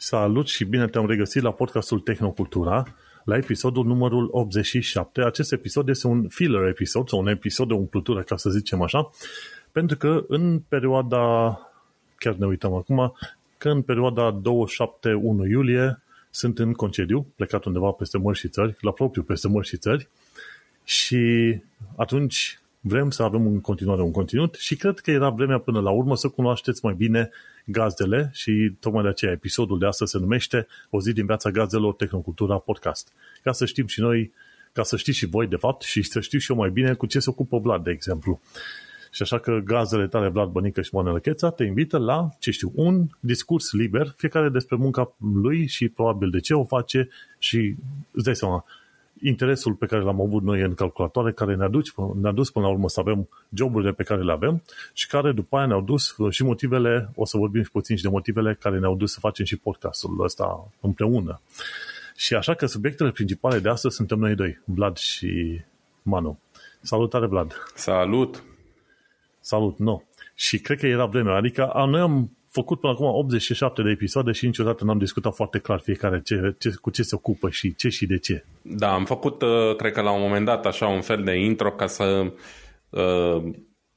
Salut și bine te-am regăsit la podcastul Tehnocultura, la episodul numărul 87. Acest episod este un filler episod, sau un episod de umplutură, ca să zicem așa, pentru că în perioada, chiar ne uităm acum, că în perioada 27-1 iulie sunt în concediu, plecat undeva peste mări și țări, la propriu peste mări și țări, și atunci vrem să avem în continuare un conținut și cred că era vremea până la urmă să cunoașteți mai bine gazdele și tocmai de aceea episodul de astăzi se numește O zi din viața gazdelor Tehnocultura Podcast. Ca să știm și noi, ca să știți și voi de fapt și să știu și eu mai bine cu ce se ocupă Vlad, de exemplu. Și așa că gazdele tale Vlad Bănică și Manele Cheța te invită la, ce știu, un discurs liber, fiecare despre munca lui și probabil de ce o face și îți dai seama, interesul pe care l-am avut noi în calculatoare, care ne-a, dus, ne-a dus până la urmă să avem joburile pe care le avem și care după aia ne-au dus și motivele, o să vorbim și puțin și de motivele care ne-au dus să facem și podcastul ăsta împreună. Și așa că subiectele principale de astăzi suntem noi doi, Vlad și Manu. Salutare, Vlad! Salut! Salut, nu. Și cred că era vremea, adică a, noi am făcut până acum 87 de episoade și niciodată n-am discutat foarte clar fiecare ce, ce, cu ce se ocupă și ce și de ce. Da, am făcut, uh, cred că la un moment dat, așa un fel de intro ca să uh,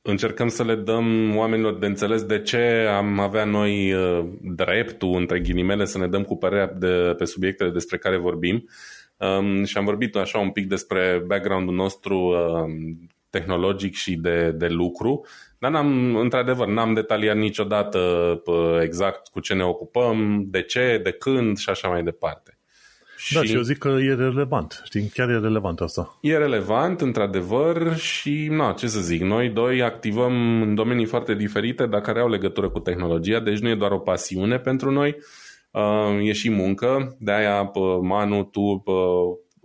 încercăm să le dăm oamenilor de înțeles de ce am avea noi uh, dreptul, între ghilimele, să ne dăm cu părerea de, pe subiectele despre care vorbim. Um, și am vorbit așa un pic despre background-ul nostru uh, tehnologic și de, de lucru dar n-am, într-adevăr, n-am detaliat niciodată exact cu ce ne ocupăm, de ce, de când și așa mai departe. Da, și, și eu zic că e relevant, știi, chiar e relevant asta. E relevant, într-adevăr, și, na, ce să zic, noi doi activăm în domenii foarte diferite, dar care au legătură cu tehnologia, deci nu e doar o pasiune pentru noi, uh, e și muncă, de-aia, Manu, tu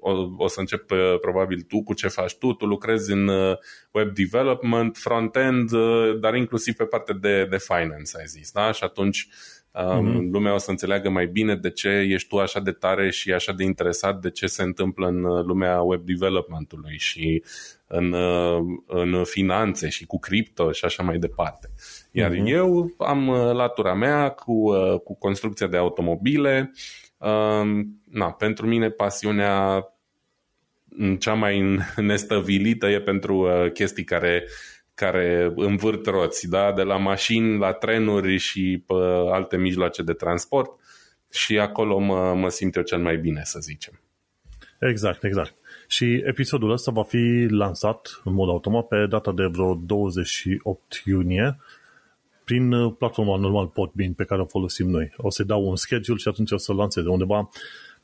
o, o să încep uh, probabil tu cu ce faci tu. Tu lucrezi în uh, web development, front-end, uh, dar inclusiv pe partea de, de finance, ai zis, da? Și atunci mm-hmm. lumea o să înțeleagă mai bine de ce ești tu așa de tare și așa de interesat de ce se întâmplă în lumea web developmentului și în, în finanțe și cu cripto și așa mai departe. Iar mm-hmm. eu am latura mea cu, cu construcția de automobile. Na, pentru mine pasiunea cea mai nestăvilită e pentru uh, chestii care, care învârt roți, da? de la mașini la trenuri și pe alte mijloace de transport și acolo mă, mă simt eu cel mai bine, să zicem. Exact, exact. Și episodul ăsta va fi lansat în mod automat pe data de vreo 28 iunie prin uh, platforma normal Podbean pe care o folosim noi. O să dau un schedule și atunci o să lansez undeva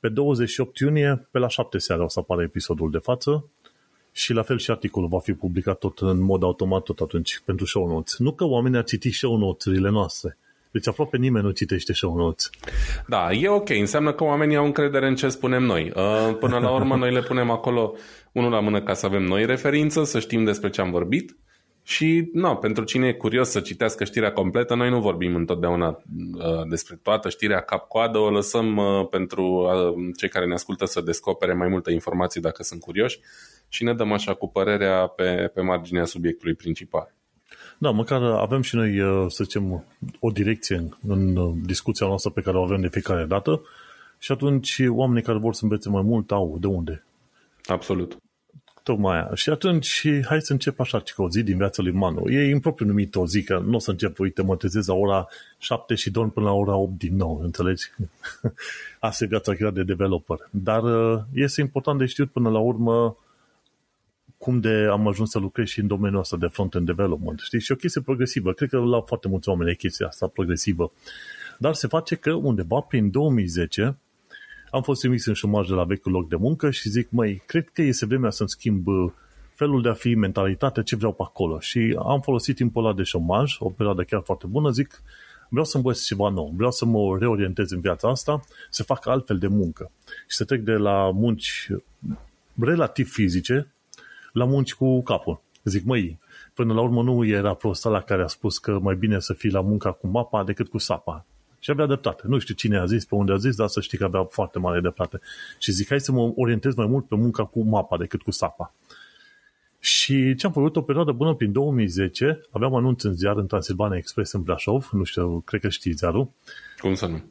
pe 28 iunie, pe la 7 seara o să apară episodul de față și la fel și articolul va fi publicat tot în mod automat tot atunci pentru show notes. Nu că oamenii ar citi show notes-urile noastre. Deci aproape nimeni nu citește show notes. Da, e ok. Înseamnă că oamenii au încredere în ce spunem noi. Uh, până la urmă, noi le punem acolo unul la mână ca să avem noi referință, să știm despre ce am vorbit și, nu, pentru cine e curios să citească știrea completă, noi nu vorbim întotdeauna uh, despre toată știrea cap-coadă, o lăsăm uh, pentru uh, cei care ne ascultă să descopere mai multe informații dacă sunt curioși și ne dăm așa cu părerea pe, pe marginea subiectului principal. Da, măcar avem și noi, uh, să zicem, o direcție în, în uh, discuția noastră pe care o avem de fiecare dată și atunci oamenii care vor să învețe mai mult au de unde. Absolut. Tocmai aia. Și atunci, hai să încep așa, că o zi din viața lui Manu. E impropriu numit o zi, că nu o să încep, uite, mă trezesc la ora 7 și dorm până la ora 8 din nou, înțelegi? Asta e viața chiar de developer. Dar uh, este important de știut până la urmă cum de am ajuns să lucrez și în domeniul ăsta de front-end development. Știi? Și o chestie progresivă. Cred că la foarte mulți oameni e chestia asta progresivă. Dar se face că undeva prin 2010 am fost trimis în șomaj de la vechiul loc de muncă și zic, măi, cred că este vremea să-mi schimb uh, felul de a fi, mentalitatea, ce vreau pe acolo. Și am folosit timpul ăla de șomaj, o perioadă chiar foarte bună, zic, vreau să învăț ceva nou, vreau să mă reorientez în viața asta, să fac altfel de muncă și să trec de la munci relativ fizice la munci cu capul. Zic, măi, până la urmă nu era prosta la care a spus că mai bine să fii la munca cu mapa decât cu sapa. Și avea dreptate. Nu știu cine a zis, pe unde a zis, dar să știi că avea foarte mare dreptate. Și zic, hai să mă orientez mai mult pe munca cu mapa decât cu sapa. Și ce am făcut o perioadă bună prin 2010, aveam anunț în ziar în Transilvania Express în Brașov, nu știu, cred că știi ziarul. Cum să nu?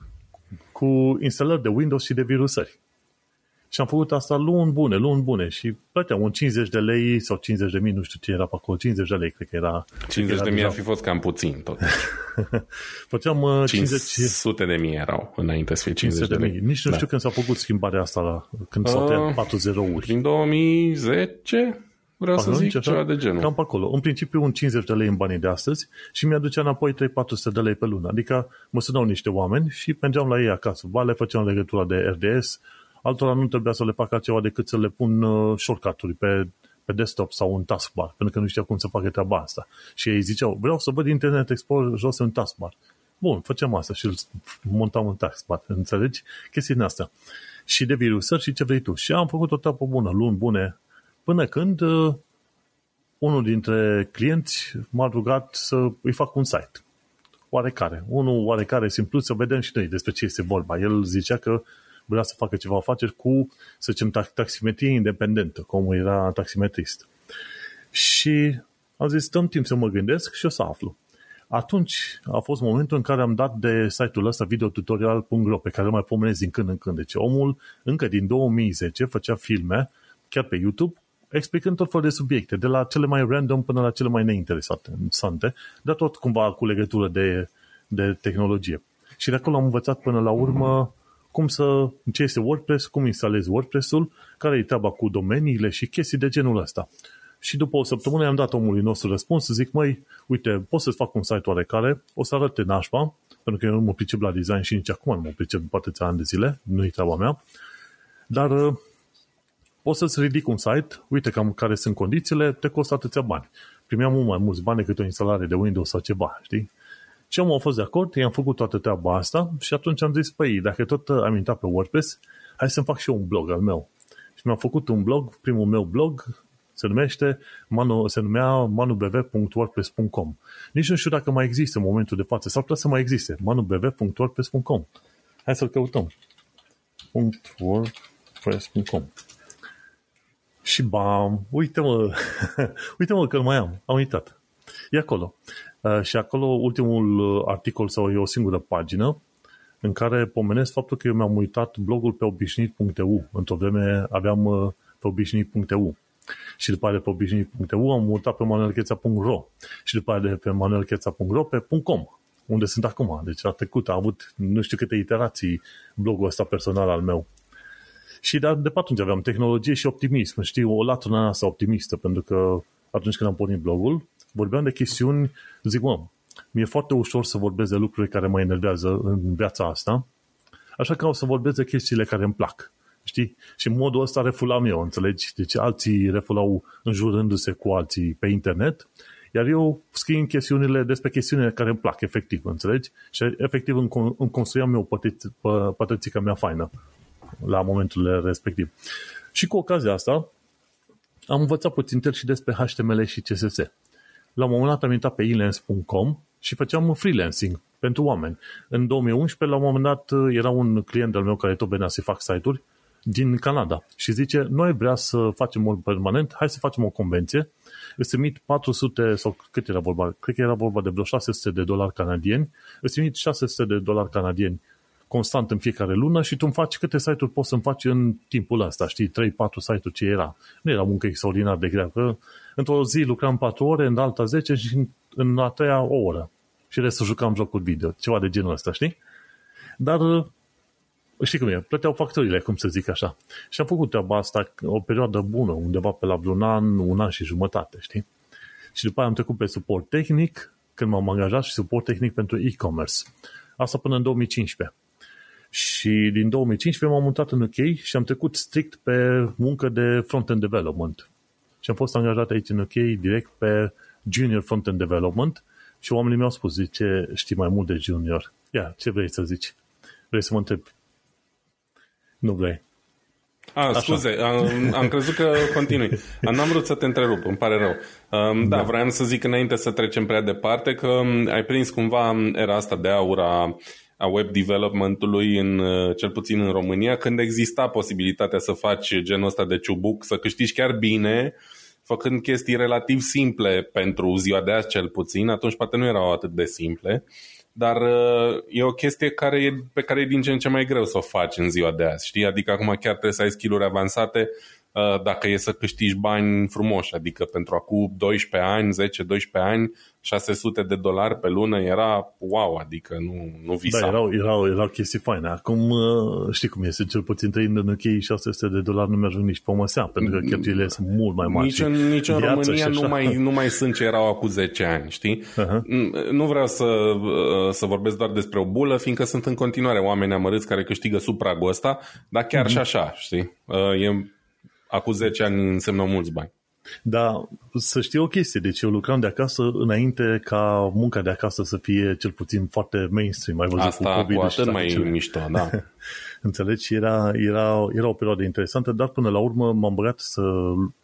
cu instalări de Windows și de virusări. Și am făcut asta luni bune, luni bune și plăteam un 50 de lei sau 50 de mii, nu știu ce era pe acolo, 50 de lei cred că era. 50 că de era mii ar deja- fi fost cam puțin tot. Făceam uh, 50, 500 de mii erau înainte să fie 50 500 de de lei. mii. Nici nu știu când s-a făcut schimbarea asta la, când s-au Uh, tăiat 40 uri. Prin 2010, vreau să Atunci, zic ceva de genul. Cam pe acolo. În principiu un 50 de lei în banii de astăzi și mi-aducea înapoi 3-400 de lei pe lună. Adică mă sunau niște oameni și mergeam la ei acasă. Ba le făceam legătura de RDS, altora nu trebuia să le facă ceva decât să le pun uh, shortcut-uri pe, pe desktop sau un taskbar, pentru că nu știau cum să facă treaba asta. Și ei ziceau, vreau să văd Internet Explorer jos în taskbar. Bun, făceam asta și îl montam în taskbar, înțelegi? Chestii din astea. Și de virusări și ce vrei tu. Și am făcut o treabă bună, luni bune, până când uh, unul dintre clienți m-a rugat să îi fac un site. Oarecare. Unul oarecare simplu, să vedem și noi despre ce este vorba. El zicea că vrea să facă ceva afaceri cu, să zicem, tax- taximetrie independentă, cum era taximetrist. Și am zis, stăm timp să mă gândesc și o să aflu. Atunci a fost momentul în care am dat de site-ul ăsta videotutorial.ro pe care îl mai pomenesc din când în când. Deci omul încă din 2010 făcea filme chiar pe YouTube explicând tot felul de subiecte, de la cele mai random până la cele mai neinteresante, dar tot cumva cu legătură de, de tehnologie. Și de acolo am învățat până la urmă cum să, ce este WordPress, cum instalezi WordPress-ul, care e treaba cu domeniile și chestii de genul ăsta. Și după o săptămână i-am dat omului nostru răspuns să zic, măi, uite, pot să-ți fac un site oarecare, o să arăt nașpa, pentru că eu nu mă pricep la design și nici acum nu mă pricep după atâția ani de zile, nu e treaba mea, dar uh, pot să-ți ridic un site, uite cam care sunt condițiile, te costă atâția bani. Primeam mult mai mulți bani decât o instalare de Windows sau ceva, știi? Și am fost de acord, i-am făcut toată treaba asta și atunci am zis, păi, dacă tot am intrat pe WordPress, hai să-mi fac și eu un blog al meu. Și mi-am făcut un blog, primul meu blog, se numește, manu, se numea manubv.wordpress.com. Nici nu știu dacă mai există în momentul de față, s-ar putea să mai existe, manubv.wordpress.com. Hai să-l căutăm. .wordpress.com Și bam, uite-mă, uite-mă că mai am, am uitat. E acolo. Uh, și acolo ultimul uh, articol sau e o singură pagină în care pomenesc faptul că eu mi-am uitat blogul pe obișnuit.eu. Într-o vreme aveam uh, pe obișnuit.eu. Și după aia de pe obișnuit.eu am mutat pe manuelcheța.ro și după aia de pe manuelcheța.ro pe .com unde sunt acum. Deci a trecut, a avut nu știu câte iterații blogul ăsta personal al meu. Și de, de pe atunci aveam tehnologie și optimism. Știi, o latură asta optimistă, pentru că atunci când am pornit blogul, vorbeam de chestiuni, zic, mă, mi-e foarte ușor să vorbesc de lucruri care mă enervează în viața asta, așa că o să vorbesc de chestiile care îmi plac. Știi? Și în modul ăsta refulam eu, înțelegi? Deci alții refulau înjurându-se cu alții pe internet, iar eu scriu chestiunile despre chestiunile care îmi plac, efectiv, înțelegi? Și efectiv îmi, îmi construiam eu pătățica mea faină la momentul respectiv. Și cu ocazia asta am învățat puțin și despre HTML și CSS. La un moment dat am intrat pe elance.com și făceam freelancing pentru oameni. În 2011, la un moment dat, era un client al meu care tot venea să fac site-uri din Canada și zice, noi vrea să facem un permanent, hai să facem o convenție, îți trimit 400 sau cât era vorba, cred că era vorba de vreo 600 de dolari canadieni, îți trimit 600 de dolari canadieni constant în fiecare lună și tu îmi faci câte site-uri poți să-mi faci în timpul ăsta, știi, 3-4 site-uri ce era. Nu era muncă extraordinar de grea, că într-o zi lucram 4 ore, în alta 10 și în a treia o oră. Și restul jucam jocuri video, ceva de genul ăsta, știi? Dar știi cum e, plăteau facturile, cum să zic așa. Și am făcut treaba asta o perioadă bună, undeva pe la vreun an, un an și jumătate, știi? Și după aia am trecut pe suport tehnic, când m-am angajat și suport tehnic pentru e-commerce. Asta până în 2015. Și din 2015 m-am mutat în UK și am trecut strict pe muncă de front-end development. Și am fost angajat aici în UK direct pe junior front-end development și oamenii mi-au spus, zice, știi mai mult de junior. Ia, ce vrei să zici? Vrei să mă întreb? Nu vrei. A, Așa. scuze, am, am crezut că continui. N-am vrut să te întrerup, îmi pare rău. Um, da, da, vreau să zic înainte să trecem prea departe că ai prins cumva era asta de aura a web development-ului, în, cel puțin în România, când exista posibilitatea să faci genul ăsta de ciubuc, să câștigi chiar bine, făcând chestii relativ simple pentru ziua de azi cel puțin, atunci poate nu erau atât de simple, dar uh, e o chestie care e, pe care e din ce în ce mai greu să o faci în ziua de azi, știi? Adică acum chiar trebuie să ai skill-uri avansate uh, dacă e să câștigi bani frumoși, adică pentru acum 12 ani, 10-12 ani, 600 de dolari pe lună era wow, adică nu, nu visa. Da, erau, erau, erau chestii faine. Acum uh, știi cum este, cel puțin trăind în UK 600 de dolari nu mi-ajung nici pe măsea, pentru că cheltuielile sunt mult mai mari. Nici în, nici în România nu mai, nu mai sunt ce erau acum 10 ani, știi? Uh-huh. Nu vreau să, uh, să vorbesc doar despre o bulă, fiindcă sunt în continuare oameni amărâți care câștigă sub pragul ăsta, dar chiar uh-huh. și așa, știi? Uh, e, acum 10 ani însemnă mulți bani. Dar să știi o chestie, deci eu lucram de acasă înainte ca munca de acasă să fie cel puțin foarte mainstream. Ai văzut Asta cu COVID cu atât mai cele. mișto, da. Înțelegi? Era, era, era o perioadă interesantă, dar până la urmă m-am băgat să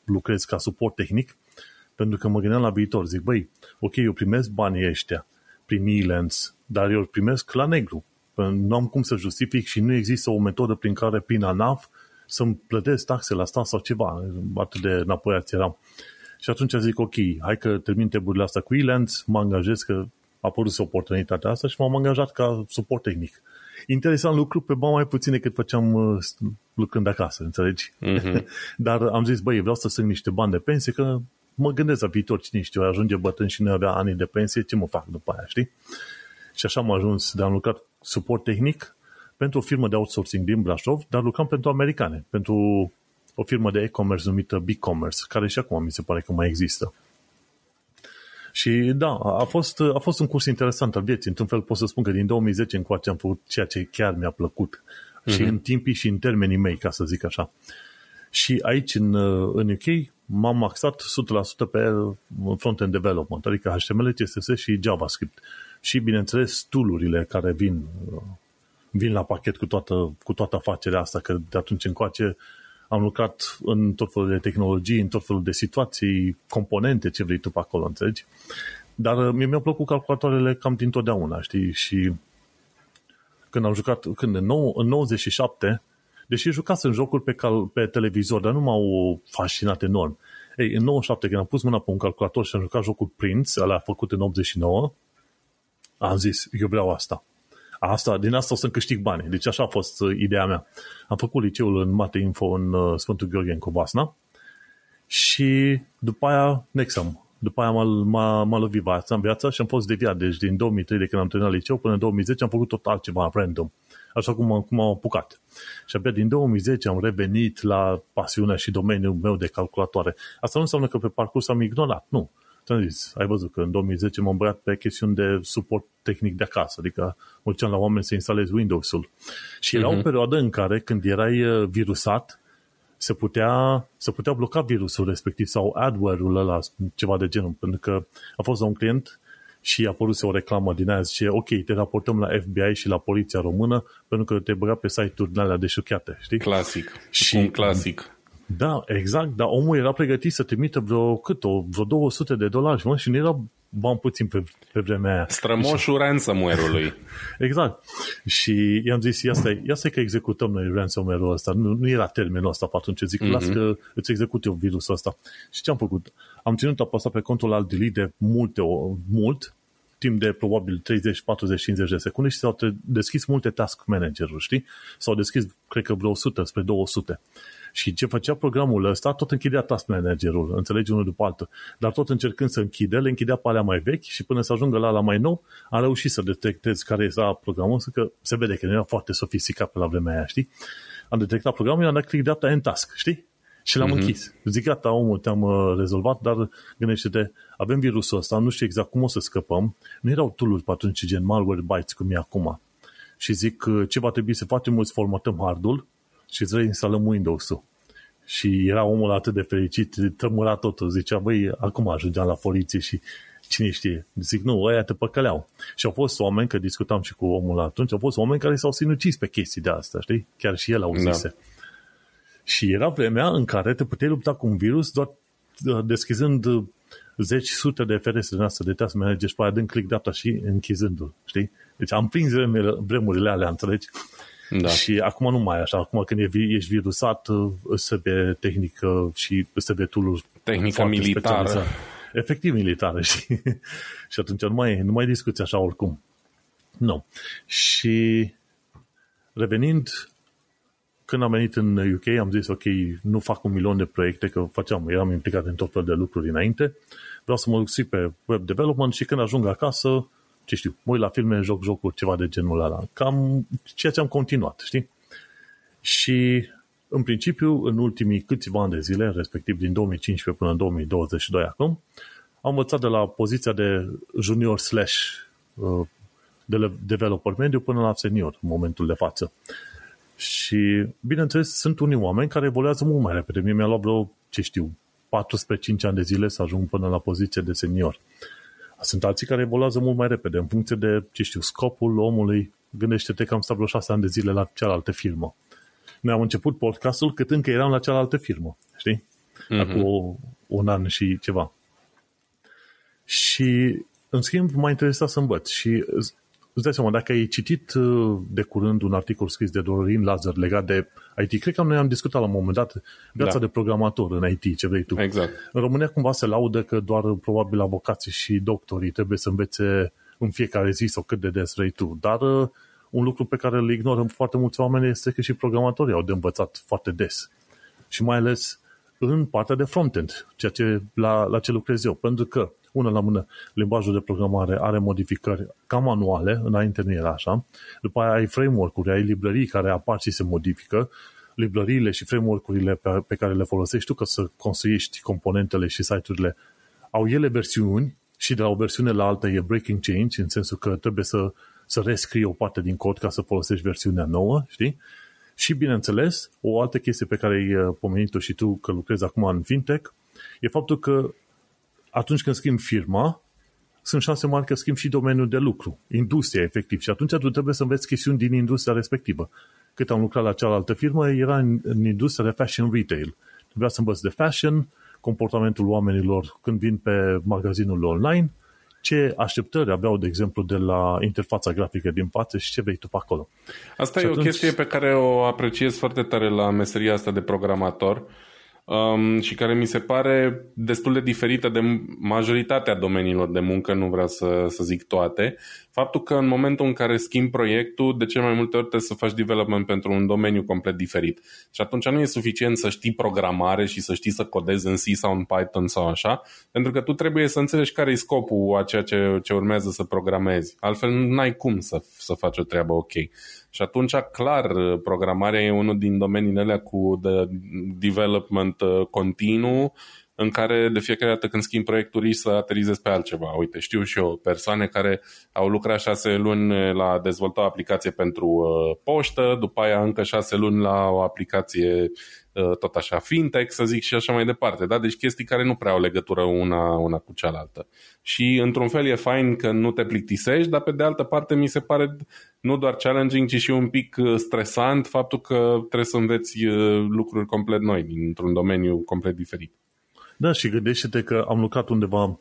lucrez ca suport tehnic, pentru că mă gândeam la viitor. Zic, băi, ok, eu primesc banii ăștia prin e dar eu primesc la negru. Nu am cum să justific și nu există o metodă prin care prin ANAF să-mi plătesc taxe la stat sau ceva, atât de înapoiați eram. Și atunci zic, ok, hai că termin treburile astea cu Elands, mă angajez că a apărut oportunitatea asta și m-am angajat ca suport tehnic. Interesant lucru pe bani mai puțin decât făceam uh, lucrând acasă, înțelegi? Mm-hmm. Dar am zis, băi, vreau să strâng niște bani de pensie, că mă gândesc la viitor, cine știu, ajunge bătrân și nu avea ani de pensie, ce mă fac după aia, știi? Și așa am ajuns de am lucrat suport tehnic pentru o firmă de outsourcing din Brașov, dar lucram pentru americane, pentru o firmă de e-commerce numită BigCommerce, care și acum mi se pare că mai există. Și da, a fost, a fost un curs interesant al vieții. Într-un fel pot să spun că din 2010 încoace am făcut ceea ce chiar mi-a plăcut. Mm-hmm. Și în timpii și în termenii mei, ca să zic așa. Și aici, în, în UK, m-am axat 100% pe front-end development, adică HTML, CSS și JavaScript. Și, bineînțeles, tool care vin vin la pachet cu toată, cu toată afacerea asta, că de atunci încoace am lucrat în tot felul de tehnologii, în tot felul de situații, componente, ce vrei tu pe acolo, înțelegi? Dar uh, mie mi-au plăcut calculatoarele cam din totdeauna, știi? Și când am jucat, când în, nou, în 97, deși jucasem jocuri pe, cal, pe televizor, dar nu m-au fascinat enorm. Ei, în 97, când am pus mâna pe un calculator și am jucat jocul Prince, ăla făcut în 89, am zis, eu vreau asta. Asta, din asta o să câștig bani. Deci așa a fost uh, ideea mea. Am făcut liceul în Mate Info în uh, Sfântul Gheorghe în Cobasna și după aia Nexam. După aia m-a, m-a, m-a lovit viața în viața și am fost deviat. Deci din 2003 de când am terminat liceu până în 2010 am făcut tot altceva random. Așa cum, cum am apucat. Și abia din 2010 am revenit la pasiunea și domeniul meu de calculatoare. Asta nu înseamnă că pe parcurs am ignorat. Nu ți-am zis, ai văzut că în 2010 m-am băiat pe chestiuni de suport tehnic de acasă, adică mă duceam la oameni să instalez Windows-ul. Și era uh-huh. o mhm. perioadă în care, când erai uh, virusat, se putea, se putea bloca virusul respectiv sau adware-ul ăla, ceva de genul, pentru că a fost la un client și a apărut o reclamă din aia, zice, ok, te raportăm la FBI și la poliția română pentru că te băga pe site-uri alea de șuchiate, știi? Clasic, și un clasic. Da, exact, dar omul era pregătit să trimită vreo cât, o, vreo 200 de dolari mă, și nu era bani puțin pe, pe vremea aia. Strămoșul ransomware-ului. exact. Și i-am zis, ia stai, ia stai că executăm noi ransomware-ul ăsta. Nu, nu era termenul ăsta pe atunci. Zic, mm-hmm. las că îți execut eu virusul ăsta. Și ce am făcut? Am ținut apăsat pe contul al delete de multe, mult, timp de probabil 30, 40, 50 de secunde și s-au deschis multe task manager-uri, știi? S-au deschis, cred că vreo 100 spre 200. Și ce făcea programul ăsta, tot închidea task managerul, înțelegi unul după altul. Dar tot încercând să închide, le închidea pe alea mai vechi și până să ajungă la la mai nou, a reușit să detecteze care era programul, că se vede că nu era foarte sofisticat pe la vremea aia, știi? Am detectat programul, i-am dat click dreapta în task, știi? Și l-am mm-hmm. închis. Zic, gata, omul, te-am uh, rezolvat, dar gândește-te, avem virusul ăsta, nu știu exact cum o să scăpăm. Nu erau tool pe atunci gen malware bytes cum e acum. Și zic, uh, ce va trebui să facem, îți formatăm hardul și îți reinstalăm Windows-ul. Și era omul atât de fericit, trămura totul, zicea, băi, acum ajungeam la poliție și cine știe. Zic, nu, ăia te păcăleau. Și au fost oameni, că discutam și cu omul atunci, au fost oameni care s-au sinucis pe chestii de astea, știi? Chiar și el au zise. Da. Și era vremea în care te puteai lupta cu un virus doar uh, deschizând uh, zeci, sute de ferestre din asta de task manager și pe aia dând click dreapta și închizându-l, știi? Deci am prins vremurile alea, înțelegi? Da. Și acum nu mai așa. Acum când ești virusat, îți trebuie tehnică și îți trebuie tool Tehnică militară. Efectiv militară, și Și atunci nu mai, nu mai discuți așa oricum. Nu. Și revenind, când am venit în UK, am zis, ok, nu fac un milion de proiecte, că făceam, eram implicat în tot fel de lucruri înainte, vreau să mă duc pe web development și când ajung acasă, ce știu, mă uit la filme, joc jocuri, ceva de genul ăla. Cam ceea ce am continuat, știi? Și în principiu, în ultimii câțiva ani de zile, respectiv din 2015 până în 2022 acum, am învățat de la poziția de junior slash uh, de developer mediu până la senior în momentul de față. Și, bineînțeles, sunt unii oameni care evoluează mult mai repede. Mie mi-a luat vreo, ce știu, 14-5 ani de zile să ajung până la poziție de senior. Sunt alții care evoluează mult mai repede, în funcție de, ce știu, scopul omului. Gândește-te că am stat vreo 6 ani de zile la cealaltă firmă. Noi am început podcastul cât încă eram la cealaltă firmă, știi? Mm-hmm. Acum un an și ceva. Și, în schimb, m-a interesat să învăț și îți dai seama, dacă ai citit uh, de curând un articol scris de Dorin Lazar legat de IT, cred că noi am discutat la un moment dat viața da. de programator în IT, ce vrei tu. Exact. În România cumva se laudă că doar probabil avocații și doctorii trebuie să învețe în fiecare zi sau cât de des vrei tu, dar uh, un lucru pe care îl ignoră foarte mulți oameni este că și programatorii au de învățat foarte des. Și mai ales în partea de frontend, ceea ce, la, la ce lucrez eu. Pentru că, una la mână, limbajul de programare are modificări cam manuale, înainte nu era așa, după aia ai framework-uri, ai librării care apar și se modifică, librăriile și framework-urile pe, pe care le folosești tu ca să construiești componentele și site-urile, au ele versiuni și de la o versiune la alta e breaking change, în sensul că trebuie să, să rescrii o parte din cod ca să folosești versiunea nouă, știi? Și, bineînțeles, o altă chestie pe care ai uh, pomenit-o și tu că lucrezi acum în fintech, e faptul că atunci când schimbi firma, sunt șanse mari că schimbi și domeniul de lucru, industria efectiv. Și atunci tu trebuie să înveți chestiuni din industria respectivă. Cât am lucrat la cealaltă firmă, era în, în industria de fashion retail. Trebuia să învăț de fashion, comportamentul oamenilor când vin pe magazinul online, ce așteptări aveau, de exemplu, de la interfața grafică din față și ce vei tu pe acolo. Asta și e atunci... o chestie pe care o apreciez foarte tare la meseria asta de programator um, și care mi se pare destul de diferită de majoritatea domeniilor de muncă, nu vreau să, să zic toate. Faptul că în momentul în care schimbi proiectul, de ce mai multe ori trebuie să faci development pentru un domeniu complet diferit. Și atunci nu e suficient să știi programare și să știi să codezi în C sau în Python sau așa, pentru că tu trebuie să înțelegi care e scopul a ceea ce, ce urmează să programezi. Altfel n-ai cum să, să faci o treabă ok. Și atunci, clar, programarea e unul din domeniile alea cu de development uh, continuu, în care de fiecare dată când schimbi proiectul să aterizezi pe altceva. Uite, știu și eu persoane care au lucrat șase luni la dezvolta o aplicație pentru uh, poștă, după aia încă șase luni la o aplicație uh, tot așa fintech, să zic, și așa mai departe. Da? Deci chestii care nu prea au legătură una, una cu cealaltă. Și într-un fel e fain că nu te plictisești, dar pe de altă parte mi se pare nu doar challenging, ci și un pic uh, stresant faptul că trebuie să înveți lucruri complet noi, dintr-un domeniu complet diferit. Da, și gândește-te că am lucrat undeva,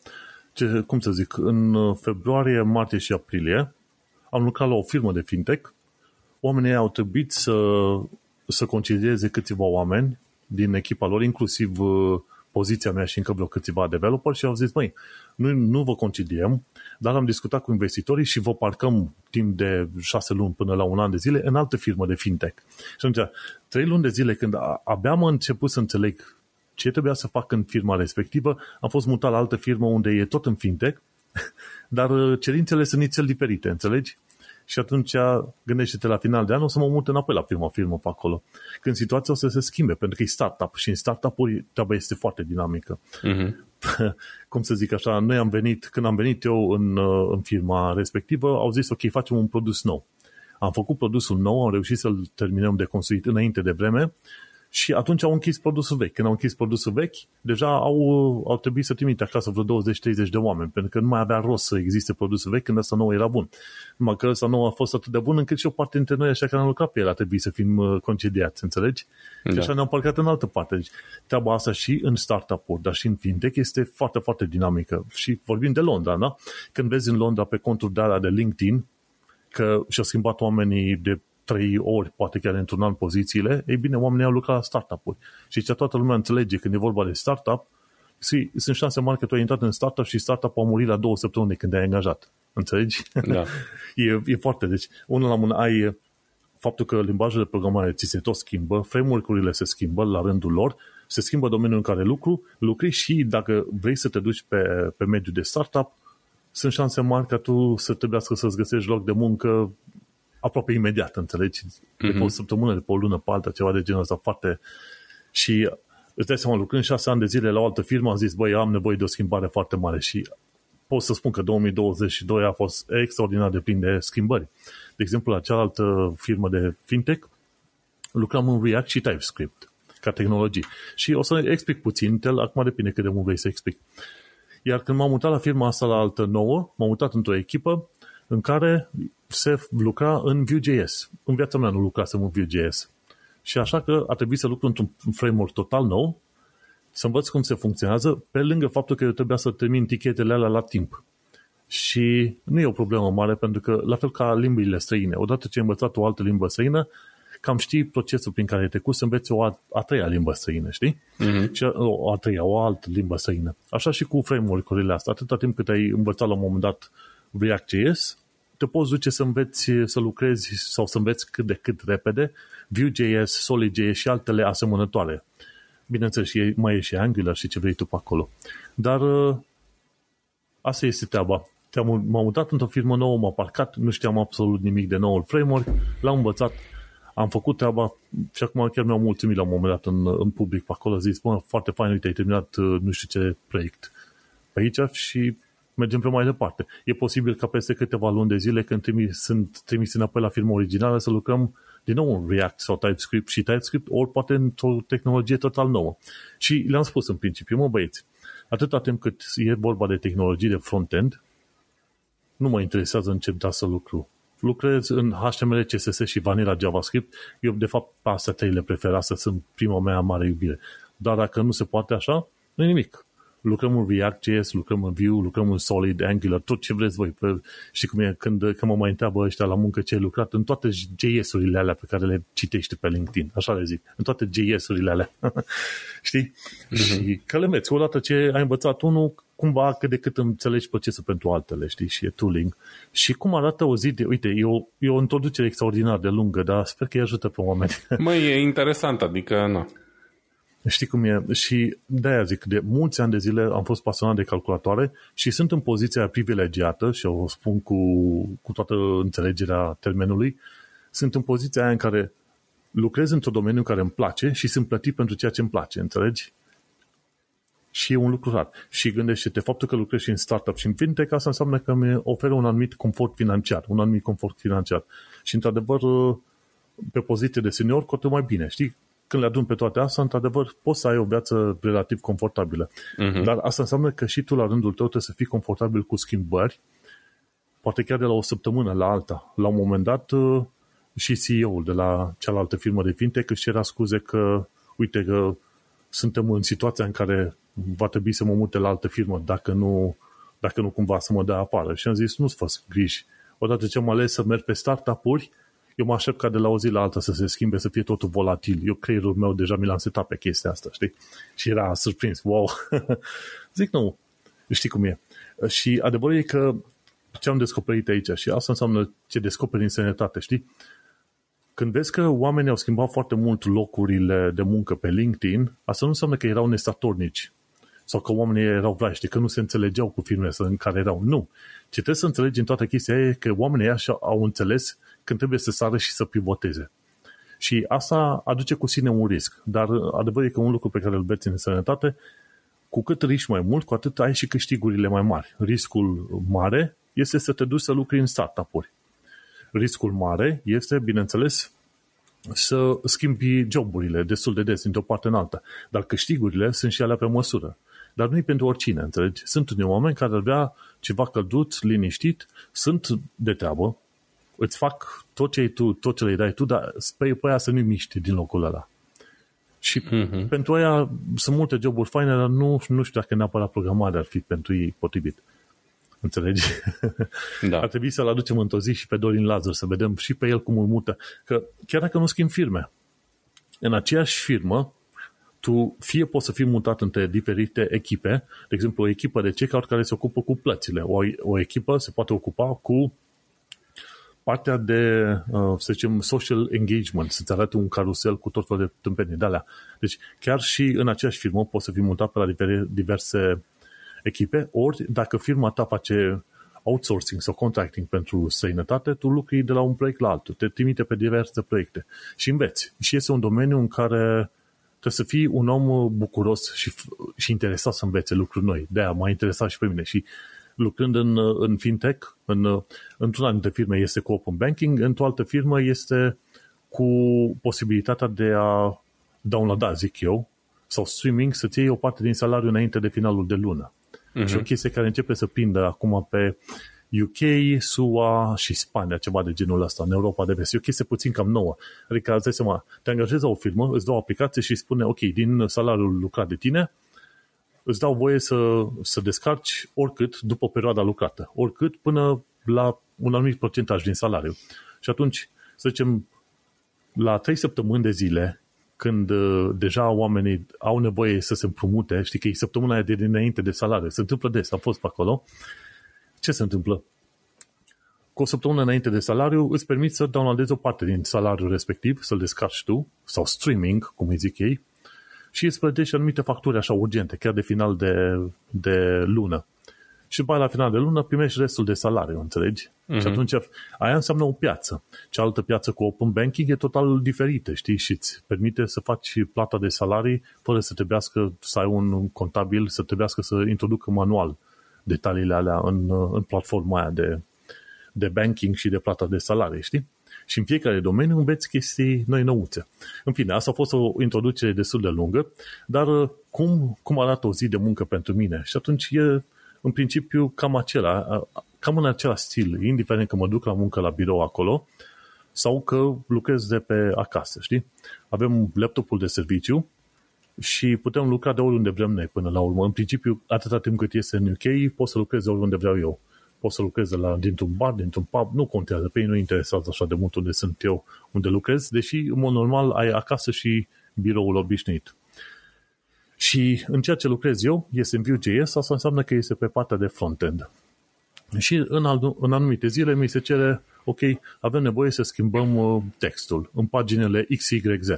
ce, cum să zic, în februarie, martie și aprilie, am lucrat la o firmă de fintech, oamenii au trebuit să, să concedieze câțiva oameni din echipa lor, inclusiv uh, poziția mea și încă vreo câțiva developer și au zis, măi, noi nu vă concediem, dar am discutat cu investitorii și vă parcăm timp de șase luni până la un an de zile în altă firmă de fintech. Și atunci, trei luni de zile când abia am început să înțeleg ce trebuia să fac în firma respectivă, am fost mutat la altă firmă unde e tot în fintech, dar uh, cerințele sunt nițel diferite, înțelegi? Și atunci gândește-te la final de an o să mă mut înapoi la firma firmă pe acolo. Când situația o să se schimbe, pentru că e startup și în startup-uri treaba este foarte dinamică. Uh-huh. Cum să zic așa, noi am venit, când am venit eu în, uh, în firma respectivă, au zis ok, facem un produs nou. Am făcut produsul nou, am reușit să-l terminăm de construit înainte de vreme și atunci au închis produsul vechi. Când au închis produsul vechi, deja au, au trebuit să trimite acasă vreo 20-30 de oameni, pentru că nu mai avea rost să existe produsul vechi când ăsta nou era bun. Numai că ăsta nou a fost atât de bun încât și o parte dintre noi, așa care am lucrat pe el, a trebuit să fim uh, concediați, înțelegi? Da. Și așa ne-am parcat în altă parte. Deci, treaba asta și în startup-uri, dar și în fintech este foarte, foarte dinamică. Și vorbim de Londra, da? Când vezi în Londra pe conturi de alea de LinkedIn, că și-au schimbat oamenii de trei ori, poate chiar într-un an pozițiile, ei bine, oamenii au lucrat la startup-uri. Și ce toată lumea înțelege când e vorba de startup, sunt șanse mari că tu ai intrat în startup și startup a murit la două săptămâni când ai angajat. Înțelegi? Da. e, e foarte, deci, unul la mână ai faptul că limbajul de programare ți se tot schimbă, framework-urile se schimbă la rândul lor, se schimbă domeniul în care lucru, lucri și dacă vrei să te duci pe, pe mediul de startup, sunt șanse mari ca tu să trebuiască să-ți găsești loc de muncă aproape imediat, înțelegi? Mm-hmm. De pe o mhm. săptămână, de pe o lună pe alta, ceva de genul ăsta foarte... Și îți dai seama, lucrând șase ani de zile la o altă firmă, am zis, băi, am nevoie de o schimbare foarte mare și pot să spun că 2022 a fost extraordinar de plin de schimbări. De exemplu, la cealaltă firmă de fintech, lucram în React și TypeScript ca tehnologii. Și o să explic puțin, acum depinde cât de mult vrei să explic. Iar când m-am mutat la firma asta la altă nouă, m-am mutat într-o echipă în care se lucra în Vue.js. În viața mea nu lucrasem în Vue.js. Și așa că a trebuit să lucru într-un framework total nou, să învăț cum se funcționează, pe lângă faptul că eu trebuia să termin tichetele alea la timp. Și nu e o problemă mare, pentru că, la fel ca limbile străine, odată ce ai învățat o altă limbă străină, cam știi procesul prin care te să înveți o a, a treia limbă străină, știi? Uh-huh. Și o a treia, o altă limbă străină. Așa și cu framework-urile astea. Atâta timp cât ai învățat la un moment dat React.js, te poți duce să înveți să lucrezi sau să înveți cât de cât repede Vue.js, Solid.js și altele asemănătoare. Bineînțeles, și mai e și Angular și ce vrei tu pe acolo. Dar ă, asta este treaba. M-am mutat într-o firmă nouă, m-am parcat, nu știam absolut nimic de noul framework, l-am învățat, am făcut treaba și acum chiar mi-am mulțumit la un moment dat în, în public pe acolo, zis, bă, foarte fain, uite, ai terminat uh, nu știu ce proiect pe aici și mergem pe mai departe. E posibil ca peste câteva luni de zile, când trimis, sunt trimis înapoi la firma originală, să lucrăm din nou în React sau TypeScript și TypeScript, ori poate într-o tehnologie total nouă. Și le-am spus în principiu, mă băieți, atâta timp cât e vorba de tehnologii de front-end, nu mă interesează în ce da să lucru lucrez în HTML, CSS și Vanilla JavaScript. Eu, de fapt, pe astea trei le prefer. Astea sunt prima mea mare iubire. Dar dacă nu se poate așa, nu e nimic. Lucrăm în React.js, lucrăm în Vue, lucrăm în Solid, Angular, tot ce vreți voi. Pe, știi cum e când, când mă mai întreabă ăștia la muncă ce ai lucrat, în toate JS-urile alea pe care le citești pe LinkedIn, așa le zic, în toate JS-urile alea. știi? Uh-huh. Și că le meți. Odată ce ai învățat unul, cumva cât de cât înțelegi procesul pentru altele, știi, și e tooling. Și cum arată o zi de, uite, e o, e o introducere extraordinar de lungă, dar sper că îi ajută pe oameni. Măi, e interesant, adică, nu. Știi cum e? Și de-aia zic, de mulți ani de zile am fost pasionat de calculatoare și sunt în poziția privilegiată, și o spun cu, cu toată înțelegerea termenului, sunt în poziția aia în care lucrez într-un domeniu care îmi place și sunt plătit pentru ceea ce îmi place, înțelegi? și e un lucru rar. Și gândește-te, faptul că lucrezi și în startup și în fintech, asta înseamnă că mi oferă un anumit confort financiar, un anumit confort financiar. Și, într-adevăr, pe poziție de senior, cu mai bine, știi? Când le adun pe toate astea, într-adevăr, poți să ai o viață relativ confortabilă. Uh-huh. Dar asta înseamnă că și tu, la rândul tău, trebuie să fii confortabil cu schimbări, poate chiar de la o săptămână la alta. La un moment dat, și CEO-ul de la cealaltă firmă de fintech își era scuze că, uite, că suntem în situația în care va trebui să mă mute la altă firmă dacă nu, dacă nu cumva să mă dea apară. Și am zis, nu-ți fă griji. Odată ce am ales să merg pe startup-uri, eu mă aștept ca de la o zi la alta să se schimbe, să fie totul volatil. Eu creierul meu deja mi l-am setat pe chestia asta, știi? Și era surprins, wow. Zic, nu, știi cum e. Și adevărul e că ce am descoperit aici și asta înseamnă ce descoperi în sănătate, știi? Când vezi că oamenii au schimbat foarte mult locurile de muncă pe LinkedIn, asta nu înseamnă că erau nestatornici sau că oamenii erau vlaști, că nu se înțelegeau cu firmele în care erau. Nu. Ce trebuie să înțelegi în toată chestia e că oamenii așa au înțeles când trebuie să sară și să pivoteze. Și asta aduce cu sine un risc. Dar adevărul e că un lucru pe care îl beți în sănătate, cu cât riști mai mult, cu atât ai și câștigurile mai mari. Riscul mare este să te duci să lucri în startup-uri. Riscul mare este, bineînțeles, să schimbi joburile destul de des dintr-o parte în alta. Dar câștigurile sunt și alea pe măsură. Dar nu e pentru oricine, înțelegi? Sunt unii oameni care ar vrea ceva călduț, liniștit, sunt de treabă, îți fac tot ce ai tu, tot ce le dai tu, dar pe, pe aia să nu miști din locul ăla. Și uh-huh. pentru aia sunt multe joburi faine, dar nu, nu știu dacă neapărat programarea ar fi pentru ei potrivit. Înțelegi? Da. Ar trebui să-l aducem într-o zi și pe Dorin Lazar, să vedem și pe el cum îl mută. Că chiar dacă nu schimb firme, în aceeași firmă, tu fie poți să fii mutat între diferite echipe, de exemplu o echipă de checkout care se ocupă cu plățile, o, o echipă se poate ocupa cu partea de, uh, să zicem, social engagement, să-ți arate un carusel cu tot felul de tâmpenii de alea. Deci chiar și în aceeași firmă poți să fii mutat pe la diverse echipe, ori dacă firma ta face outsourcing sau contracting pentru străinătate, tu lucri de la un proiect la altul, te trimite pe diverse proiecte și înveți. Și este un domeniu în care trebuie să fii un om bucuros și, și interesat să învețe lucruri noi. De-aia m-a interesat și pe mine. Și lucrând în, în fintech, în, într-una dintre firme este cu open banking, într-o altă firmă este cu posibilitatea de a downloada, zic eu, sau streaming, să-ți iei o parte din salariu înainte de finalul de lună. Uh-huh. Și o chestie care începe să prindă acum pe UK, SUA și Spania, ceva de genul ăsta, în Europa de vest. E o chestie puțin cam nouă. Adică, îți dai seama, te angajezi la o firmă, îți dau o aplicație și spune, ok, din salariul lucrat de tine, îți dau voie să, să descarci oricât după perioada lucrată, oricât până la un anumit procentaj din salariu. Și atunci, să zicem, la trei săptămâni de zile, când uh, deja oamenii au nevoie să se împrumute, știi că e săptămâna aia de dinainte de salariu, se întâmplă des, am fost pe acolo, ce se întâmplă? Cu o săptămână înainte de salariu îți permit să downloadezi o parte din salariul respectiv, să-l descarci tu, sau streaming, cum îi zic ei, și îți plătești anumite facturi așa urgente, chiar de final de, de lună. Și după la final de lună primești restul de salariu, înțelegi? Mm-hmm. Și atunci aia înseamnă o piață. Cealaltă piață cu open banking e total diferită, știi? Și îți permite să faci plata de salarii fără să trebuiască să ai un contabil, să trebuiască să introducă manual detaliile alea în, în platforma aia de, de banking și de plata de salarii, știi? Și în fiecare domeniu înveți chestii noi nouțe. În fine, asta a fost o introducere destul de lungă, dar uh, cum, cum arată o zi de muncă pentru mine? Și atunci e în principiu cam acela, uh, cam în același stil, indiferent că mă duc la muncă la birou acolo sau că lucrez de pe acasă, știi? Avem laptopul de serviciu și putem lucra de oriunde vrem noi până la urmă. În principiu, atâta timp cât este în UK, pot să lucrez de oriunde vreau eu pot să lucrez de la, dintr-un bar, dintr-un pub, nu contează, pe ei nu interesează așa de mult unde sunt eu, unde lucrez, deși, în mod normal, ai acasă și biroul obișnuit. Și în ceea ce lucrez eu, este în Vue.js, asta înseamnă că este pe partea de frontend. Și în, al, în anumite zile mi se cere, ok, avem nevoie să schimbăm uh, textul în paginile XYZ.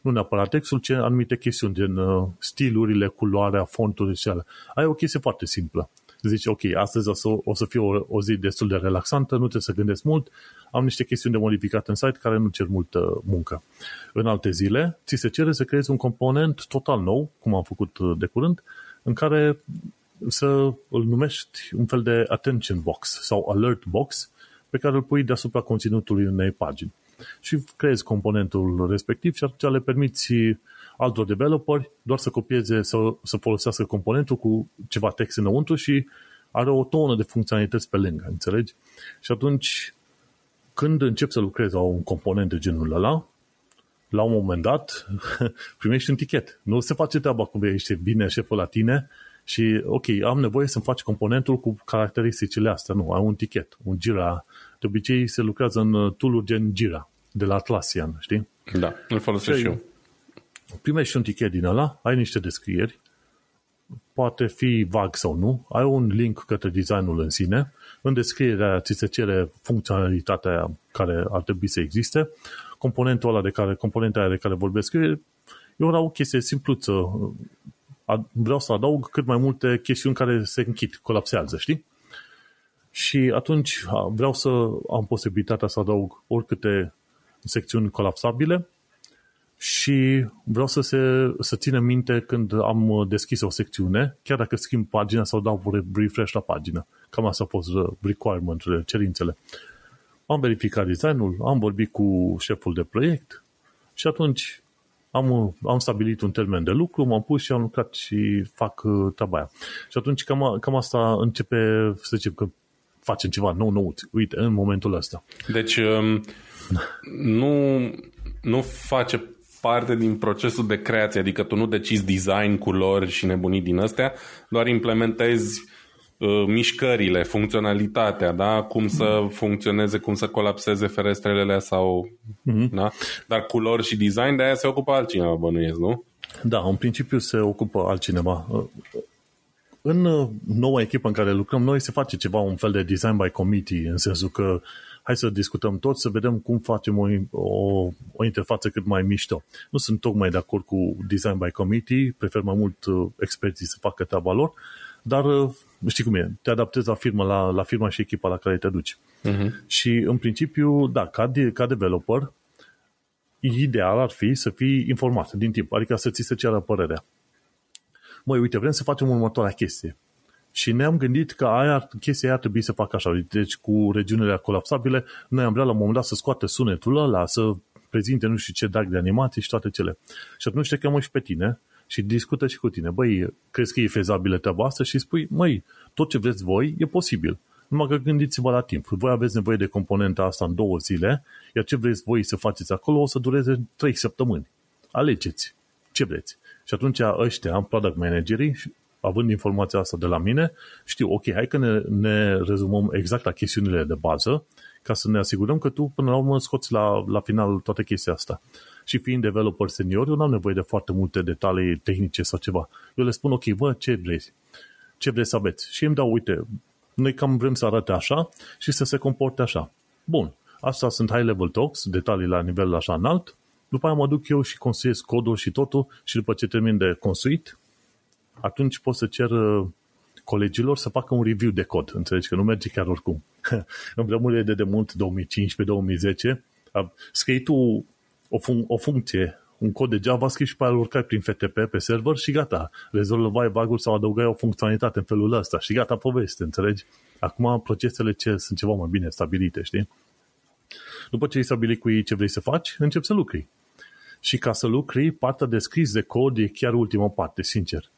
Nu neapărat textul, ci anumite chestiuni, gen uh, stilurile, culoarea, fonturile și alea. Ai o chestie foarte simplă zici, ok, astăzi o să, o să fie o, o zi destul de relaxantă, nu trebuie să gândesc mult, am niște chestiuni de modificat în site care nu cer multă muncă. În alte zile, ți se cere să creezi un component total nou, cum am făcut uh, de curând, în care să îl numești un fel de attention box sau alert box pe care îl pui deasupra conținutului unei pagini. Și creezi componentul respectiv și atunci le permiți altor developeri doar să copieze, să, să folosească componentul cu ceva text înăuntru și are o tonă de funcționalități pe lângă, înțelegi? Și atunci, când încep să lucrezi la un component de genul ăla, la un moment dat primești un tichet. Nu se face treaba cum ești bine șeful la tine și, ok, am nevoie să-mi faci componentul cu caracteristicile astea. Nu, ai un tichet, un Jira. De obicei se lucrează în tool gen Jira, de la Atlassian, știi? Da, îl folosesc și eu primești un tichet din ăla, ai niște descrieri, poate fi vag sau nu, ai un link către designul în sine, în descrierea ți se cere funcționalitatea care ar trebui să existe, componentul ăla de care, componenta de care vorbesc eu, eu o chestie simpluță, vreau să adaug cât mai multe chestiuni care se închid, colapsează, știi? Și atunci vreau să am posibilitatea să adaug oricâte secțiuni colapsabile și vreau să, se, să țină minte când am deschis o secțiune, chiar dacă schimb pagina sau dau refresh la pagină. Cam asta a fost requirement cerințele. Am verificat designul, am vorbit cu șeful de proiect și atunci am, am stabilit un termen de lucru, m-am pus și am lucrat și fac uh, treaba aia. Și atunci cam, cam asta începe, să zicem că facem ceva nou, nou, uite, în momentul ăsta. Deci um, nu, nu face parte din procesul de creație, adică tu nu decizi design, culori și nebunii din astea, doar implementezi uh, mișcările, funcționalitatea, da? cum să funcționeze, cum să colapseze ferestrele sau... Mm-hmm. Da? Dar culori și design, de aia se ocupă altcineva, bănuiesc, nu? Da, în principiu se ocupă altcineva. În noua echipă în care lucrăm noi se face ceva, un fel de design by committee, în sensul că hai să discutăm tot, să vedem cum facem o, o, o interfață cât mai mișto. Nu sunt tocmai de acord cu design by committee, prefer mai mult uh, experții să facă treaba lor, dar uh, știi cum e, te adaptezi la firmă, la, la firma și echipa la care te duci. Uh-huh. Și în principiu, da, ca, de, ca developer, ideal ar fi să fii informat din timp, adică să ți se ceară părerea. Măi, uite, vrem să facem următoarea chestie. Și ne-am gândit că aia, chestia aia ar trebui să facă așa. Deci cu regiunile colapsabile, noi am vrea la un moment dat să scoate sunetul ăla, să prezinte nu știu ce dag de animații și toate cele. Și atunci te chemă și pe tine și discută și cu tine. Băi, crezi că e fezabilă treaba asta? Și spui, măi, tot ce vreți voi e posibil. Numai că gândiți-vă la timp. Voi aveți nevoie de componenta asta în două zile, iar ce vreți voi să faceți acolo o să dureze trei săptămâni. Alegeți ce vreți. Și atunci ăștia, product managerii, având informația asta de la mine, știu, ok, hai că ne, ne rezumăm exact la chestiunile de bază, ca să ne asigurăm că tu până la urmă scoți la, la final toată chestia asta. Și fiind developer senior, eu nu am nevoie de foarte multe detalii tehnice sau ceva. Eu le spun, ok, bă, ce vrei? Ce vrei să aveți? Și îmi dau, uite, noi cam vrem să arate așa și să se comporte așa. Bun, asta sunt high-level talks, detalii la nivel așa înalt, după aia mă duc eu și construiesc codul și totul și după ce termin de construit, atunci pot să cer uh, colegilor să facă un review de cod. Înțelegi că nu merge chiar oricum. în vremurile de demult, 2015-2010, scrii tu o, fun- o funcție, un cod de JavaScript și pe aia urcai prin FTP pe server și gata. Rezolvai bug sau adăugai o funcționalitate în felul ăsta și gata poveste, înțelegi? Acum procesele ce sunt ceva mai bine stabilite, știi? După ce ai stabilit cu ei ce vrei să faci, începi să lucri. Și ca să lucri, partea de scris de cod e chiar ultima parte, sincer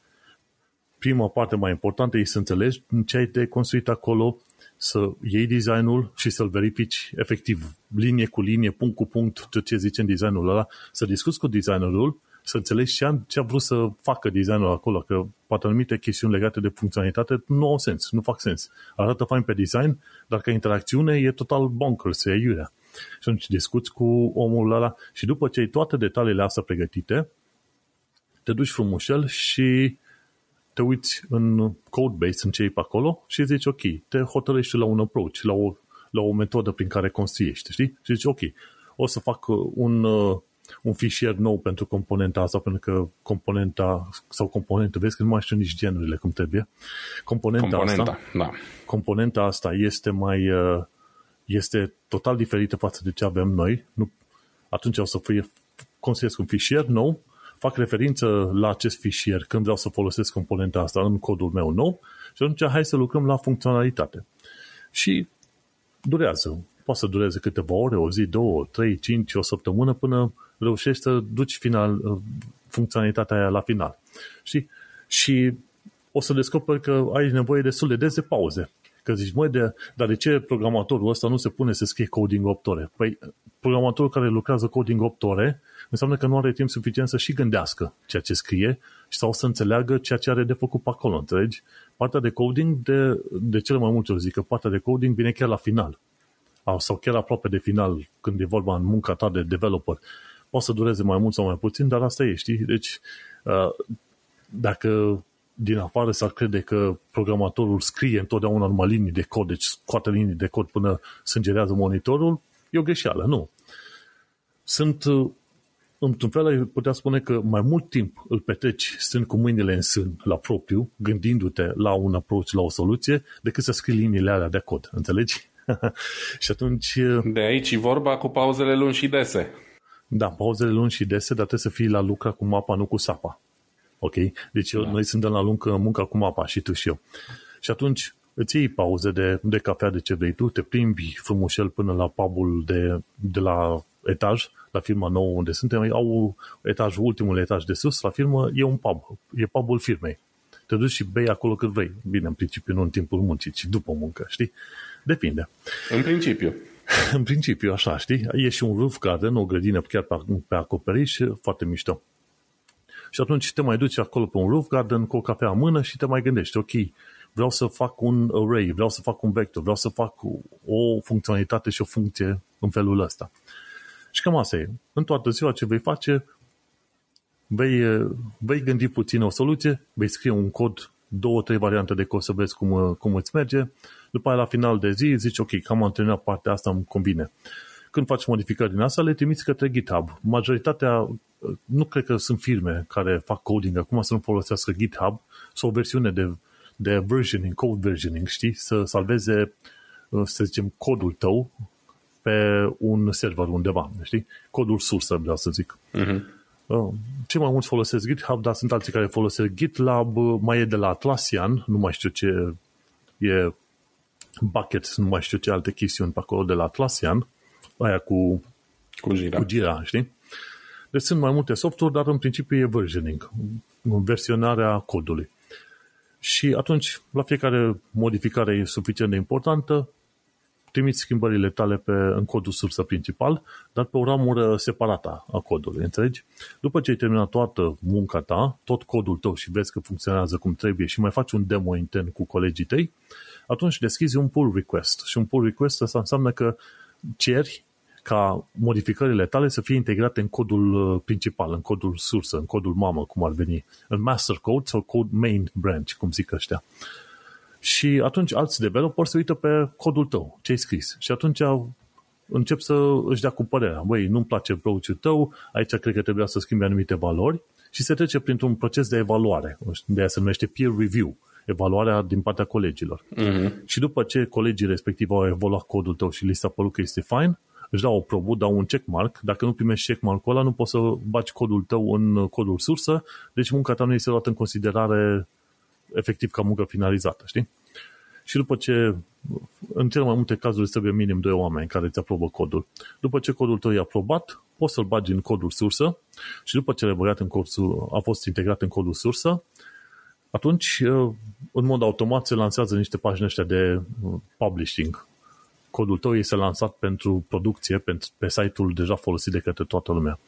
prima parte mai importantă e să înțelegi ce ai de construit acolo, să iei designul și să-l verifici efectiv, linie cu linie, punct cu punct, tot ce zice în designul ăla, să discuți cu designerul, să înțelegi ce a, ce a vrut să facă designul acolo, că poate anumite chestiuni legate de funcționalitate nu au sens, nu fac sens. Arată fain pe design, dar ca interacțiune e total bonkers, e iurea. Și atunci discuți cu omul ăla și după ce ai toate detaliile astea pregătite, te duci frumușel și te uiți în codebase, în ce e pe acolo și zici, ok, te hotărăști la un approach, la o, la o metodă prin care construiești, știi? Și zici, ok, o să fac un, uh, un fișier nou pentru componenta asta, pentru că componenta sau componentă, vezi că nu mai știu nici genurile cum trebuie. Componenta, componenta asta, da. componenta asta este mai uh, este total diferită față de ce avem noi. Nu, atunci o să fie construiesc un fișier nou fac referință la acest fișier când vreau să folosesc componenta asta în codul meu nou și atunci hai să lucrăm la funcționalitate. Și durează. Poate să dureze câteva ore, o zi, două, trei, cinci, o săptămână până reușești să duci final, funcționalitatea aia la final. Și, și o să descoperi că ai nevoie destul de des de pauze. Că zici, măi, de, dar de ce programatorul ăsta nu se pune să scrie coding 8 ore? Păi, programatorul care lucrează coding 8 ore înseamnă că nu are timp suficient să și gândească ceea ce scrie sau să înțeleagă ceea ce are de făcut pe acolo, înțelegi? Partea de coding, de, de cele mai multe ori zic că partea de coding vine chiar la final sau chiar aproape de final, când e vorba în munca ta de developer. Poate să dureze mai mult sau mai puțin, dar asta e, știi? Deci, uh, dacă din afară s-ar crede că programatorul scrie întotdeauna numai linii de cod, deci scoate linii de cod până sângerează monitorul, e o greșeală, nu. Sunt uh, într-un fel ai putea spune că mai mult timp îl petreci stând cu mâinile în sân la propriu, gândindu-te la un approach, la o soluție, decât să scrii liniile alea de cod, înțelegi? și atunci... De aici vorba cu pauzele lungi și dese. Da, pauzele lungi și dese, dar trebuie să fii la lucra cu mapa, nu cu sapa. Ok? Deci da. noi suntem la luncă, munca cu mapa și tu și eu. Și atunci îți iei pauze de, de cafea, de ce vrei tu, te plimbi frumușel până la pubul de, de la etaj, la firma nouă unde suntem, au etajul, ultimul etaj de sus, la firmă, e un pub, e pubul firmei. Te duci și bei acolo cât vrei. Bine, în principiu nu în timpul muncii, ci după muncă, știi? Depinde. În principiu. în principiu, așa, știi? E și un roof garden, o grădină chiar pe, pe acoperiș, foarte mișto. Și atunci te mai duci acolo pe un roof garden cu o cafea în mână și te mai gândești, ok, vreau să fac un array, vreau să fac un vector, vreau să fac o funcționalitate și o funcție în felul ăsta. Și cam asta e. În toată ziua ce vei face, vei, vei gândi puțin o soluție, vei scrie un cod, două, trei variante de cod să vezi cum, cum îți merge, după aia la final de zi zici, ok, cam am terminat partea asta, îmi convine. Când faci modificări din asta, le trimiți către GitHub. Majoritatea, nu cred că sunt firme care fac coding acum să nu folosească GitHub sau o versiune de, de versioning, code versioning, știi, să salveze, să zicem, codul tău pe un server undeva, știi? Codul sursă, vreau să zic. Uh-huh. Cei mai mulți folosesc GitHub, dar sunt alții care folosesc GitLab, mai e de la Atlassian, nu mai știu ce e Bucket, nu mai știu ce alte chestiuni pe acolo de la Atlassian, aia cu, cu Gira. Cu gira știi? Deci sunt mai multe softuri, dar în principiu e versioning, versionarea codului. Și atunci, la fiecare modificare e suficient de importantă, trimiți schimbările tale pe, în codul sursă principal, dar pe o ramură separată a codului, înțelegi? După ce ai terminat toată munca ta, tot codul tău și vezi că funcționează cum trebuie și mai faci un demo intern cu colegii tăi, atunci deschizi un pull request. Și un pull request asta înseamnă că ceri ca modificările tale să fie integrate în codul uh, principal, în codul sursă, în codul mamă, cum ar veni, în master code sau code main branch, cum zic ăștia. Și atunci alți developeri se uită pe codul tău, ce ai scris. Și atunci încep să își dea cu părerea. Băi, nu-mi place approach tău, aici cred că trebuia să schimbi anumite valori și se trece printr-un proces de evaluare. De aia se numește peer review evaluarea din partea colegilor. Uh-huh. Și după ce colegii respectiv au evaluat codul tău și li s-a părut că este fine, își dau o probă, dau un checkmark. Dacă nu primești checkmark-ul ăla, nu poți să baci codul tău în codul sursă, deci munca ta nu este luată în considerare efectiv ca muncă finalizată, știi? Și după ce, în cele mai multe cazuri, trebuie minim doi oameni care îți aprobă codul. După ce codul tău e aprobat, poți să-l bagi în codul sursă și după ce l-ai băgat în codul, a fost integrat în codul sursă, atunci, uh, în mod automat, se lansează niște pagini ăștia de uh, publishing. Codul tău este lansat pentru producție pentru, pe site-ul deja folosit de către toată lumea.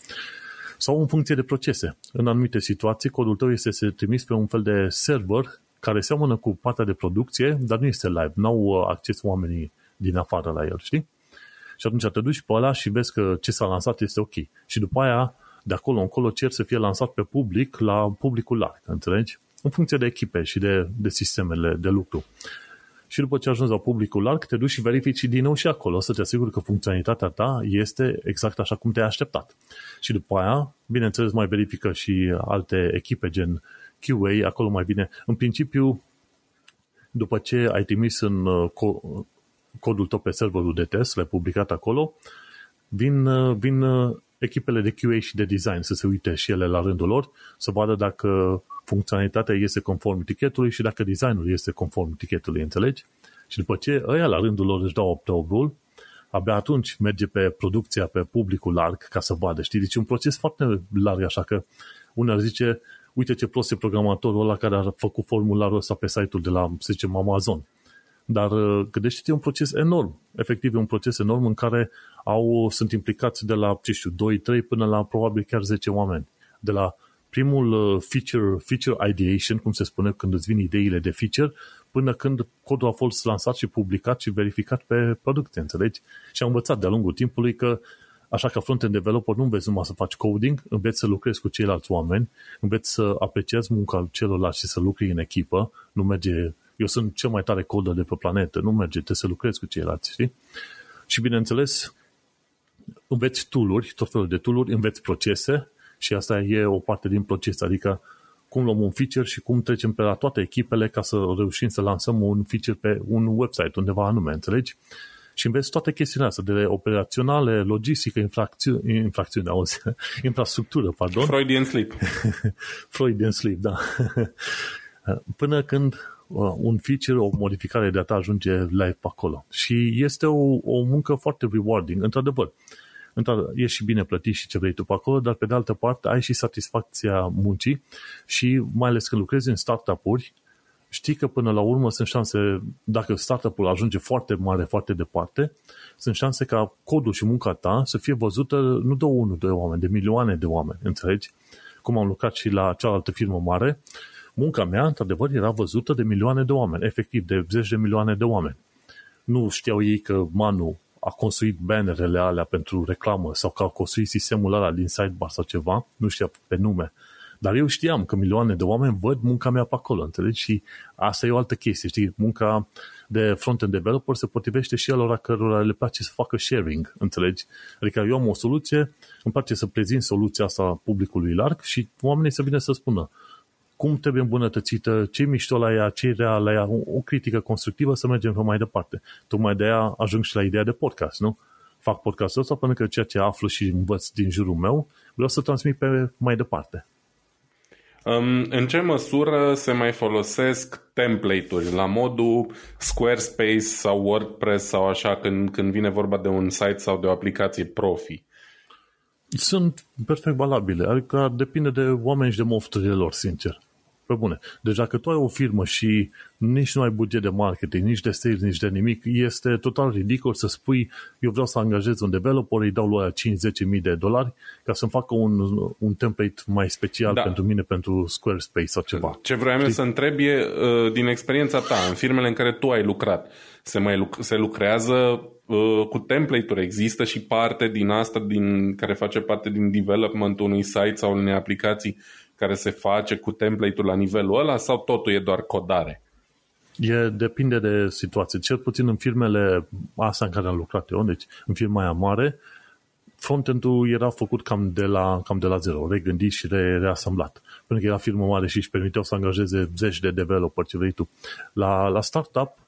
Sau în funcție de procese. În anumite situații, codul tău este trimis pe un fel de server care seamănă cu partea de producție, dar nu este live. Nu au uh, acces oamenii din afară la el, știi? Și atunci te duci pe ăla și vezi că ce s-a lansat este ok. Și după aia, de acolo încolo, cer să fie lansat pe public la publicul larg, înțelegi? în funcție de echipe și de, de sistemele de lucru. Și după ce ajungi la publicul larg, te duci și verifici din nou și acolo să te asiguri că funcționalitatea ta este exact așa cum te-ai așteptat. Și după aia, bineînțeles, mai verifică și alte echipe gen QA, acolo mai bine. În principiu, după ce ai trimis în uh, codul tău pe serverul de test, l-ai publicat acolo, vin, uh, vin uh, echipele de QA și de design să se uite și ele la rândul lor, să vadă dacă funcționalitatea este conform etichetului și dacă designul este conform etichetului, înțelegi? Și după ce ăia la rândul lor își dau opt abia atunci merge pe producția, pe publicul larg ca să vadă, știi? Deci e un proces foarte larg, așa că unul zice, uite ce prost e programatorul ăla care a făcut formularul ăsta pe site-ul de la, să zicem, Amazon. Dar uh, gândește-te, e un proces enorm. Efectiv, e un proces enorm în care au, sunt implicați de la, ce știu, 2-3 până la probabil chiar 10 oameni. De la primul uh, feature, feature ideation, cum se spune când îți vin ideile de feature, până când codul a fost lansat și publicat și verificat pe producte, înțelegi? Și am învățat de-a lungul timpului că Așa că front-end developer nu înveți numai să faci coding, înveți să lucrezi cu ceilalți oameni, înveți să apreciezi munca celorlalți și să lucri în echipă, nu merge, eu sunt cel mai tare coder de pe planetă, nu merge, trebuie să lucrezi cu ceilalți, știi? Și bineînțeles, înveți tool tot felul de tool înveți procese și asta e o parte din proces, adică cum luăm un feature și cum trecem pe la toate echipele ca să reușim să lansăm un feature pe un website undeva anume, înțelegi? Și înveți toate chestiile astea, de operaționale, logistică, infracțiune, infracțiune auzi, infrastructură, pardon. Freudian sleep. Freudian sleep, da. Până când uh, un feature, o modificare de data ajunge live pe acolo. Și este o, o muncă foarte rewarding, într-adevăr e și bine plătit și ce vrei tu pe acolo, dar pe de altă parte ai și satisfacția muncii și mai ales când lucrezi în startup-uri, știi că până la urmă sunt șanse, dacă startup-ul ajunge foarte mare, foarte departe, sunt șanse ca codul și munca ta să fie văzută nu de unul, de oameni, de milioane de oameni, înțelegi? Cum am lucrat și la cealaltă firmă mare, munca mea, într-adevăr, era văzută de milioane de oameni, efectiv, de zeci de milioane de oameni. Nu știau ei că Manu a construit bannerele alea pentru reclamă sau că a construit sistemul ăla din sidebar sau ceva, nu știa pe nume, Dar eu știam că milioane de oameni văd munca mea pe acolo, înțelegi? Și asta e o altă chestie, știi? Munca de front-end developer se potrivește și alora cărora le place să facă sharing, înțelegi? Adică eu am o soluție, îmi place să prezint soluția asta publicului larg și oamenii să vină să spună cum trebuie îmbunătățită, ce mișto la ea, ce rea la ea, o critică constructivă să mergem pe mai departe. Tocmai de aia ajung și la ideea de podcast, nu? Fac podcastul ăsta pentru că ceea ce aflu și învăț din jurul meu, vreau să transmit pe mai departe. Um, în ce măsură se mai folosesc template-uri la modul Squarespace sau WordPress sau așa când, când vine vorba de un site sau de o aplicație profi? Sunt perfect valabile, adică depinde de oameni și de mofturile lor, sincer. Pe bune. Deci dacă tu ai o firmă și nici nu ai buget de marketing, nici de sales, nici de nimic, este total ridicol să spui eu vreau să angajez un developer, îi dau lui 5-10 mii de dolari ca să-mi facă un, un template mai special da. pentru mine, pentru Squarespace sau ceva. Ce vreau eu să întreb e, uh, din experiența ta, în firmele în care tu ai lucrat, se, mai luc- se lucrează uh, cu template-uri. Există și parte din asta din, care face parte din development-ul unui site sau unei aplicații care se face cu template-ul la nivelul ăla sau totul e doar codare? E, depinde de situație. Cel puțin în firmele astea în care am lucrat eu, deci în firma aia mare, frontend-ul era făcut cam de la, cam de la zero, regândit și re, reasamblat. Pentru că era firmă mare și își permiteau să angajeze zeci de developer, ce vrei tu. La, la startup,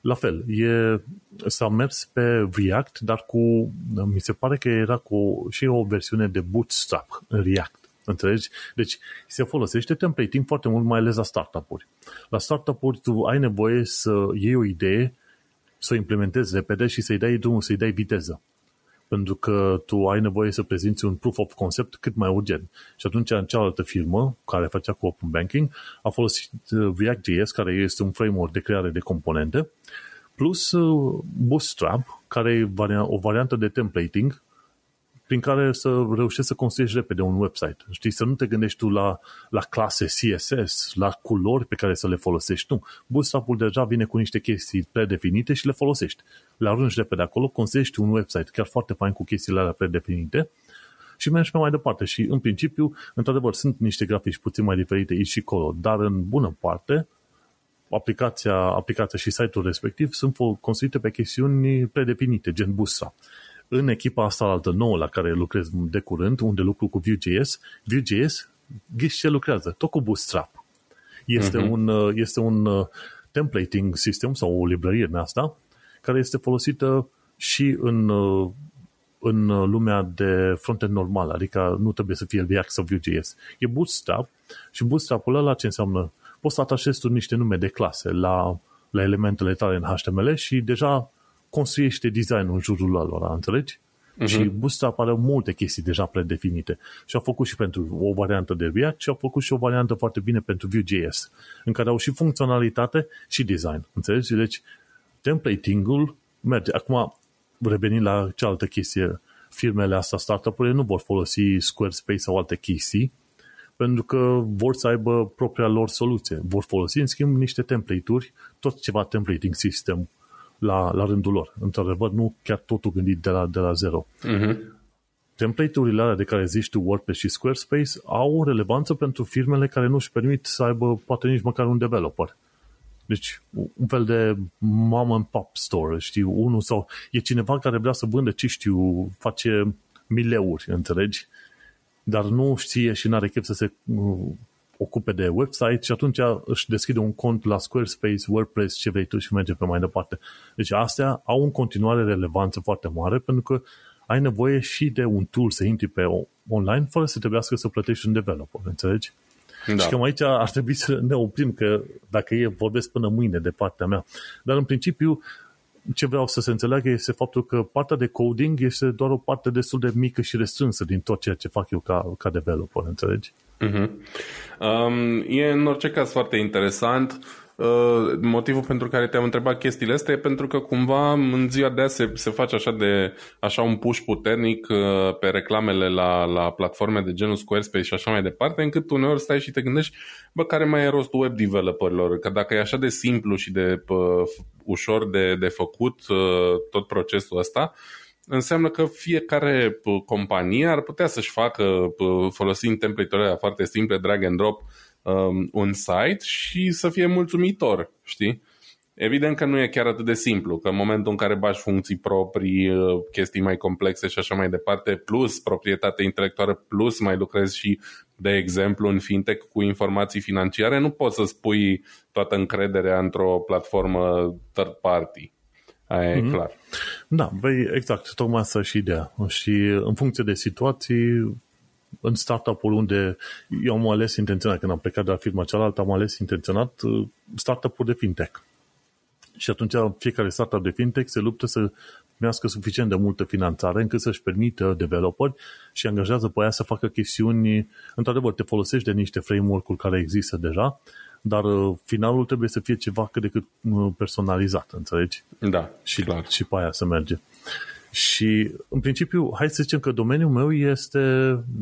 la fel, e, s-a mers pe React, dar cu, mi se pare că era cu și o versiune de Bootstrap în React. Înțelegi? Deci se folosește templating foarte mult, mai ales la startup-uri. La startup-uri tu ai nevoie să iei o idee, să o implementezi repede și să-i dai drumul, să-i dai viteză. Pentru că tu ai nevoie să prezinți un proof of concept cât mai urgent. Și atunci în cealaltă firmă, care facea cu Open Banking, a folosit uh, React.js, care este un framework de creare de componente, plus uh, Bootstrap, care e o variantă de templating prin care să reușești să construiești repede un website. Știi, să nu te gândești tu la, la clase CSS, la culori pe care să le folosești. Nu. Bootstrap-ul deja vine cu niște chestii predefinite și le folosești. Le arunci repede acolo, construiești un website chiar foarte fain cu chestiile alea predefinite și mergi pe mai departe. Și în principiu, într-adevăr, sunt niște grafici puțin mai diferite aici și acolo, dar în bună parte, aplicația, aplicația și site-ul respectiv sunt construite pe chestiuni predefinite, gen Bootstrap în echipa asta altă nouă la care lucrez de curând, unde lucru cu Vue.js, Vue.js, ghiși ce lucrează, tot cu Bootstrap. Este uh-huh. un, uh, este un uh, templating system sau o librărie în asta care este folosită și în, uh, în lumea de frontend normal, adică nu trebuie să fie React sau Vue.js. E Bootstrap și Bootstrap-ul ăla ce înseamnă? Poți să atașezi tu niște nume de clase la, la elementele tale în HTML și deja construiește designul în jurul lor, înțelegi? Uh-huh. Și Bootstrap are multe chestii deja predefinite. Și au făcut și pentru o variantă de React și au făcut și o variantă foarte bine pentru Vue.js, în care au și funcționalitate și design. Înțelegi? Deci, templating-ul merge. Acum, revenind la cealaltă chestie, firmele astea, startup-urile, nu vor folosi Squarespace sau alte chestii, pentru că vor să aibă propria lor soluție. Vor folosi, în schimb, niște template-uri, tot ceva templating system la, la rândul lor. Într-adevăr, nu chiar totul gândit de la, de la zero. Uh-huh. Template-urile alea de care zici tu, WordPress și Squarespace, au relevanță pentru firmele care nu își permit să aibă poate nici măcar un developer. Deci, un fel de mom and pop store, știi, unul sau e cineva care vrea să vândă, ce știu, face mileuri, înțelegi? Dar nu știe și n-are chef să se ocupe de website și atunci își deschide un cont la Squarespace, WordPress, ce vrei tu și merge pe mai departe. Deci astea au în continuare relevanță foarte mare pentru că ai nevoie și de un tool să intri pe online fără să trebuiască să plătești un developer, înțelegi? Da. Și cam aici ar trebui să ne oprim, că dacă e, vorbesc până mâine de partea mea. Dar în principiu, ce vreau să se înțeleagă este faptul că partea de coding este doar o parte destul de mică și restrânsă din tot ceea ce fac eu ca, ca developer, înțelegi? Uh-huh. Um, e în orice caz foarte interesant. Uh, motivul pentru care te-am întrebat chestiile astea e pentru că cumva în ziua de azi se, se face așa de așa un push puternic uh, pe reclamele la, la platforme de genul Squarespace și așa mai departe, încât uneori stai și te gândești, bă, care mai e rostul web developerilor? Că dacă e așa de simplu și de uh, ușor de, de făcut uh, tot procesul ăsta, înseamnă că fiecare companie ar putea să-și facă, folosind template-urile foarte simple, drag and drop, um, un site și să fie mulțumitor, știi? Evident că nu e chiar atât de simplu, că în momentul în care bași funcții proprii, uh, chestii mai complexe și așa mai departe, plus proprietate intelectuală, plus mai lucrezi și, de exemplu, în fintech cu informații financiare, nu poți să spui toată încrederea într-o platformă third party. Aia mm-hmm. e mhm. clar. Da, băi, exact, tocmai asta și ideea. Și în funcție de situații, în startup-ul unde eu am ales intenționat, când am plecat de la firma cealaltă, am ales intenționat uh, startup-ul de fintech. Și atunci fiecare startup de fintech se luptă să primească suficient de multă finanțare încât să-și permită developeri și angajează pe aia să facă chestiuni, într-adevăr, te folosești de niște framework-uri care există deja, dar uh, finalul trebuie să fie ceva cât de cât uh, personalizat, înțelegi? Da, și, clar. Și pe aia să merge. Și, în principiu, hai să zicem că domeniul meu este,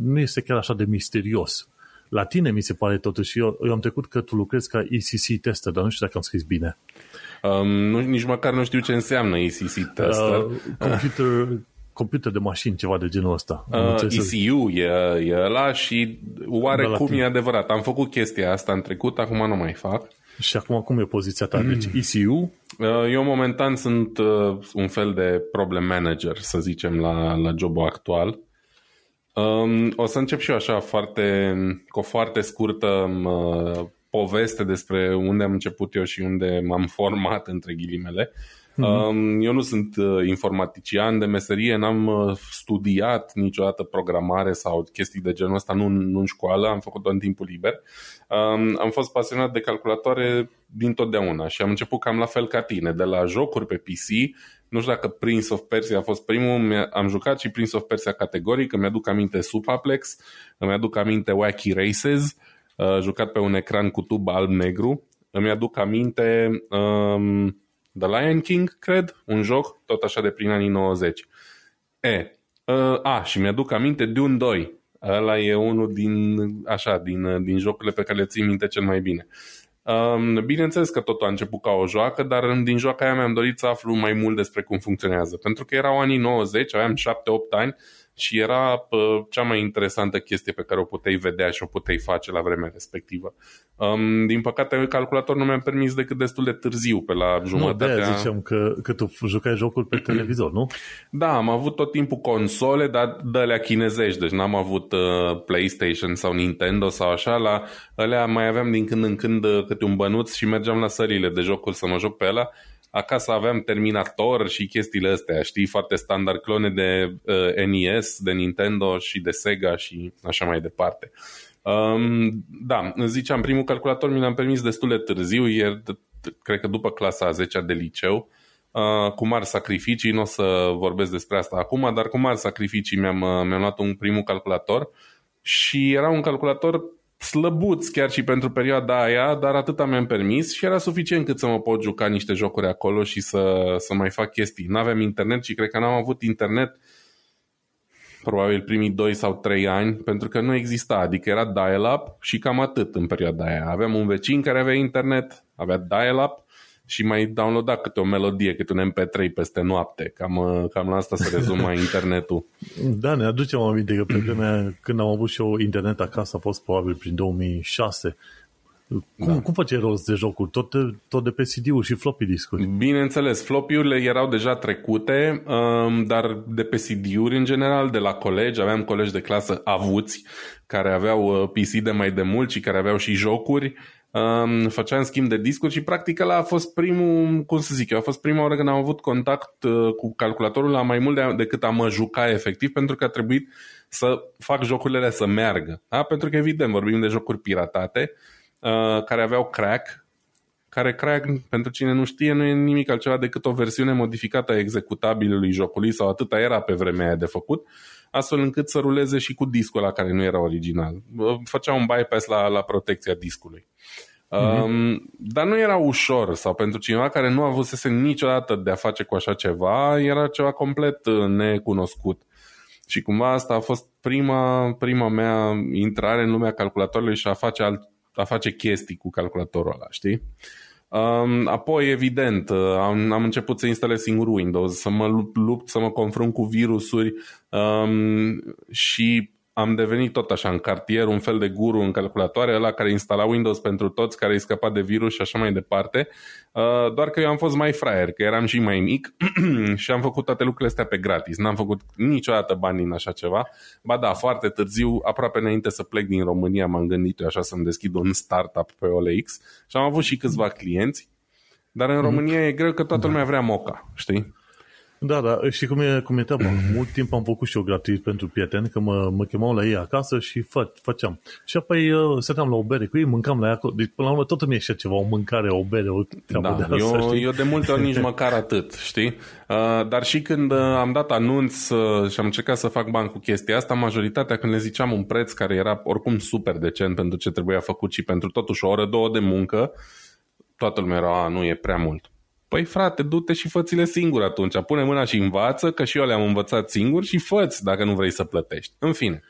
nu este chiar așa de misterios. La tine mi se pare totuși, eu, eu am trecut că tu lucrezi ca ECC tester, dar nu știu dacă am scris bine. Um, nu, nici măcar nu știu ce înseamnă ECC tester. Uh, computer, computer de mașini, ceva de genul ăsta. Uh, ECU e, e ăla și oarecum e adevărat. Am făcut chestia asta în trecut, acum nu mai fac. Și acum cum e poziția ta? Deci ECU? Uh, eu momentan sunt uh, un fel de problem manager, să zicem, la, la jobul actual. Um, o să încep și eu așa foarte, cu o foarte scurtă uh, poveste despre unde am început eu și unde m-am format, între ghilimele. Mm-hmm. Eu nu sunt uh, informatician de meserie, n-am uh, studiat niciodată programare sau chestii de genul ăsta, nu, nu în școală, am făcut-o în timpul liber. Am fost pasionat de calculatoare din totdeauna și am început cam la fel ca tine, de la jocuri pe PC, nu știu dacă Prince of Persia a fost primul, am jucat și Prince of Persia categoric, îmi aduc aminte Supaplex, îmi aduc aminte Wacky Races, uh, jucat pe un ecran cu tub alb-negru, îmi aduc aminte um, The Lion King, cred, un joc tot așa de prin anii 90. E, uh, a, și mi-aduc aminte Dune 2. Ăla e unul din, așa, din, din jocurile pe care le țin minte cel mai bine. Um, bineînțeles că totul a început ca o joacă, dar din joaca aia mi-am dorit să aflu mai mult despre cum funcționează. Pentru că erau anii 90, aveam 7-8 ani și era pă, cea mai interesantă chestie pe care o puteai vedea și o puteai face la vremea respectivă. Um, din păcate, calculator nu mi-am permis decât destul de târziu, pe la jumătatea... Nu, de ziceam că, că tu jucai jocul pe televizor, nu? Da, am avut tot timpul console, dar de alea chinezești, deci n-am avut uh, PlayStation sau Nintendo sau așa, la alea mai aveam din când în când uh, câte un bănuț și mergeam la sările de jocuri să mă joc pe ăla acasă aveam Terminator și chestiile astea, știi, foarte standard, clone de uh, NES, de Nintendo și de Sega și așa mai departe. Um, da, ziceam, primul calculator mi l-am permis destul de târziu, ieri, cred că după clasa a 10 de liceu, uh, cu mari sacrificii, nu o să vorbesc despre asta acum, dar cu mari sacrificii mi-am, uh, mi-am luat un primul calculator și era un calculator slăbuț chiar și pentru perioada aia, dar atâta mi-am permis și era suficient cât să mă pot juca niște jocuri acolo și să, să mai fac chestii. N-aveam internet și cred că n-am avut internet probabil primii 2 sau 3 ani, pentru că nu exista, adică era dial-up și cam atât în perioada aia. Aveam un vecin care avea internet, avea dial-up și mai downloada câte o melodie, câte un MP3 peste noapte. Cam, uh, cam la asta se rezumă internetul. Da, ne aducem aminte că pe vremea când am avut și eu internet acasă a fost probabil prin 2006. Cum, da. cum face rost de jocuri? Tot de, tot de pe CD-uri și floppy discuri? Bineînțeles, floppy-urile erau deja trecute, um, dar de pe CD-uri în general, de la colegi, aveam colegi de clasă avuți, care aveau uh, PC de mai de mult și care aveau și jocuri um, făceam schimb de discuri și practic ăla a fost primul, cum să zic eu, a fost prima oară când am avut contact uh, cu calculatorul la mai mult de, decât am mă juca efectiv pentru că a trebuit să fac jocurile să meargă. Da? Pentru că evident vorbim de jocuri piratate uh, care aveau crack care crack, pentru cine nu știe, nu e nimic altceva decât o versiune modificată a executabilului jocului sau atâta era pe vremea aia de făcut, astfel încât să ruleze și cu discul la care nu era original. Făcea un bypass la, la protecția discului. Mm-hmm. Um, dar nu era ușor sau pentru cineva care nu a avut niciodată de a face cu așa ceva, era ceva complet uh, necunoscut. Și cumva asta a fost prima, prima mea intrare în lumea calculatorului și a face, alt, a face chestii cu calculatorul ăla, știi? Um, apoi, evident, am, am început să instalez singur Windows, să mă lupt, să mă confrunt cu virusuri um, și am devenit tot așa în cartier un fel de guru în calculatoare, ăla care instala Windows pentru toți, care îi scăpa de virus și așa mai departe. Uh, doar că eu am fost mai fraier, că eram și mai mic și am făcut toate lucrurile astea pe gratis. N-am făcut niciodată bani din așa ceva. Ba da, foarte târziu, aproape înainte să plec din România, m-am gândit eu așa să-mi deschid un startup pe OLX și am avut și câțiva clienți. Dar în mhm. România mm. e greu că toată lumea vrea moca, știi? Da, da, și cum e, cum e treaba. Mult timp am făcut și eu gratis pentru prieteni, că mă, mă chemau la ei acasă și fă, făceam. Și apoi uh, stăteam la o bere cu ei, mâncam la ea acolo. Deci, până la urmă, tot îmi ieșea ceva, o mâncare, o bere, o treabă da, de asta, eu, știi? eu de multe ori nici măcar atât, știi? Uh, dar și când uh, am dat anunț uh, și am încercat să fac bani cu chestia asta, majoritatea când le ziceam un preț care era oricum super decent pentru ce trebuia făcut și pentru totuși o oră, două de muncă, toată lumea era, a, nu e prea mult. Păi frate, du-te și fă-ți-le singur atunci. Pune mâna și învață, că și eu le-am învățat singur și fă dacă nu vrei să plătești. În fine.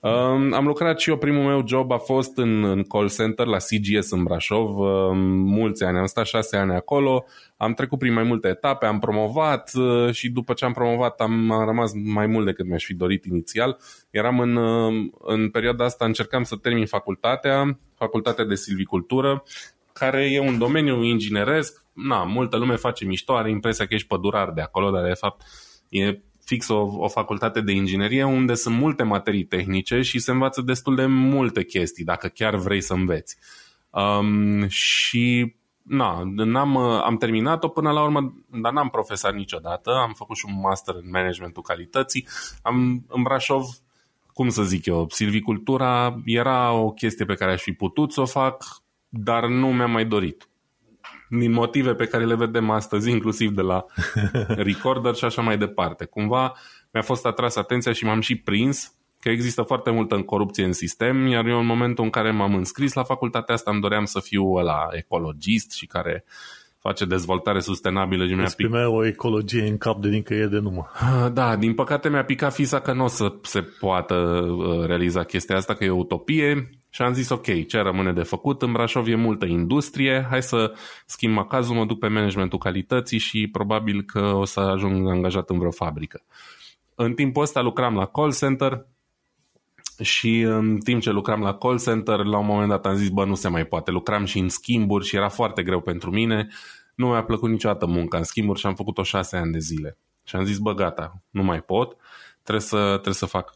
Um, am lucrat și eu, primul meu job a fost în, în call center la CGS în Brașov, um, mulți ani, am stat șase ani acolo, am trecut prin mai multe etape, am promovat uh, și după ce am promovat am, am rămas mai mult decât mi-aș fi dorit inițial. Eram în, uh, în perioada asta, încercam să termin facultatea, facultatea de silvicultură, care e un domeniu ingineresc, na, multă lume face mișto, are impresia că ești pădurar de acolo, dar de fapt e fix o, o facultate de inginerie unde sunt multe materii tehnice și se învață destul de multe chestii, dacă chiar vrei să înveți. Um, și na, n-am, am terminat-o până la urmă, dar n-am profesat niciodată, am făcut și un master în managementul calității. Am, în Brașov, cum să zic eu, silvicultura era o chestie pe care aș fi putut să o fac, dar nu mi-am mai dorit. Din motive pe care le vedem astăzi, inclusiv de la recorder și așa mai departe. Cumva mi-a fost atras atenția și m-am și prins că există foarte multă corupție în sistem, iar eu în momentul în care m-am înscris la facultatea asta îmi doream să fiu la ecologist și care face dezvoltare sustenabilă. Și mi-a pic... o ecologie în cap de nicăieri de numă. Ah, da, din păcate mi-a picat fisa că nu o să se poată uh, realiza chestia asta, că e o utopie și am zis, ok, ce rămâne de făcut? În Brașov e multă industrie, hai să schimb acazul, mă duc pe managementul calității și probabil că o să ajung angajat în vreo fabrică. În timpul ăsta lucram la call center și în timp ce lucram la call center, la un moment dat am zis, bă, nu se mai poate. Lucram și în schimburi și era foarte greu pentru mine. Nu mi-a plăcut niciodată munca în schimburi și am făcut-o șase ani de zile. Și am zis, bă, gata, nu mai pot trebuie să, trebuie să, fac,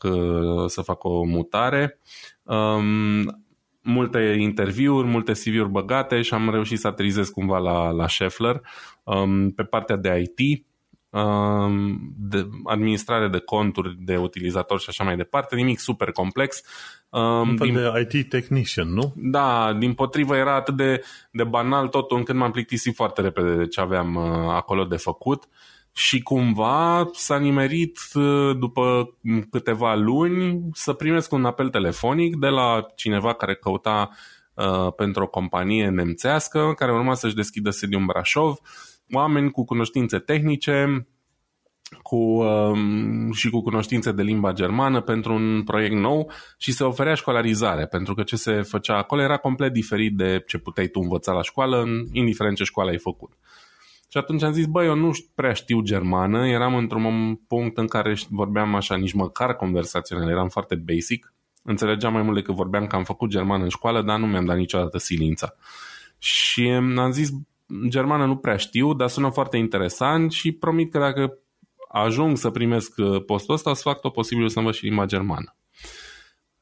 să fac o mutare um, multe interviuri, multe CV-uri băgate și am reușit să aterizez cumva la, la Scheffler um, pe partea de IT, um, de administrare de conturi de utilizatori și așa mai departe, nimic super complex. Um, Un fel din, de IT technician, nu? Da, din potrivă era atât de, de banal totul încât m-am plictisit foarte repede de ce aveam uh, acolo de făcut. Uh, și cumva s-a nimerit uh, după câteva luni să primesc un apel telefonic de la cineva care căuta uh, pentru o companie nemțească care urma să-și deschidă sediul în Brașov, oameni cu cunoștințe tehnice cu, um, și cu cunoștințe de limba germană pentru un proiect nou și se oferea școlarizare, pentru că ce se făcea acolo era complet diferit de ce puteai tu învăța la școală, indiferent ce școală ai făcut. Și atunci am zis, băi, eu nu prea știu germană, eram într-un punct în care vorbeam așa, nici măcar conversațional, eram foarte basic, înțelegeam mai mult decât vorbeam că am făcut germană în școală, dar nu mi-am dat niciodată silința. Și am zis, germană nu prea știu, dar sună foarte interesant și promit că dacă ajung să primesc uh, postul ăsta, o să fac tot posibilul să învăț și limba germană.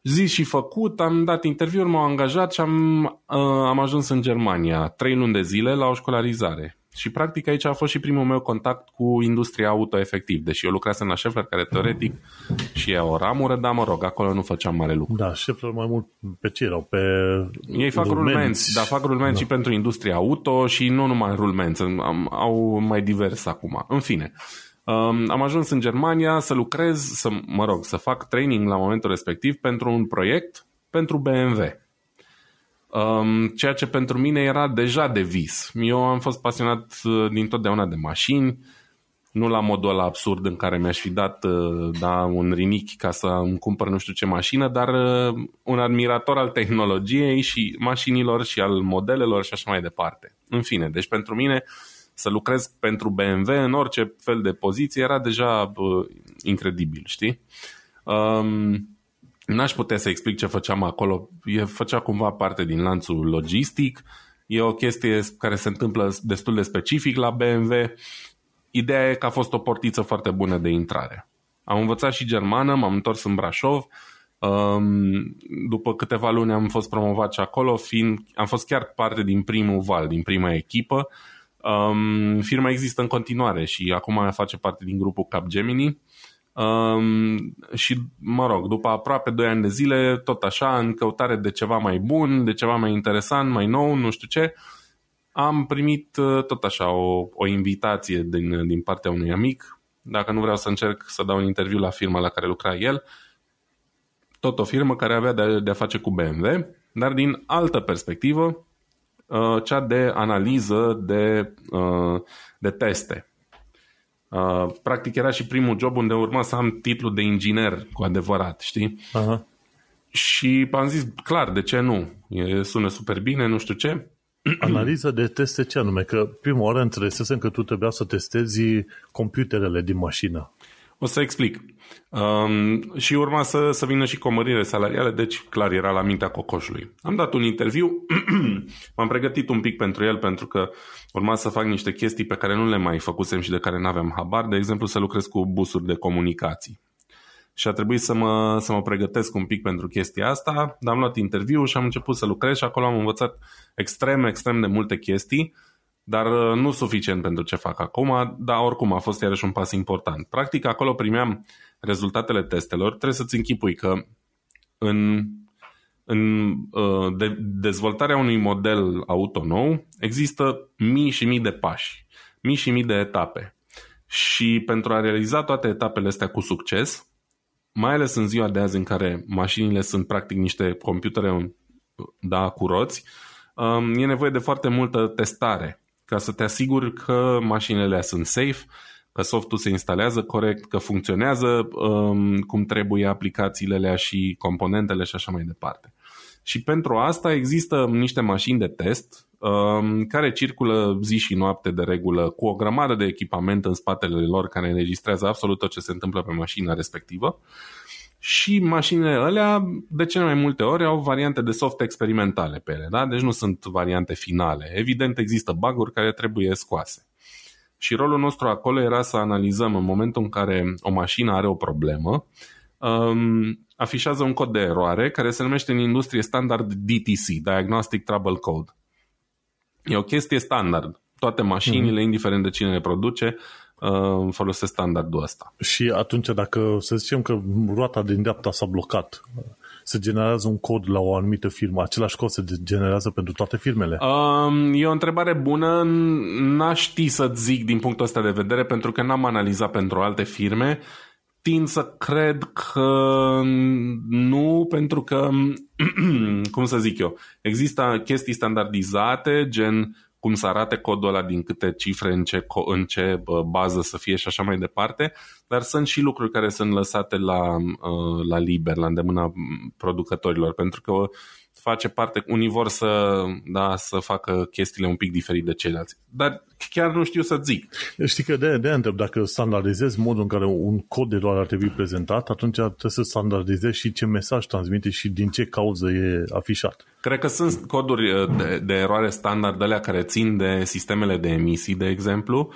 Zis și făcut, am dat interviuri, m-au angajat și am, uh, am ajuns în Germania trei luni de zile la o școlarizare. Și practic aici a fost și primul meu contact cu industria auto efectiv, deși eu lucrasem la Schaeffler, care teoretic și e o ramură, dar mă rog, acolo nu făceam mare lucru. Da, Schaeffler mai mult pe ce erau? Pe Ei fac rulmenți, rulmenți dar fac rulmenți da. și pentru industria auto și nu numai rulmenți, au mai divers acum. În fine, um, am ajuns în Germania să lucrez, să, mă rog, să fac training la momentul respectiv pentru un proiect pentru BMW um, ceea ce pentru mine era deja de vis. Eu am fost pasionat uh, din totdeauna de mașini, nu la modul ăla absurd în care mi-aș fi dat uh, da, un rinichi ca să îmi cumpăr nu știu ce mașină, dar uh, un admirator al tehnologiei și mașinilor și al modelelor și așa mai departe. În fine, deci pentru mine să lucrez pentru BMW în orice fel de poziție era deja uh, incredibil, știi? Um, N-aș putea să explic ce făceam acolo. E, făcea cumva parte din lanțul logistic. E o chestie care se întâmplă destul de specific la BMW Ideea e că a fost o portiță foarte bună de intrare. Am învățat și germană, m-am întors în Brașov, um, după câteva luni am fost promovat și acolo, fiind, am fost chiar parte din primul val, din prima echipă. Um, firma există în continuare și acum face parte din grupul Capgemini. Um, și, mă rog, după aproape 2 ani de zile, tot așa, în căutare de ceva mai bun, de ceva mai interesant, mai nou, nu știu ce, uh, am primit uh, tot așa o, o invitație din, din partea unui amic, dacă nu vreau să încerc să dau un interviu la firma la care lucra el, tot o firmă care avea de-a, de face cu BMW, dar din altă perspectivă, uh, cea de analiză de, uh, de teste. Practic era și primul job unde urma să am titlul de inginer cu adevărat, știi? Aha. Și am zis, clar, de ce nu? E, sună super bine, nu știu ce. Analiză de teste ce anume? Că prima oară înțelesesem că tu trebuia să testezi computerele din mașină. O să explic. Um, și urma să, să vină și comărire salariale, deci clar era la mintea cocoșului. Am dat un interviu, m-am pregătit un pic pentru el pentru că urma să fac niște chestii pe care nu le mai făcusem și de care nu aveam habar, de exemplu să lucrez cu busuri de comunicații și a trebuit să mă, să mă pregătesc un pic pentru chestia asta, dar am luat interviu și am început să lucrez și acolo am învățat extrem, extrem de multe chestii, dar uh, nu suficient pentru ce fac acum, dar oricum a fost iarăși un pas important. Practic acolo primeam rezultatele testelor, trebuie să-ți închipui că în, în uh, de, dezvoltarea unui model auto nou există mii și mii de pași, mii și mii de etape. Și pentru a realiza toate etapele astea cu succes, mai ales în ziua de azi în care mașinile sunt practic niște computere da, cu roți, um, e nevoie de foarte multă testare ca să te asiguri că mașinile sunt safe, că softul se instalează corect, că funcționează um, cum trebuie aplicațiile și componentele și așa mai departe. Și pentru asta există niște mașini de test um, care circulă zi și noapte de regulă cu o grămadă de echipament în spatele lor care înregistrează absolut tot ce se întâmplă pe mașina respectivă. Și mașinile alea, de cele mai multe ori, au variante de soft experimentale pe ele, da? deci nu sunt variante finale. Evident, există bug care trebuie scoase. Și rolul nostru acolo era să analizăm în momentul în care o mașină are o problemă, um, afișează un cod de eroare care se numește în industrie standard DTC, Diagnostic Trouble Code. E o chestie standard. Toate mașinile, mm-hmm. indiferent de cine le produce, uh, folosesc standardul ăsta. Și atunci dacă să zicem că roata din dreapta s-a blocat, se generează un cod la o anumită firmă, același cod se generează pentru toate firmele? Um, e o întrebare bună, n-aș ști să zic din punctul ăsta de vedere, pentru că n-am analizat pentru alte firme, tind să cred că nu, pentru că, cum să zic eu, există chestii standardizate, gen cum să arate codul ăla, din câte cifre, în ce, în ce bază să fie și așa mai departe, dar sunt și lucruri care sunt lăsate la, uh, la liber, la îndemâna producătorilor, pentru că face parte, unii vor să, da, să facă chestiile un pic diferit de ceilalți. Dar chiar nu știu să zic. Știi că de, de întreb, dacă standardizezi modul în care un cod de eroare ar trebui prezentat, atunci trebuie să standardizezi și ce mesaj transmite și din ce cauză e afișat. Cred că sunt coduri uh, de, de eroare standard alea care țin de sistemele de emisii, de exemplu,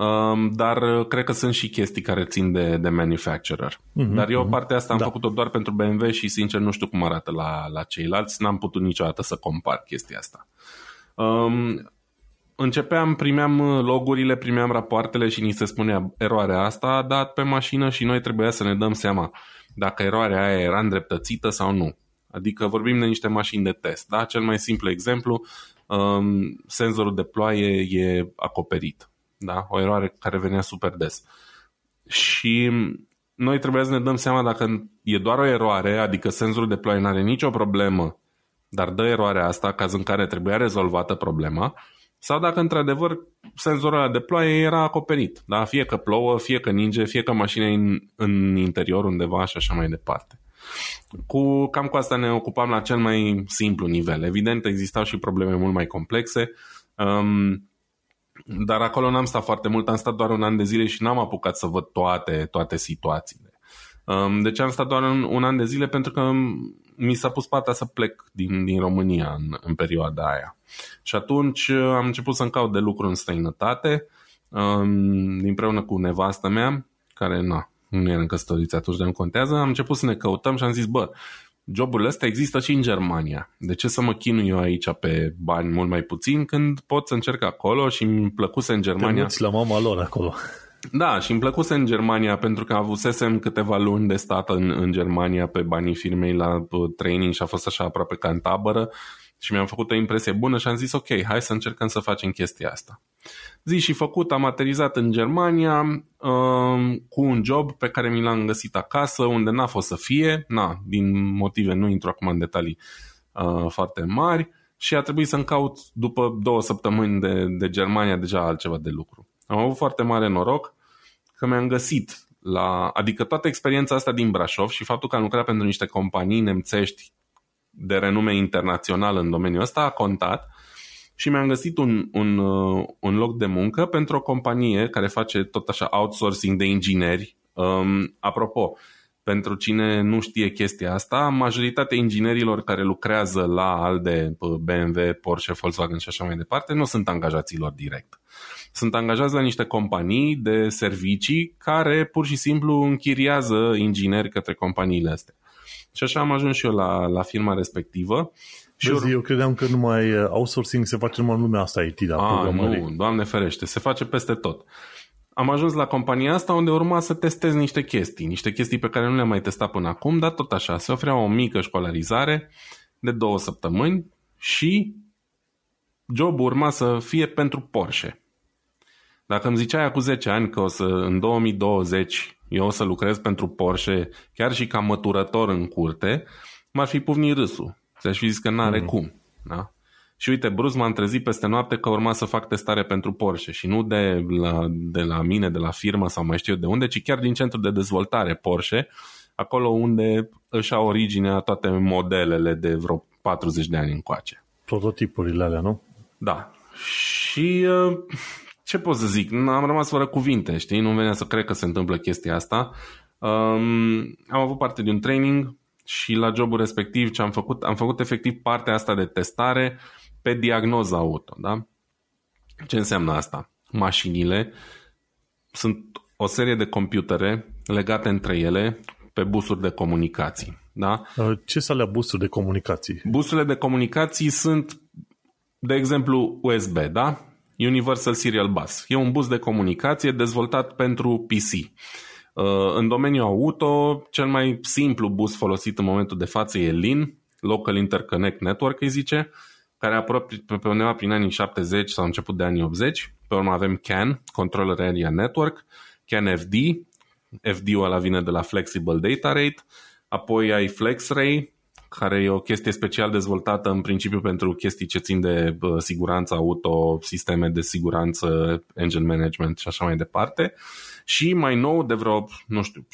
Um, dar uh, cred că sunt și chestii care țin de, de manufacturer. Uh-huh, dar eu uh-huh. partea asta am da. făcut-o doar pentru BMW și sincer nu știu cum arată la, la ceilalți, n-am putut niciodată să compar chestia asta. Um, începeam, primeam uh, logurile, primeam rapoartele și ni se spunea eroarea asta a dat pe mașină și noi trebuia să ne dăm seama dacă eroarea aia era îndreptățită sau nu. Adică vorbim de niște mașini de test. Da? Cel mai simplu exemplu, um, senzorul de ploaie e acoperit da? o eroare care venea super des. Și noi trebuie să ne dăm seama dacă e doar o eroare, adică senzorul de ploaie nu are nicio problemă, dar dă eroarea asta, caz în care trebuia rezolvată problema, sau dacă într-adevăr senzorul ăla de ploaie era acoperit. Da? Fie că plouă, fie că ninge, fie că mașina e în, în interior undeva și așa mai departe. Cu, cam cu asta ne ocupam la cel mai simplu nivel. Evident, existau și probleme mult mai complexe, um, dar acolo n-am stat foarte mult, am stat doar un an de zile și n-am apucat să văd toate, toate situațiile. Um, deci am stat doar un, un an de zile pentru că mi s-a pus partea să plec din, din România în, în perioada aia. Și atunci uh, am început să-mi caut de lucru în străinătate, um, împreună cu nevastă mea, care na, nu eram căsătoriți atunci, de nu contează, am început să ne căutăm și am zis, bă, joburile astea există și în Germania. De ce să mă chinui eu aici pe bani mult mai puțin când pot să încerc acolo și îmi plăcuse în Germania. Te la mama lor acolo. Da, și îmi plăcuse în Germania pentru că avusesem câteva luni de stat în, în Germania pe banii firmei la uh, training și a fost așa aproape ca în tabără și mi-am făcut o impresie bună și am zis ok, hai să încercăm să facem chestia asta. Zi și făcut, am aterizat în Germania uh, cu un job pe care mi l-am găsit acasă, unde n-a fost să fie, na, din motive, nu intru acum în detalii uh, foarte mari, și a trebuit să-mi caut după două săptămâni de, de Germania deja altceva de lucru. Am avut foarte mare noroc că mi-am găsit la, adică toată experiența asta din Brașov și faptul că am lucrat pentru niște companii nemțești de renume internațional în domeniul ăsta a contat și mi-am găsit un, un, uh, un loc de muncă pentru o companie care face tot așa outsourcing de ingineri. Um, apropo, pentru cine nu știe chestia asta, majoritatea inginerilor care lucrează la ALDE, BMW, Porsche, Volkswagen și așa mai departe, nu sunt angajații lor direct. Sunt angajați la niște companii de servicii care pur și simplu închiriază ingineri către companiile astea. Și așa am ajuns și eu la, la firma respectivă. Și Vezi, eu credeam că numai uh, outsourcing se face numai în lumea asta IT, da, A, nu, doamne ferește, se face peste tot. Am ajuns la compania asta unde urma să testez niște chestii, niște chestii pe care nu le-am mai testat până acum, dar tot așa, se oferea o mică școlarizare de două săptămâni și jobul urma să fie pentru Porsche. Dacă îmi ziceai cu 10 ani că o să, în 2020 eu o să lucrez pentru Porsche, chiar și ca măturător în curte, m-ar fi pufnit râsul. Ți-aș fi zis că n-are mm. cum. Da? Și uite, brusc m-am trezit peste noapte că urma să fac testare pentru Porsche și nu de la, de la mine, de la firmă sau mai știu eu de unde, ci chiar din centrul de dezvoltare Porsche, acolo unde își au originea toate modelele de vreo 40 de ani încoace. Prototipurile alea, nu? Da. Și uh, ce pot să zic? Am rămas fără cuvinte, știi? Nu venea să cred că se întâmplă chestia asta. Um, am avut parte de un training și la jobul respectiv ce am făcut, am făcut efectiv partea asta de testare pe diagnoza auto, da? Ce înseamnă asta? Mașinile sunt o serie de computere legate între ele pe busuri de comunicații, da? Uh, ce sunt alea busuri de comunicații? Busurile de comunicații sunt, de exemplu, USB, da? Universal Serial Bus. E un bus de comunicație dezvoltat pentru PC. Uh, în domeniul auto, cel mai simplu bus folosit în momentul de față e LIN, Local Interconnect Network îi zice, care a apărut pe undeva prin anii 70 sau început de anii 80. Pe urmă avem CAN, Controller Area Network, CAN FD, FD-ul ăla vine de la Flexible Data Rate, apoi ai FlexRay, care e o chestie special dezvoltată în principiu pentru chestii ce țin de siguranță auto, sisteme de siguranță, engine management și așa mai departe. Și mai nou, de vreo, nu știu,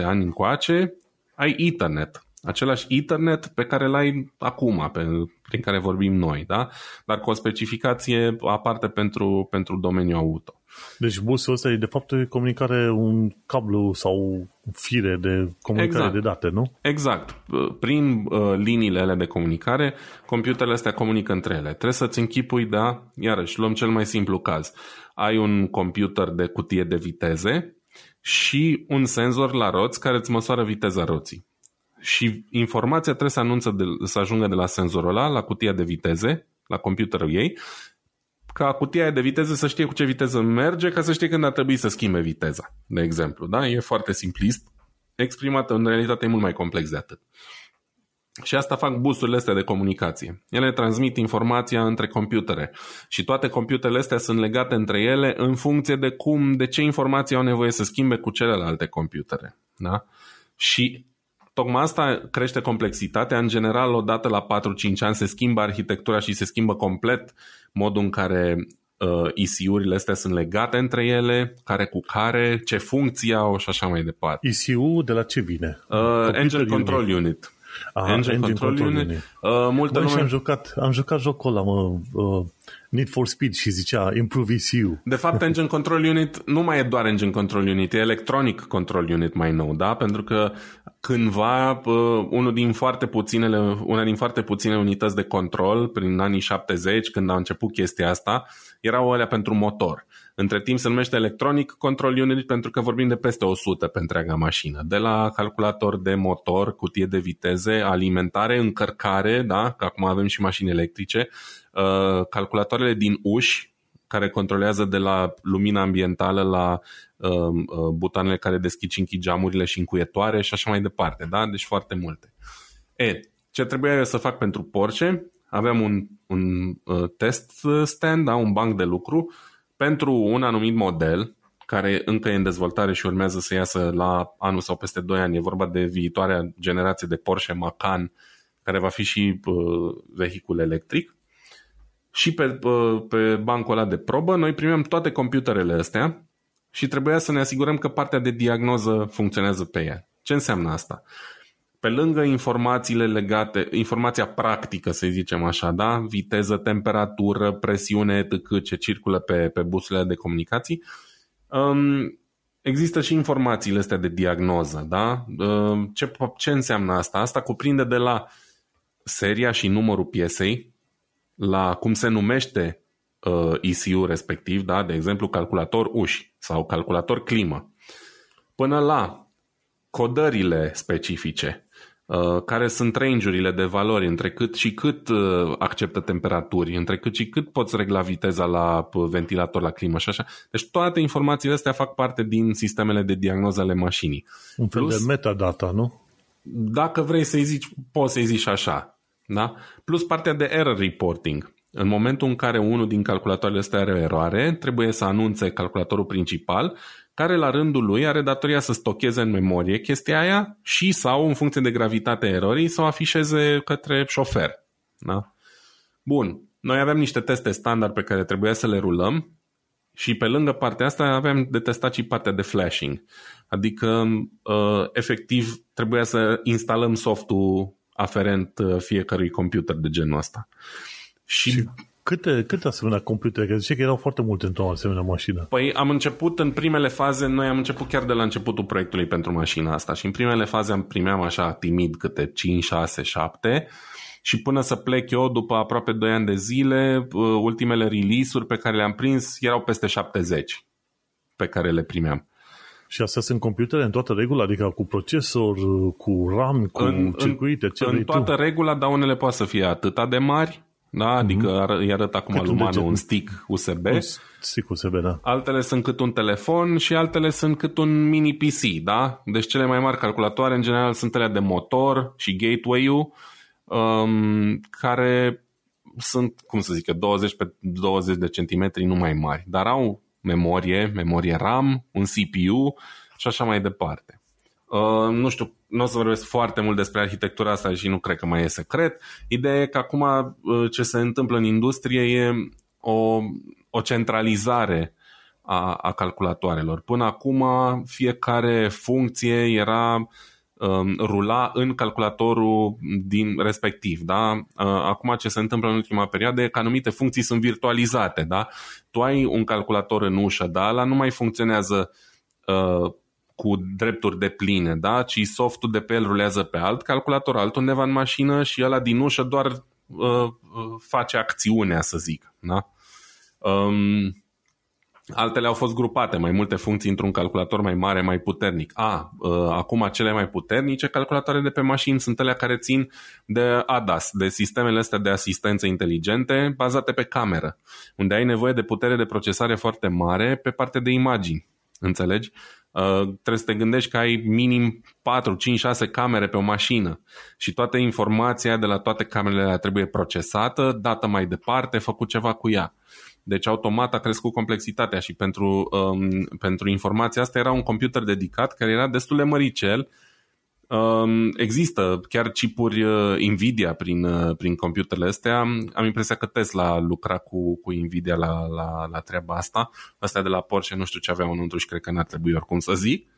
5-6 ani încoace, ai Ethernet. Același Ethernet pe care l-ai acum, pe, prin care vorbim noi, da? dar cu o specificație aparte pentru, pentru domeniul auto. Deci busul ăsta e de fapt comunicare, un cablu sau fire de comunicare exact. de date, nu? Exact. Prin uh, liniile alea de comunicare, computerele astea comunică între ele. Trebuie să-ți închipui, da, iarăși, luăm cel mai simplu caz. Ai un computer de cutie de viteze și un senzor la roți care îți măsoară viteza roții. Și informația trebuie să, anunță de, să ajungă de la senzorul ăla la cutia de viteze, la computerul ei ca cutia de viteză să știe cu ce viteză merge, ca să știe când ar trebui să schimbe viteza, de exemplu. Da? E foarte simplist. Exprimat în realitate e mult mai complex de atât. Și asta fac busurile astea de comunicație. Ele transmit informația între computere și toate computerele astea sunt legate între ele în funcție de cum, de ce informații au nevoie să schimbe cu celelalte computere. Da? Și tocmai asta crește complexitatea. În general, odată la 4-5 ani se schimbă arhitectura și se schimbă complet modul în care uh, ECU-urile astea sunt legate între ele, care cu care, ce funcții au și așa mai departe. ECU de la ce vine? Uh, Engine Control Unit. unit. Aha, Engine, Engine Control, Control Unit. unit. Uh, multă Bă, lume... am jucat, am jucat jocul ăla, mă, uh, Need for Speed și zicea Improve ECU. De fapt, Engine Control Unit nu mai e doar Engine Control Unit, e Electronic Control Unit mai nou, da? Pentru că cândva uh, unul din foarte puținele, una din foarte puține unități de control prin anii 70, când a început chestia asta, erau alea pentru motor. Între timp se numește Electronic Control Unit pentru că vorbim de peste 100 pe întreaga mașină. De la calculator de motor, cutie de viteze, alimentare, încărcare, da? că acum avem și mașini electrice, uh, calculatoarele din uși, care controlează de la lumina ambientală la uh, uh, butoanele care deschid și închid geamurile și încuietoare și așa mai departe. Da? Deci foarte multe. E, ce trebuia eu să fac pentru Porsche? Aveam un, un uh, test stand, da? un banc de lucru pentru un anumit model care încă e în dezvoltare și urmează să iasă la anul sau peste 2 ani. E vorba de viitoarea generație de Porsche Macan, care va fi și uh, vehicul electric. Și pe, uh, pe bancul ăla de probă noi primim toate computerele astea și trebuia să ne asigurăm că partea de diagnoză funcționează pe ea. Ce înseamnă asta? Pe lângă informațiile legate, informația practică, să zicem așa, da? viteză, temperatură, presiune, etc., ce circulă pe, pe busurile de comunicații, um, există și informațiile astea de diagnoză. Da? Um, ce, ce înseamnă asta? Asta cuprinde de la seria și numărul piesei, la cum se numește uh, ECU respectiv, da? de exemplu calculator uși sau calculator climă, până la codările specifice, Uh, care sunt range-urile de valori, între cât și cât uh, acceptă temperaturi, între cât și cât poți regla viteza la uh, ventilator, la climă și așa. Deci toate informațiile astea fac parte din sistemele de diagnoză ale mașinii. Un fel Plus, de metadata, nu? Dacă vrei să-i zici, poți să-i zici așa. Da? Plus partea de error reporting. În momentul în care unul din calculatoarele astea are o eroare, trebuie să anunțe calculatorul principal care la rândul lui are datoria să stocheze în memorie chestia aia și sau, în funcție de gravitatea erorii, să o afișeze către șofer. Da? Bun. Noi avem niște teste standard pe care trebuia să le rulăm și pe lângă partea asta aveam de testat și partea de flashing. Adică, uh, efectiv, trebuia să instalăm softul aferent uh, fiecărui computer de genul ăsta. Și, și Câte, câte asemenea computere? Că zice că erau foarte multe într-o asemenea mașină. Păi am început în primele faze, noi am început chiar de la începutul proiectului pentru mașina asta și în primele faze am primeam așa timid câte 5, 6, 7 și până să plec eu după aproape 2 ani de zile, uh, ultimele release-uri pe care le-am prins erau peste 70 pe care le primeam. Și astea sunt computere în toată regula, adică cu procesor, cu RAM, cu în, circuite, ce În toată tu? regula, dar unele poate să fie atâta de mari, da? Adică mm-hmm. îi arăt acum lui Manu un stick USB. Un stick USB, da. Altele sunt cât un telefon și altele sunt cât un mini PC, da? Deci cele mai mari calculatoare în general sunt alea de motor și gateway-ul um, care sunt, cum să zic, 20 pe 20 de centimetri, nu mai mari, dar au memorie, memorie RAM, un CPU și așa mai departe. Uh, nu știu, nu o să vorbesc foarte mult despre arhitectura asta și nu cred că mai e secret. Ideea e că acum uh, ce se întâmplă în industrie e o, o centralizare a, a calculatoarelor. Până acum fiecare funcție era um, rula în calculatorul din respectiv. Da? Uh, acum ce se întâmplă în ultima perioadă e că anumite funcții sunt virtualizate. Da? Tu ai un calculator în ușă, dar ăla nu mai funcționează uh, cu drepturi de pline, da? ci softul de pe el rulează pe alt calculator altundeva în mașină și ăla din ușă doar uh, uh, face acțiunea, să zic. Da? Um, altele au fost grupate, mai multe funcții într-un calculator mai mare, mai puternic. A, uh, acum cele mai puternice calculatoare de pe mașini sunt alea care țin de ADAS, de sistemele astea de asistență inteligente bazate pe cameră, unde ai nevoie de putere de procesare foarte mare pe partea de imagini. Înțelegi? Uh, trebuie să te gândești că ai minim 4, 5, 6 camere pe o mașină și toată informația de la toate camerele trebuie procesată, dată mai departe, făcut ceva cu ea. Deci automat a crescut complexitatea și pentru, um, pentru informația asta era un computer dedicat care era destul de măricel Um, există chiar chipuri uh, Nvidia prin, uh, prin computerele astea. Am impresia că Tesla lucra cu, cu Nvidia la, la, la treaba asta. Asta de la Porsche, nu știu ce aveau înăuntru și cred că n-ar trebui oricum să zic.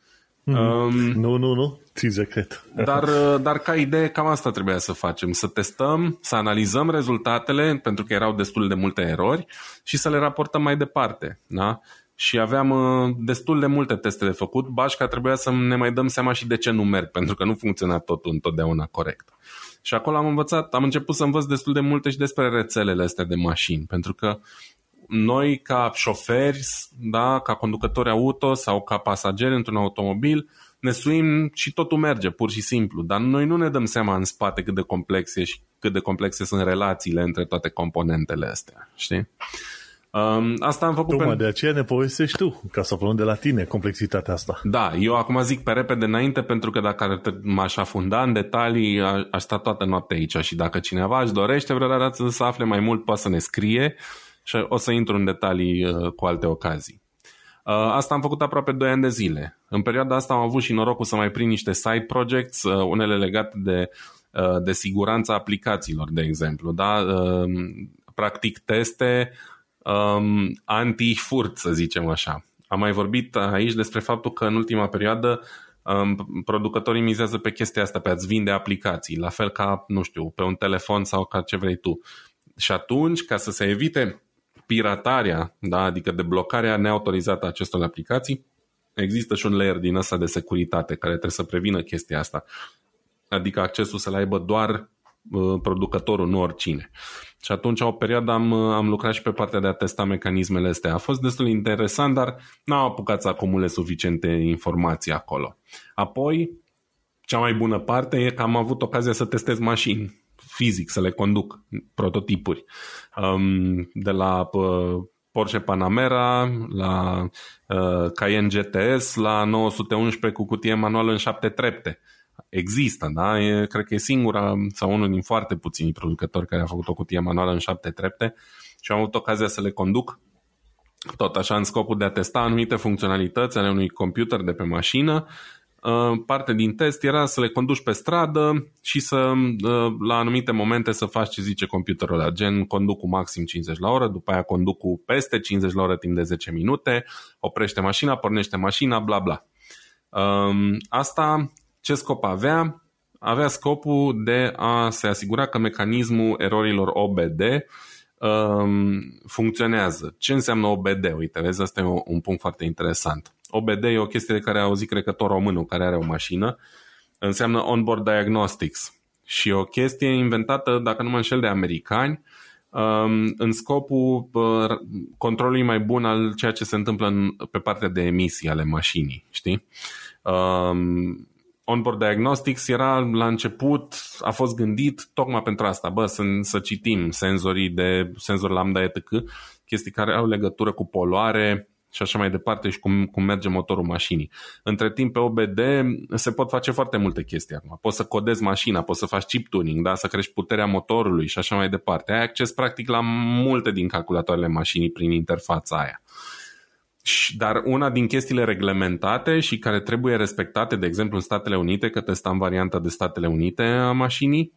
Mm-hmm. Um, nu, nu, nu, ți secret. dar, uh, dar ca idee, cam asta trebuia să facem, să testăm, să analizăm rezultatele, pentru că erau destul de multe erori, și să le raportăm mai departe. Da? și aveam uh, destul de multe teste de făcut, bașca trebuia să ne mai dăm seama și de ce nu merg, pentru că nu funcționa totul întotdeauna corect. Și acolo am învățat, am început să învăț destul de multe și despre rețelele astea de mașini, pentru că noi ca șoferi, da, ca conducători auto sau ca pasageri într-un automobil, ne suim și totul merge, pur și simplu, dar noi nu ne dăm seama în spate cât de complexe și cât de complexe sunt relațiile între toate componentele astea, știi? Um, asta am făcut Tocmai pentru... de aceea ne povestești tu, ca să aflăm de la tine complexitatea asta. Da, eu acum zic pe repede înainte, pentru că dacă m-aș afunda în detalii, aș sta toată noaptea aici și dacă cineva își dorește vreodată să afle mai mult, poate să ne scrie și o să intru în detalii uh, cu alte ocazii. Uh, asta am făcut aproape 2 ani de zile. În perioada asta am avut și norocul să mai prind niște side projects, uh, unele legate de, de siguranța aplicațiilor, de exemplu. Da? Practic teste um, anti-furt, să zicem așa. Am mai vorbit aici despre faptul că în ultima perioadă um, producătorii mizează pe chestia asta, pe a-ți vinde aplicații, la fel ca, nu știu, pe un telefon sau ca ce vrei tu. Și atunci, ca să se evite piratarea, da, adică deblocarea neautorizată a acestor aplicații, există și un layer din ăsta de securitate care trebuie să prevină chestia asta. Adică accesul să-l aibă doar uh, producătorul, nu oricine. Și atunci, o perioadă, am, am lucrat și pe partea de a testa mecanismele astea. A fost destul de interesant, dar n-am apucat să acumule suficiente informații acolo. Apoi, cea mai bună parte e că am avut ocazia să testez mașini fizic, să le conduc, prototipuri. Um, de la uh, Porsche Panamera, la uh, Cayenne GTS, la 911 cu cutie manuală în șapte trepte există, da? E, cred că e singura sau unul din foarte puțini producători care a făcut o cutie manuală în șapte trepte și am avut ocazia să le conduc tot așa în scopul de a testa anumite funcționalități ale unui computer de pe mașină. Uh, parte din test era să le conduci pe stradă și să uh, la anumite momente să faci ce zice computerul ăla, gen conduc cu maxim 50 la oră, după aia conduc cu peste 50 la oră timp de 10 minute, oprește mașina, pornește mașina, bla bla. Um, asta ce scop avea? Avea scopul de a se asigura că mecanismul erorilor OBD um, funcționează. Ce înseamnă OBD? Uite, vezi, asta e un punct foarte interesant. OBD e o chestie de care a auzit, cred că, tot românul care are o mașină. Înseamnă Onboard Diagnostics. Și o chestie inventată, dacă nu mă înșel, de americani, um, în scopul uh, controlului mai bun al ceea ce se întâmplă în, pe partea de emisii ale mașinii, știi? Um, Onboard Diagnostics era la început, a fost gândit tocmai pentru asta, bă, să, să citim senzorii de senzor lambda etc, chestii care au legătură cu poluare și așa mai departe și cum, cum merge motorul mașinii. Între timp pe OBD se pot face foarte multe chestii acum. Poți să codezi mașina, poți să faci chip tuning, da? să crești puterea motorului și așa mai departe. Ai acces practic la multe din calculatoarele mașinii prin interfața aia. Dar una din chestiile reglementate și care trebuie respectate, de exemplu în Statele Unite, că testam varianta de Statele Unite a mașinii,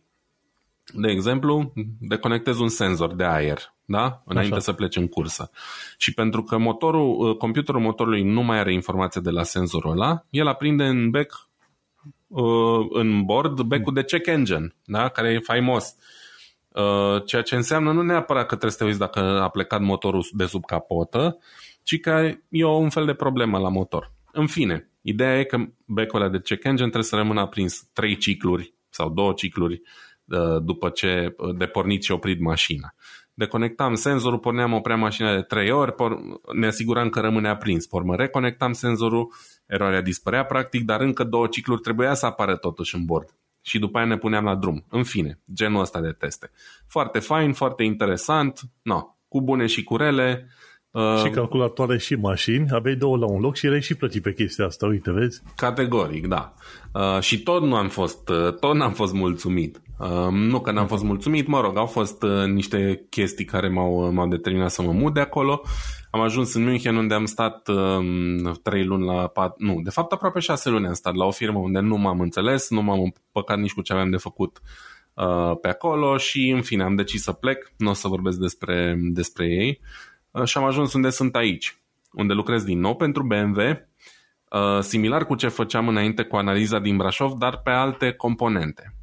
de exemplu, deconectezi un senzor de aer, da? Înainte Așa. să pleci în cursă. Și pentru că motorul, uh, computerul motorului nu mai are informație de la senzorul ăla, el aprinde în back, uh, în board, back-ul de check engine, da? Care e faimos. Uh, ceea ce înseamnă nu neapărat că trebuie să te uiți dacă a plecat motorul de sub capotă, ci că e un fel de problemă la motor. În fine, ideea e că becul ăla de check engine trebuie să rămână aprins 3 cicluri sau 2 cicluri uh, după ce uh, de pornit și oprit mașina. Deconectam senzorul, porneam, opream mașina de 3 ori, por- ne asiguram că rămâne aprins. Pormă, reconectam senzorul, eroarea dispărea practic, dar încă două cicluri trebuia să apară totuși în bord. Și după aia ne puneam la drum. În fine, genul ăsta de teste. Foarte fain, foarte interesant, no, cu bune și cu rele, Uh, și calculatoare și mașini, aveai două la un loc și erai și plătit pe chestia asta, uite, vezi? Categoric, da. Uh, și tot nu am fost, uh, tot n-am fost mulțumit. Uh, nu că n-am fost mulțumit, mă rog, au fost uh, niște chestii care m-au, m-au determinat să mă mut de acolo. Am ajuns în München unde am stat uh, trei luni la pat, nu, de fapt aproape șase luni am stat la o firmă unde nu m-am înțeles, nu m-am împăcat nici cu ce aveam de făcut uh, pe acolo și în fine am decis să plec, nu o să vorbesc despre, despre ei. Uh, Uh, și am ajuns unde sunt aici, unde lucrez din nou pentru BMW, uh, similar cu ce făceam înainte cu analiza din Brașov, dar pe alte componente.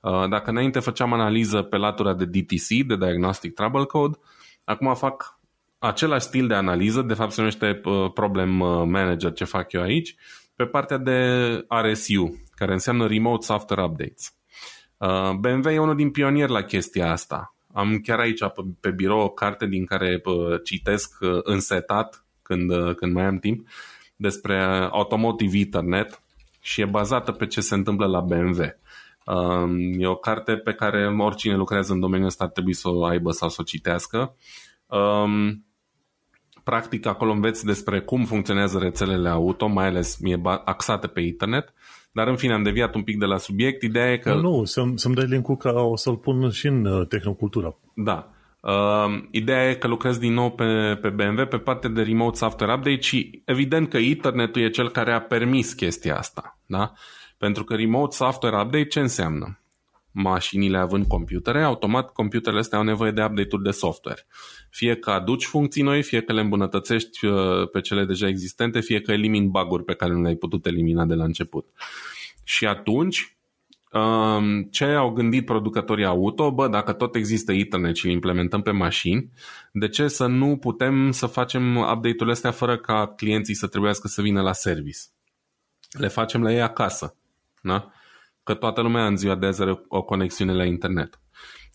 Uh, dacă înainte făceam analiză pe latura de DTC, de Diagnostic Trouble Code, acum fac același stil de analiză, de fapt se numește Problem Manager ce fac eu aici, pe partea de RSU, care înseamnă Remote Software Updates. BMW e unul din pionieri la chestia asta. Am chiar aici pe, pe birou o carte din care pă, citesc uh, însetat când, uh, când mai am timp despre Automotive Ethernet și e bazată pe ce se întâmplă la BMW. Um, e o carte pe care oricine lucrează în domeniul ăsta ar trebui să o aibă sau să o citească. Um, practic acolo înveți despre cum funcționează rețelele auto, mai ales e axate pe internet dar în fine, am deviat un pic de la subiect. Ideea e că... Nu, nu să-mi, să dai link ca o să-l pun și în uh, Tehnocultura. Da. Uh, ideea e că lucrez din nou pe, pe BMW pe partea de remote software update și evident că internetul e cel care a permis chestia asta. Da? Pentru că remote software update ce înseamnă? Mașinile având computere, automat computerele astea au nevoie de update-uri de software. Fie că aduci funcții noi, fie că le îmbunătățești uh, pe cele deja existente, fie că elimini bug pe care nu le-ai putut elimina de la început. Și atunci, um, ce au gândit producătorii auto? Bă, dacă tot există Ethernet și îl implementăm pe mașini, de ce să nu putem să facem update-urile astea fără ca clienții să trebuiască să vină la service? Le facem la ei acasă. Da? Că toată lumea în ziua de azi are o conexiune la internet.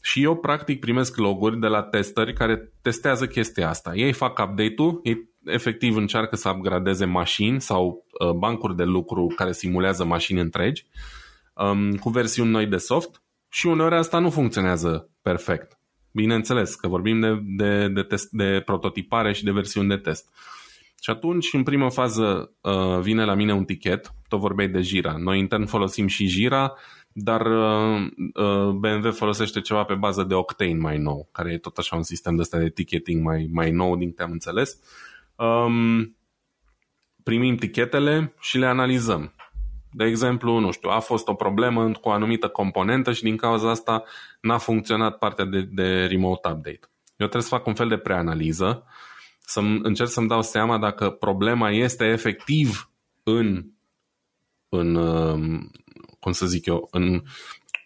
Și eu practic primesc loguri de la testări care testează chestia asta. Ei fac update-ul, ei efectiv încearcă să upgradeze mașini sau uh, bancuri de lucru care simulează mașini întregi um, cu versiuni noi de soft și uneori asta nu funcționează perfect. Bineînțeles că vorbim de, de, de, test, de prototipare și de versiuni de test. Și atunci, în primă fază, uh, vine la mine un tichet, tot vorbeai de Jira. Noi intern folosim și Jira, dar uh, uh, BMW folosește ceva pe bază de Octane mai nou, care e tot așa un sistem de ăsta de ticketing mai, mai nou, din câte am înțeles. Um, primim tichetele și le analizăm. De exemplu, nu știu, a fost o problemă cu o anumită componentă și din cauza asta n-a funcționat partea de, de remote update. Eu trebuie să fac un fel de preanaliză, să încerc să-mi dau seama dacă problema este efectiv în, în um, cum să zic eu, în,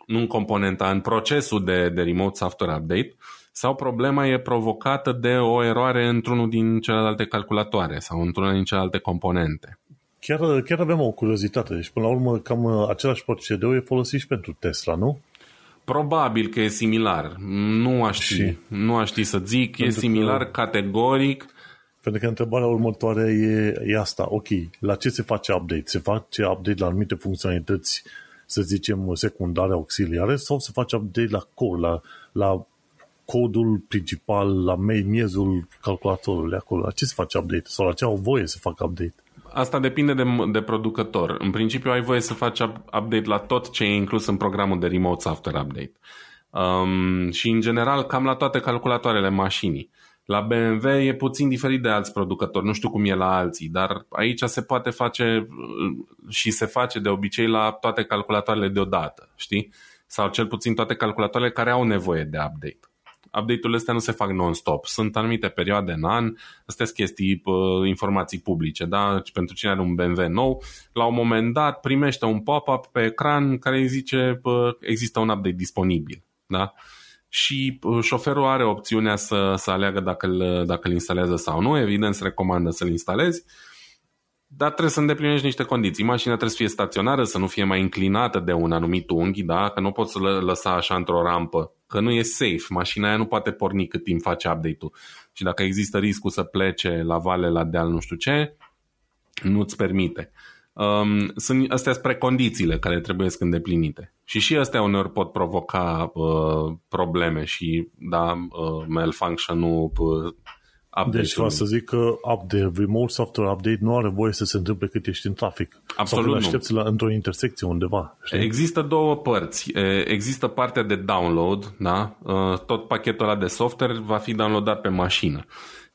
nu în componenta, în procesul de, de remote software update sau problema e provocată de o eroare într-unul din celelalte calculatoare sau într-una din celelalte componente. Chiar, chiar avem o curiozitate. Deci, până la urmă, cam uh, același procedeu e folosit și pentru Tesla, nu? Probabil că e similar. Nu aș ști. Și? Nu aș ști să zic. Pentru e similar că... categoric. Pentru că întrebarea următoare e, e asta. Ok, la ce se face update? Se face update la anumite funcționalități, să zicem, secundare, auxiliare, sau se face update la core, la, la codul principal, la miezul calculatorului acolo? La ce se face update? Sau la ce au voie să facă update? Asta depinde de, de producător. În principiu ai voie să faci update la tot ce e inclus în programul de remote software update. Um, și în general cam la toate calculatoarele mașinii. La BMW e puțin diferit de alți producători, nu știu cum e la alții, dar aici se poate face și se face de obicei la toate calculatoarele deodată, știi? Sau cel puțin toate calculatoarele care au nevoie de update. Update-urile astea nu se fac non-stop. Sunt anumite perioade în an, astea sunt chestii, informații publice, da? Pentru cine are un BMW nou, la un moment dat primește un pop-up pe ecran care îi zice există un update disponibil, da? Și uh, șoferul are opțiunea să, să aleagă dacă îl, dacă îl instalează sau nu. Evident, se recomandă să-l instalezi, dar trebuie să îndeplinești niște condiții. Mașina trebuie să fie staționară, să nu fie mai inclinată de un anumit unghi, da? că nu poți să l lăsa așa într-o rampă, că nu e safe. Mașina aia nu poate porni cât timp face update-ul. Și dacă există riscul să plece la vale, la deal, nu știu ce, nu-ți permite. Um, sunt, astea sunt precondițiile care trebuie să îndeplinite. Și și astea uneori pot provoca uh, probleme și da, uh, malfunction-ul uh, Deci vreau să zic că update, remote software update nu are voie să se întâmple cât ești în trafic. Absolut Sau aștepți la, într-o intersecție undeva. Știi? Există două părți. Există partea de download, da? tot pachetul ăla de software va fi downloadat pe mașină.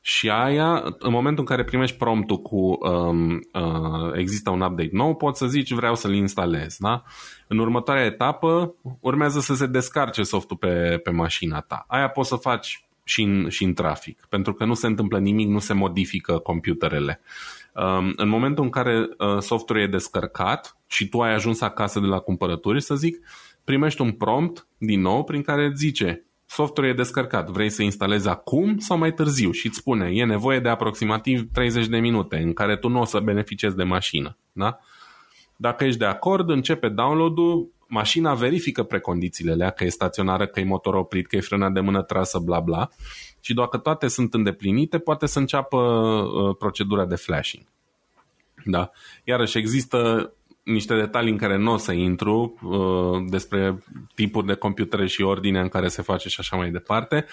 Și aia, în momentul în care primești promptul cu um, uh, există un update nou, poți să zici vreau să-l instalez. Da? În următoarea etapă urmează să se descarce softul pe, pe mașina ta. Aia poți să faci și în, și în trafic, pentru că nu se întâmplă nimic, nu se modifică computerele. Um, în momentul în care uh, software e descărcat și tu ai ajuns acasă de la cumpărături, să zic, primești un prompt din nou prin care îți zice software e descărcat, vrei să instalezi acum sau mai târziu și îți spune e nevoie de aproximativ 30 de minute în care tu nu o să beneficiezi de mașină. Da? Dacă ești de acord, începe download-ul, mașina verifică precondițiile alea, că e staționară, că e motor oprit, că e frânat de mână trasă, bla bla, și dacă toate sunt îndeplinite, poate să înceapă uh, procedura de flashing. Da? Iarăși există niște detalii în care nu o să intru uh, despre tipuri de computere și ordinea în care se face și așa mai departe,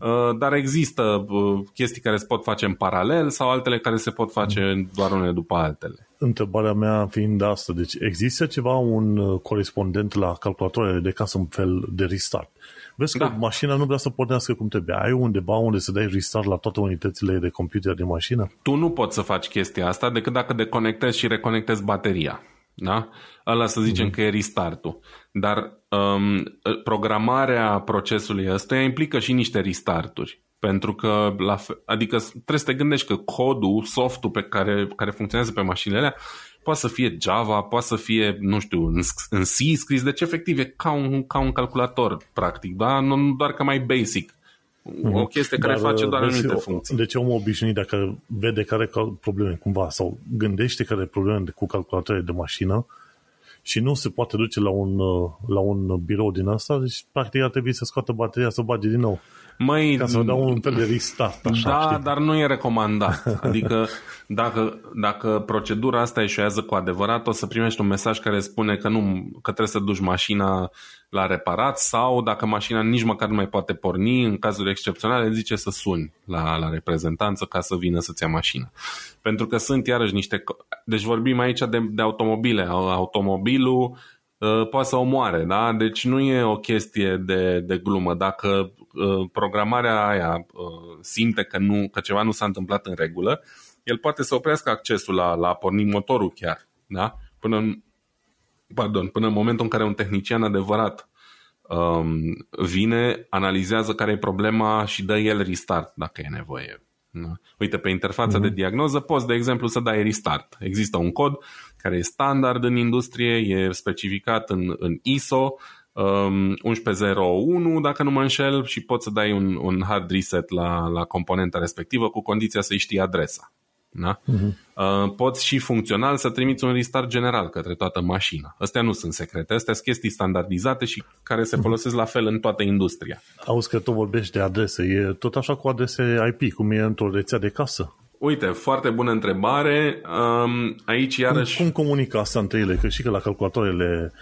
uh, dar există uh, chestii care se pot face în paralel sau altele care se pot face doar unele după altele. Întrebarea mea fiind asta, deci există ceva un uh, corespondent la calculatoarele de casă, un fel de restart. Vezi că da. mașina nu vrea să pornească cum trebuie. Ai undeva unde să dai restart la toate unitățile de computer din mașină? Tu nu poți să faci chestia asta decât dacă deconectezi și reconectezi bateria. Da? Ăla să zicem mm-hmm. că e restartul. Dar um, programarea procesului ăsta implică și niște restarturi. Pentru că, la fe- adică trebuie să te gândești că codul, softul pe care, care funcționează pe mașinile alea, poate să fie Java, poate să fie, nu știu, în, în C scris, deci efectiv e ca un, ca un calculator, practic, da? Nu doar că mai basic. O mhm. chestie care Dar, face doar anumite funcții. Deci omul obișnuit, dacă vede care probleme cumva sau gândește care probleme cu calculatoare de mașină și nu se poate duce la un, la un birou din asta, deci practic ar trebui să scoată bateria, să o bage din nou. Măi, Ca să dau un fel de restart. Așa, da, știi? dar nu e recomandat. Adică dacă, dacă procedura asta eșuează cu adevărat, o să primești un mesaj care spune că, nu, că trebuie să duci mașina la reparat sau dacă mașina nici măcar nu mai poate porni, în cazuri excepționale zice să suni la, la reprezentanță ca să vină să-ți ia mașina. Pentru că sunt iarăși niște... Deci vorbim aici de, de automobile. Automobilul uh, poate să omoare, da? Deci nu e o chestie de, de glumă. Dacă uh, programarea aia uh, simte că, nu, că ceva nu s-a întâmplat în regulă, el poate să oprească accesul la, la porni motorul chiar, da? Până în, pardon, până în momentul în care un tehnician adevărat um, vine, analizează care e problema și dă el restart dacă e nevoie. Da? Uite, pe interfața mm-hmm. de diagnoză poți, de exemplu, să dai restart. Există un cod care e standard în industrie, e specificat în, în ISO um, 1101, dacă nu mă înșel, și poți să dai un, un hard reset la, la componenta respectivă cu condiția să-i știi adresa. Da? Uh-huh. Uh, poți și funcțional să trimiți un restart general către toată mașina. Astea nu sunt secrete, astea sunt chestii standardizate și care se mhm. folosesc la fel în toată industria. Auzi că tu vorbești de adrese, e tot așa cu adrese IP, cum e într-o rețea de casă? Uite, foarte bună întrebare. Um, aici iarăși... Cum, cum comunică asta între ele? Că și că la calculatoarele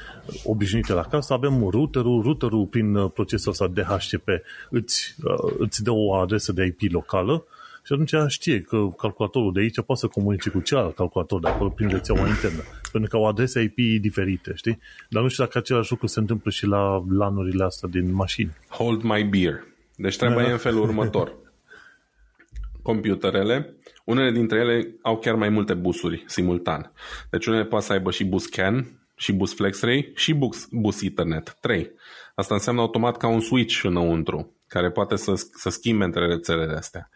obișnuite la casă avem routerul, routerul prin uh, procesul ăsta DHCP îți, uh, îți dă o adresă de IP locală și atunci știe că calculatorul de aici poate să comunice cu celălalt calculator de acolo prin rețeaua internă. Pentru că au adrese IP diferite, știi? Dar nu știu dacă același lucru se întâmplă și la lanurile astea din mașini. Hold my beer. Deci treaba e în felul următor. Computerele, unele dintre ele au chiar mai multe busuri simultan. Deci unele poate să aibă și bus CAN, și bus FlexRay și bus, bus Ethernet. 3. Asta înseamnă automat ca un switch înăuntru, care poate să, să schimbe între rețelele astea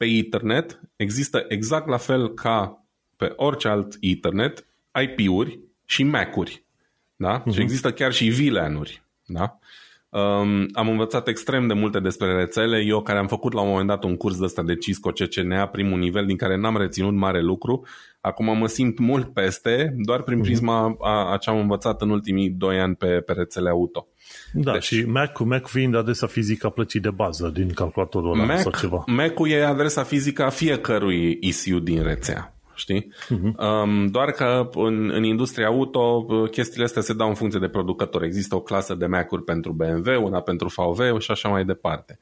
pe internet există exact la fel ca pe orice alt internet IP-uri și MAC-uri. Da? Uh-huh. Și există chiar și VLAN-uri. Da? Um, am învățat extrem de multe despre rețele. Eu care am făcut la un moment dat un curs de ăsta de Cisco CCNA, primul nivel, din care n-am reținut mare lucru. Acum mă simt mult peste, doar prin mhm. prisma a, a ce am învățat în ultimii doi ani pe, pe rețele auto. Da, deci, și Mac, Mac fiind adresa fizică a plăcii de bază din calculatorul ăla Mac, sau ceva. Mac-ul e adresa fizică a fiecărui ECU din rețea. Știi? Uh-huh. Um, doar că în, în industria auto chestiile astea se dau în funcție de producător. Există o clasă de Mac-uri pentru BMW, una pentru VW și așa mai departe.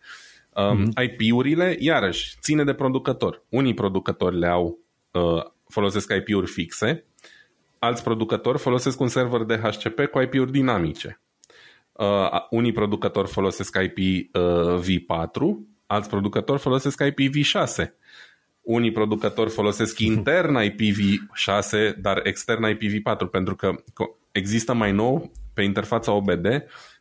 Um, mm-hmm. IP-urile, iarăși, ține de producător. Unii producători le au, uh, folosesc IP-uri fixe, alți producători folosesc un server de HCP cu IP-uri dinamice. Uh, unii producători folosesc IP uh, V4, alți producători folosesc IPv6. Unii producători folosesc intern IPv6, dar extern IPv4, pentru că există mai nou pe interfața OBD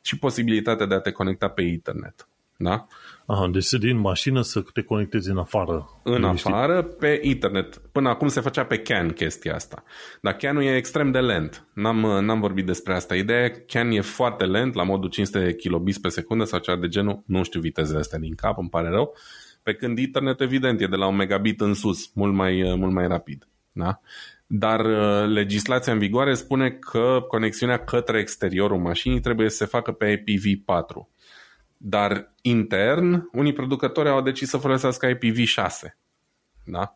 și posibilitatea de a te conecta pe internet. Da? Aha, deci din mașină să te conectezi în afară. În afară, pe internet. Până acum se făcea pe CAN chestia asta. Dar CAN-ul e extrem de lent. N-am, n-am vorbit despre asta. Ideea CAN e foarte lent, la modul 500 kilobits pe secundă sau ceva de genul. Nu știu vitezele astea din cap, îmi pare rău. Pe când internet, evident, e de la un megabit în sus, mult mai, mult mai rapid. Da? Dar uh, legislația în vigoare spune că conexiunea către exteriorul mașinii trebuie să se facă pe IPv4 dar intern, unii producători au decis să folosească IPv6. Da?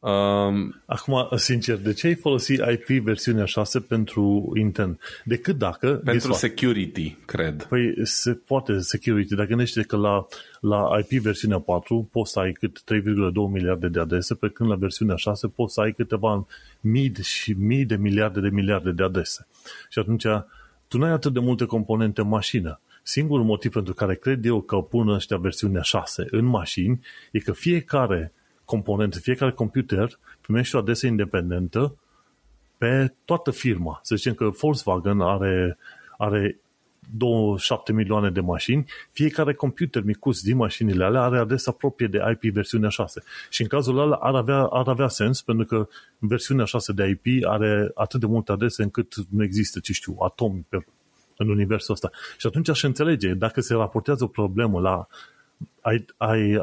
Um, Acum, sincer, de ce ai folosit IP versiunea 6 pentru intern? Decât dacă... Pentru security, cred. Păi se poate security, dar gândește că la, la IP versiunea 4 poți să ai cât 3,2 miliarde de adrese, pe când la versiunea 6 poți să ai câteva mii și mii de miliarde de miliarde de adrese. Și atunci tu nu ai atât de multe componente în mașină. Singurul motiv pentru care cred eu că pun ăștia versiunea 6 în mașini e că fiecare componentă, fiecare computer primește o adresă independentă pe toată firma. Să zicem că Volkswagen are, are 27 milioane de mașini, fiecare computer micuț din mașinile alea are adresa proprie de IP versiunea 6. Și în cazul ăla ar avea, ar avea sens, pentru că versiunea 6 de IP are atât de multe adrese încât nu există, ce știu, atomi pe în universul ăsta. Și atunci aș înțelege, dacă se raportează o problemă la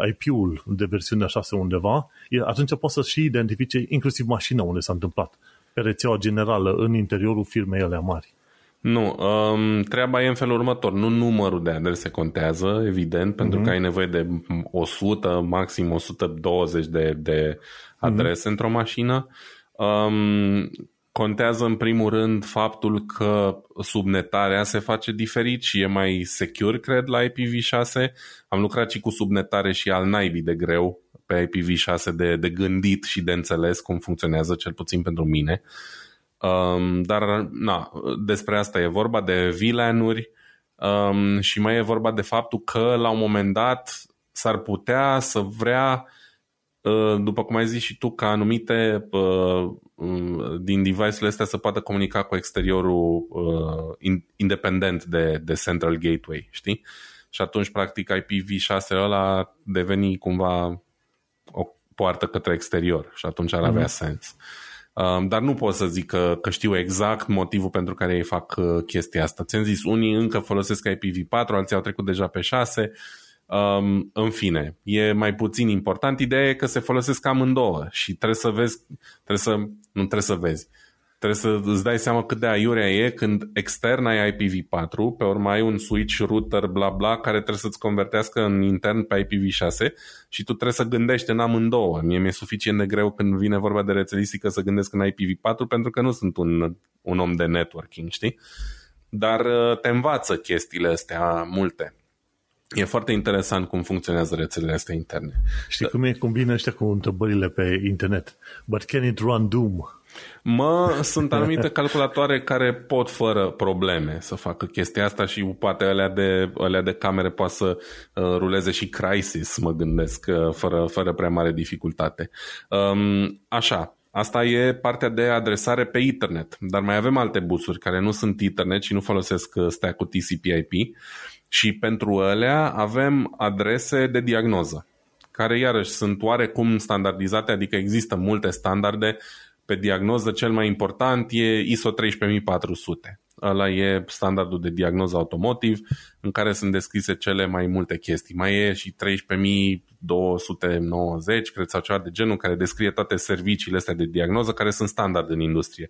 IP-ul de versiunea 6 undeva, atunci poți să și identifice inclusiv mașina unde s-a întâmplat, pe rețeaua generală, în interiorul firmei alea mari. Nu, um, treaba e în felul următor. Nu numărul de adrese contează, evident, mm-hmm. pentru că ai nevoie de 100, maxim 120 de, de adrese mm-hmm. într-o mașină. Um, Contează în primul rând faptul că subnetarea se face diferit și e mai secure, cred, la IPv6. Am lucrat și cu subnetare și al naibii de greu pe IPv6 de, de gândit și de înțeles cum funcționează, cel puțin pentru mine. Um, dar, na, despre asta e vorba, de VLAN-uri um, și mai e vorba de faptul că la un moment dat s-ar putea să vrea Uh, după cum ai zis și tu, ca anumite uh, uh, din device-urile astea să poată comunica cu exteriorul independent de, de Central Gateway, știi? Și atunci, practic, IPv6 ăla deveni cumva o poartă către exterior și atunci ar avea mm-hmm. sens. dar nu pot să zic că, că știu exact motivul pentru care ei fac chestia asta. Ți-am zis, unii încă folosesc IPv4, alții au trecut deja pe 6, Um, în fine, e mai puțin important. Ideea e că se folosesc amândouă și trebuie să vezi, trebuie să, nu trebuie să vezi, trebuie să îți dai seama cât de aiurea e când extern ai IPv4, pe urmă ai un switch, router, bla bla, care trebuie să-ți convertească în intern pe IPv6 și tu trebuie să gândești în amândouă. Mie mi-e suficient de greu când vine vorba de rețelistică să gândesc în IPv4 pentru că nu sunt un, un om de networking, știi? Dar uh, te învață chestiile astea multe. E foarte interesant cum funcționează rețelele astea interne. Știi da. cum e combină ăștia cu întrebările pe internet? But can it run Doom? Mă, sunt anumite calculatoare care pot fără probleme să facă chestia asta și poate alea de, alea de camere poate să uh, ruleze și Crisis, mă gândesc, uh, fără, fără prea mare dificultate. Um, așa, Asta e partea de adresare pe internet, dar mai avem alte busuri care nu sunt internet și nu folosesc uh, stack cu TCP/IP și pentru alea avem adrese de diagnoză, care iarăși sunt oarecum standardizate, adică există multe standarde pe diagnoză. Cel mai important e ISO 13400. Ăla e standardul de diagnoză automotiv în care sunt descrise cele mai multe chestii. Mai e și 13290, cred, sau ceva de genul, care descrie toate serviciile astea de diagnoză care sunt standard în industrie.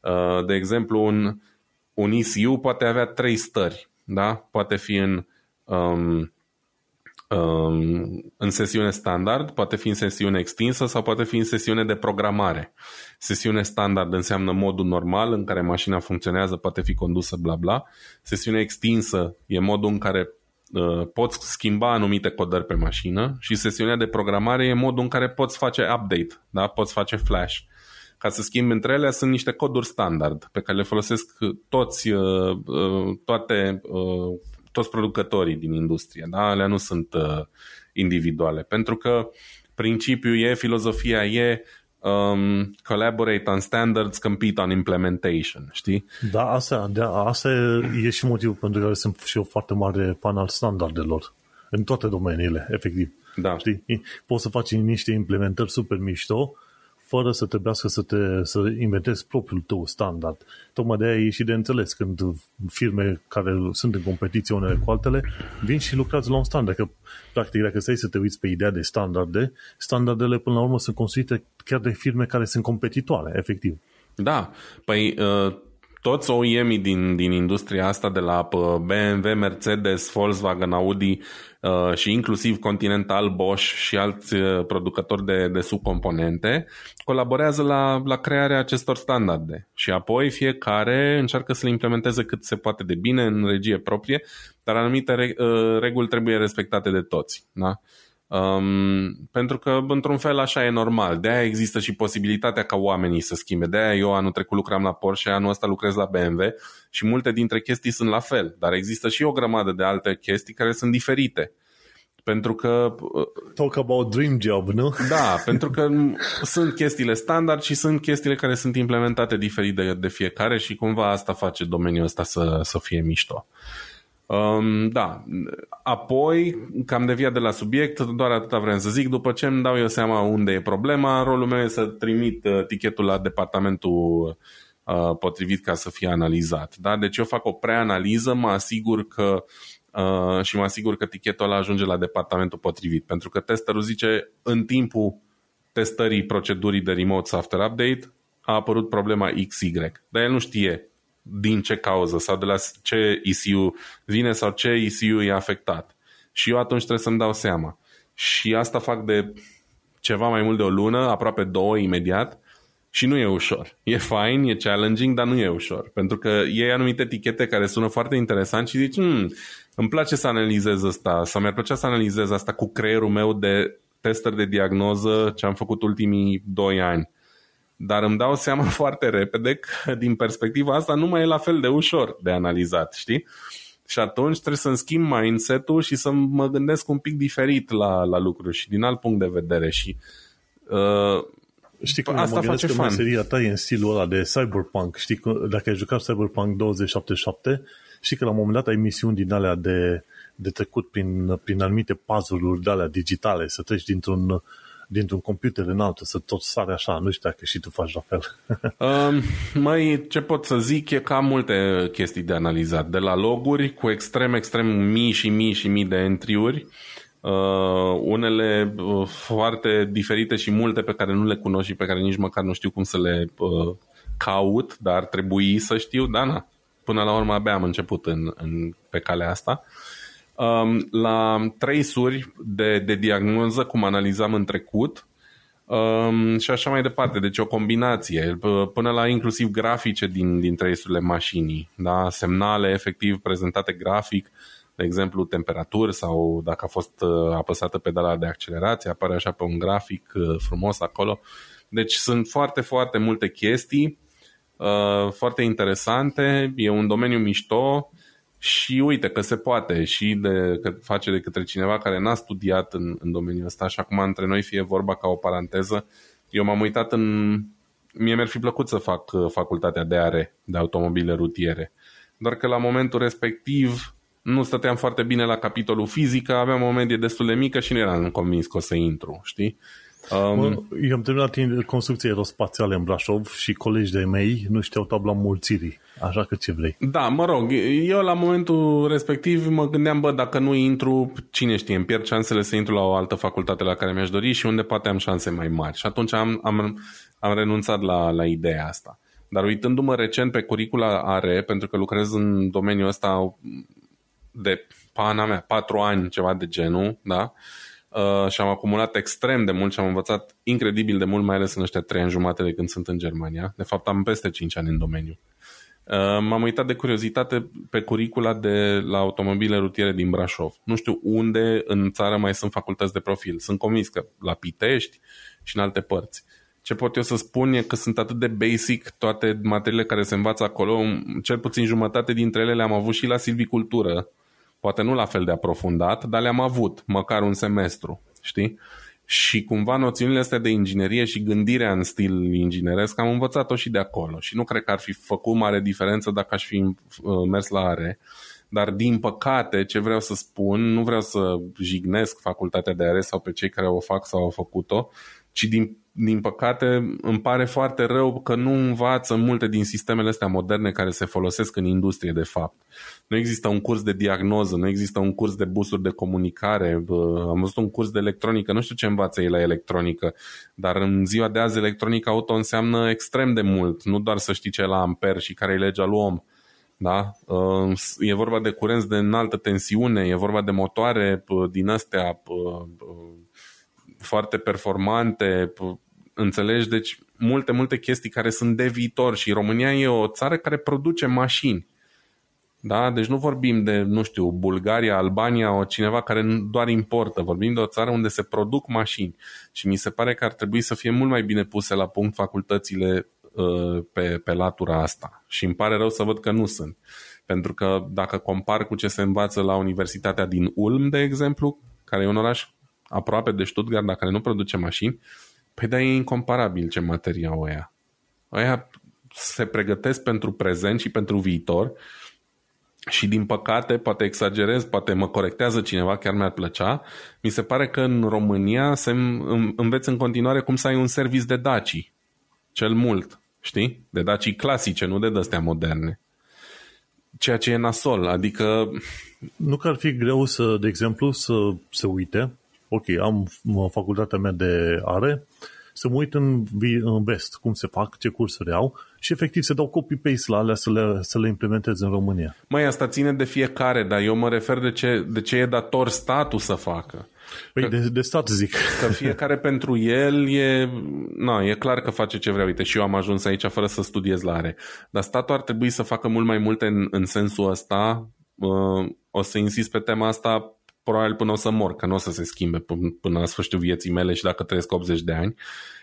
Uh, de exemplu, un, un ECU poate avea trei stări da? Poate fi în, um, um, în sesiune standard, poate fi în sesiune extinsă sau poate fi în sesiune de programare. Sesiune standard înseamnă modul normal în care mașina funcționează, poate fi condusă, bla bla. Sesiune extinsă e modul în care uh, poți schimba anumite codări pe mașină și sesiunea de programare e modul în care poți face update, da? poți face flash. Ca să schimbi între ele sunt niște coduri standard pe care le folosesc toți, uh, uh, toate, toți producătorii din industrie. Da? Alea nu sunt individuale. Pentru că principiul e, filozofia e um, collaborate on standards, compete on implementation, știi? Da, asta, de, asta e și motivul pentru care sunt și eu foarte mare fan al standardelor în toate domeniile, efectiv. Da. Știi? Poți să faci niște implementări super mișto, fără să trebuiască să, te, să inventezi propriul tău standard. Tocmai de aia e și de înțeles când firme care sunt în competiție unele cu altele vin și lucrează la un standard. Că, practic, dacă stai să te uiți pe ideea de standarde, standardele până la urmă sunt construite chiar de firme care sunt competitoare, efectiv. Da, păi uh, toți OEM-ii din, din industria asta, de la BMW, Mercedes, Volkswagen, Audi uh, și inclusiv Continental, Bosch și alți uh, producători de, de subcomponente, colaborează la, la crearea acestor standarde. Și apoi fiecare încearcă să le implementeze cât se poate de bine în regie proprie, dar anumite uh, reguli trebuie respectate de toți. Da? Um, pentru că, într-un fel, așa e normal. De-aia există și posibilitatea ca oamenii să schimbe. De-aia eu anul trecut lucram la Porsche, anul ăsta lucrez la BMW și multe dintre chestii sunt la fel. Dar există și o grămadă de alte chestii care sunt diferite. Pentru că... Uh, Talk about dream job, nu? Da, pentru că sunt chestiile standard și sunt chestiile care sunt implementate diferit de, de fiecare și cumva asta face domeniul ăsta să, să fie mișto. Um, da, apoi cam deviat de la subiect, doar atâta vrem să zic, după ce îmi dau eu seama unde e problema, rolul meu e să trimit uh, tichetul la departamentul uh, potrivit ca să fie analizat. Da? Deci eu fac o preanaliză, mă asigur că uh, și mă asigur că tichetul ăla ajunge la departamentul potrivit, pentru că testerul zice în timpul testării procedurii de remote software update a apărut problema XY, dar el nu știe din ce cauză sau de la ce ECU vine sau ce ECU e afectat. Și eu atunci trebuie să-mi dau seama. Și asta fac de ceva mai mult de o lună, aproape două imediat, și nu e ușor. E fine, e challenging, dar nu e ușor. Pentru că e anumite etichete care sună foarte interesant și zici, hmm, îmi place să analizez asta, sau mi-ar plăcea să analizez asta cu creierul meu de tester de diagnoză ce am făcut ultimii doi ani. Dar îmi dau seama foarte repede că din perspectiva asta nu mai e la fel de ușor de analizat, știi? Și atunci trebuie să-mi schimb mindset-ul și să mă gândesc un pic diferit la, la lucruri și din alt punct de vedere. Și uh, Știi cum asta mă face fan. meseria ta e în stilul ăla de cyberpunk. Știi că dacă ai jucat Cyberpunk 2077, știi că la un moment dat ai misiuni din alea de, de trecut prin, prin anumite puzzle-uri de alea digitale, să treci dintr-un dintr-un computer în altul, să tot sare așa. Nu știu dacă și tu faci la fel. um, mai ce pot să zic e că am multe chestii de analizat. De la loguri cu extrem, extrem mii și mii și mii de entry-uri, uh, unele uh, foarte diferite și multe pe care nu le cunosc și pe care nici măcar nu știu cum să le uh, caut, dar ar trebui să știu, da, na. Până la urmă abia am început în, în, pe calea asta. Uh, um, la trace-uri de, de diagnoză, cum analizam în trecut, um, și așa mai departe. Deci o combinație, până la inclusiv grafice din, din trace-urile mașinii, da? semnale efectiv prezentate grafic, de exemplu temperaturi sau dacă a fost uh, apăsată pedala de accelerație, apare așa pe un grafic uh, frumos acolo. Deci sunt foarte, foarte multe chestii uh, foarte interesante, e un domeniu mișto, și uite că se poate și de, că face de către cineva care n-a studiat în, în domeniul ăsta și acum între noi fie vorba ca o paranteză. Eu m-am uitat în... Mie mi-ar fi plăcut să fac uh, facultatea de are de automobile rutiere. Doar că la momentul respectiv nu stăteam foarte bine la capitolul fizică, aveam o medie destul de mică și nu eram convins că o să intru, știi? Um, eu am terminat construcție aerospațiale în Brașov și colegi de mei nu știau tabla mulțirii, așa că ce vrei. Da, mă rog, eu la momentul respectiv mă gândeam, bă, dacă nu intru, cine știe, îmi pierd șansele să intru la o altă facultate la care mi-aș dori și unde poate am șanse mai mari. Și atunci am, am, am renunțat la, la ideea asta. Dar uitându-mă recent pe curicula ARE, pentru că lucrez în domeniul ăsta de pana mea, patru ani, ceva de genul, da? Uh, uh, și am acumulat extrem de mult și am învățat incredibil de mult, mai ales în ăștia trei ani jumate de când sunt în Germania. De fapt, am peste 5 ani în domeniu. m-am uitat de curiozitate pe curicula de la automobile rutiere din Brașov. Nu știu unde în țară mai sunt facultăți de profil. Sunt convins că la Pitești și în alte părți. Ce pot eu să spun e că sunt atât de basic toate materiile care se învață acolo, cel puțin jumătate dintre ele le-am avut și la silvicultură, poate nu la fel de aprofundat, dar le-am avut măcar un semestru, știi? Și cumva noțiunile astea de inginerie și gândirea în stil ingineresc am învățat-o și de acolo și nu cred că ar fi făcut mare diferență dacă aș fi uh, mers la are. Dar din păcate, ce vreau să spun, nu vreau să jignesc facultatea de are sau pe cei care o fac sau au făcut-o, ci din din păcate, îmi pare foarte rău că nu învață multe din sistemele astea moderne care se folosesc în industrie, de fapt. Nu există un curs de diagnoză, nu există un curs de busuri de comunicare, am văzut un curs de electronică, nu știu ce învață ei la electronică, dar în ziua de azi electronica auto înseamnă extrem de mult, nu doar să știi ce e la amper și care e legea lui om. Da? E vorba de curenți de înaltă tensiune, e vorba de motoare din astea foarte performante, Înțelegi? Deci multe, multe chestii care sunt de viitor și România e o țară care produce mașini. Da? Deci nu vorbim de, nu știu, Bulgaria, Albania o cineva care doar importă. Vorbim de o țară unde se produc mașini. Și mi se pare că ar trebui să fie mult mai bine puse la punct facultățile uh, pe, pe latura asta. Și îmi pare rău să văd că nu sunt. Pentru că dacă compar cu ce se învață la Universitatea din Ulm, de exemplu, care e un oraș aproape de Stuttgart, dar care nu produce mașini, Păi da, e incomparabil ce materie au ăia. Ăia se pregătesc pentru prezent și pentru viitor și din păcate, poate exagerez, poate mă corectează cineva, chiar mi-ar plăcea, mi se pare că în România se înveți în continuare cum să ai un service de daci. Cel mult, știi? De daci clasice, nu de dăstea moderne. Ceea ce e nasol, adică... Nu că ar fi greu să, de exemplu, să se uite ok, am facultatea mea de are, să mă uit în, în vest cum se fac, ce cursuri au și efectiv să dau copy-paste la alea să le, să le implementez în România. Mai asta ține de fiecare, dar eu mă refer de ce, de ce e dator statul să facă. Păi că, de, de stat zic. Că fiecare pentru el e, na, e clar că face ce vrea. Uite, și eu am ajuns aici fără să studiez la are. Dar statul ar trebui să facă mult mai multe în, în sensul ăsta. Uh, o să insist pe tema asta probabil până o să mor, că nu o să se schimbe până la sfârșitul vieții mele și dacă trăiesc 80 de ani.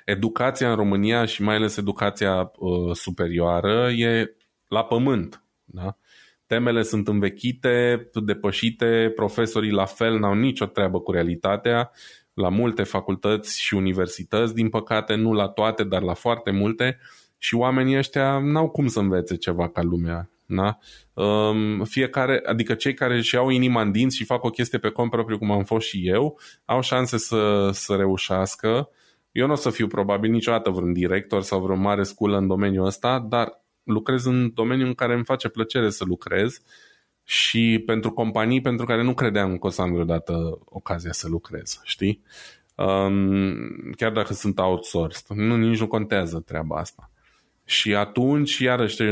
Educația în România și mai ales educația uh, superioară e la pământ. Da? Temele sunt învechite, depășite, profesorii la fel n-au nicio treabă cu realitatea la multe facultăți și universități, din păcate nu la toate, dar la foarte multe și oamenii ăștia n-au cum să învețe ceva ca lumea da? Um, fiecare, adică cei care își iau inima în dinți și fac o chestie pe cont propriu, cum am fost și eu, au șanse să, să reușească. Eu nu o să fiu probabil niciodată vreun director sau vreun mare sculă în domeniul ăsta, dar lucrez în domeniul în care îmi face plăcere să lucrez și pentru companii pentru care nu credeam că o să am vreodată ocazia să lucrez, știi? Um, chiar dacă sunt outsourced. Nu, nici nu contează treaba asta. Și atunci, iarăși,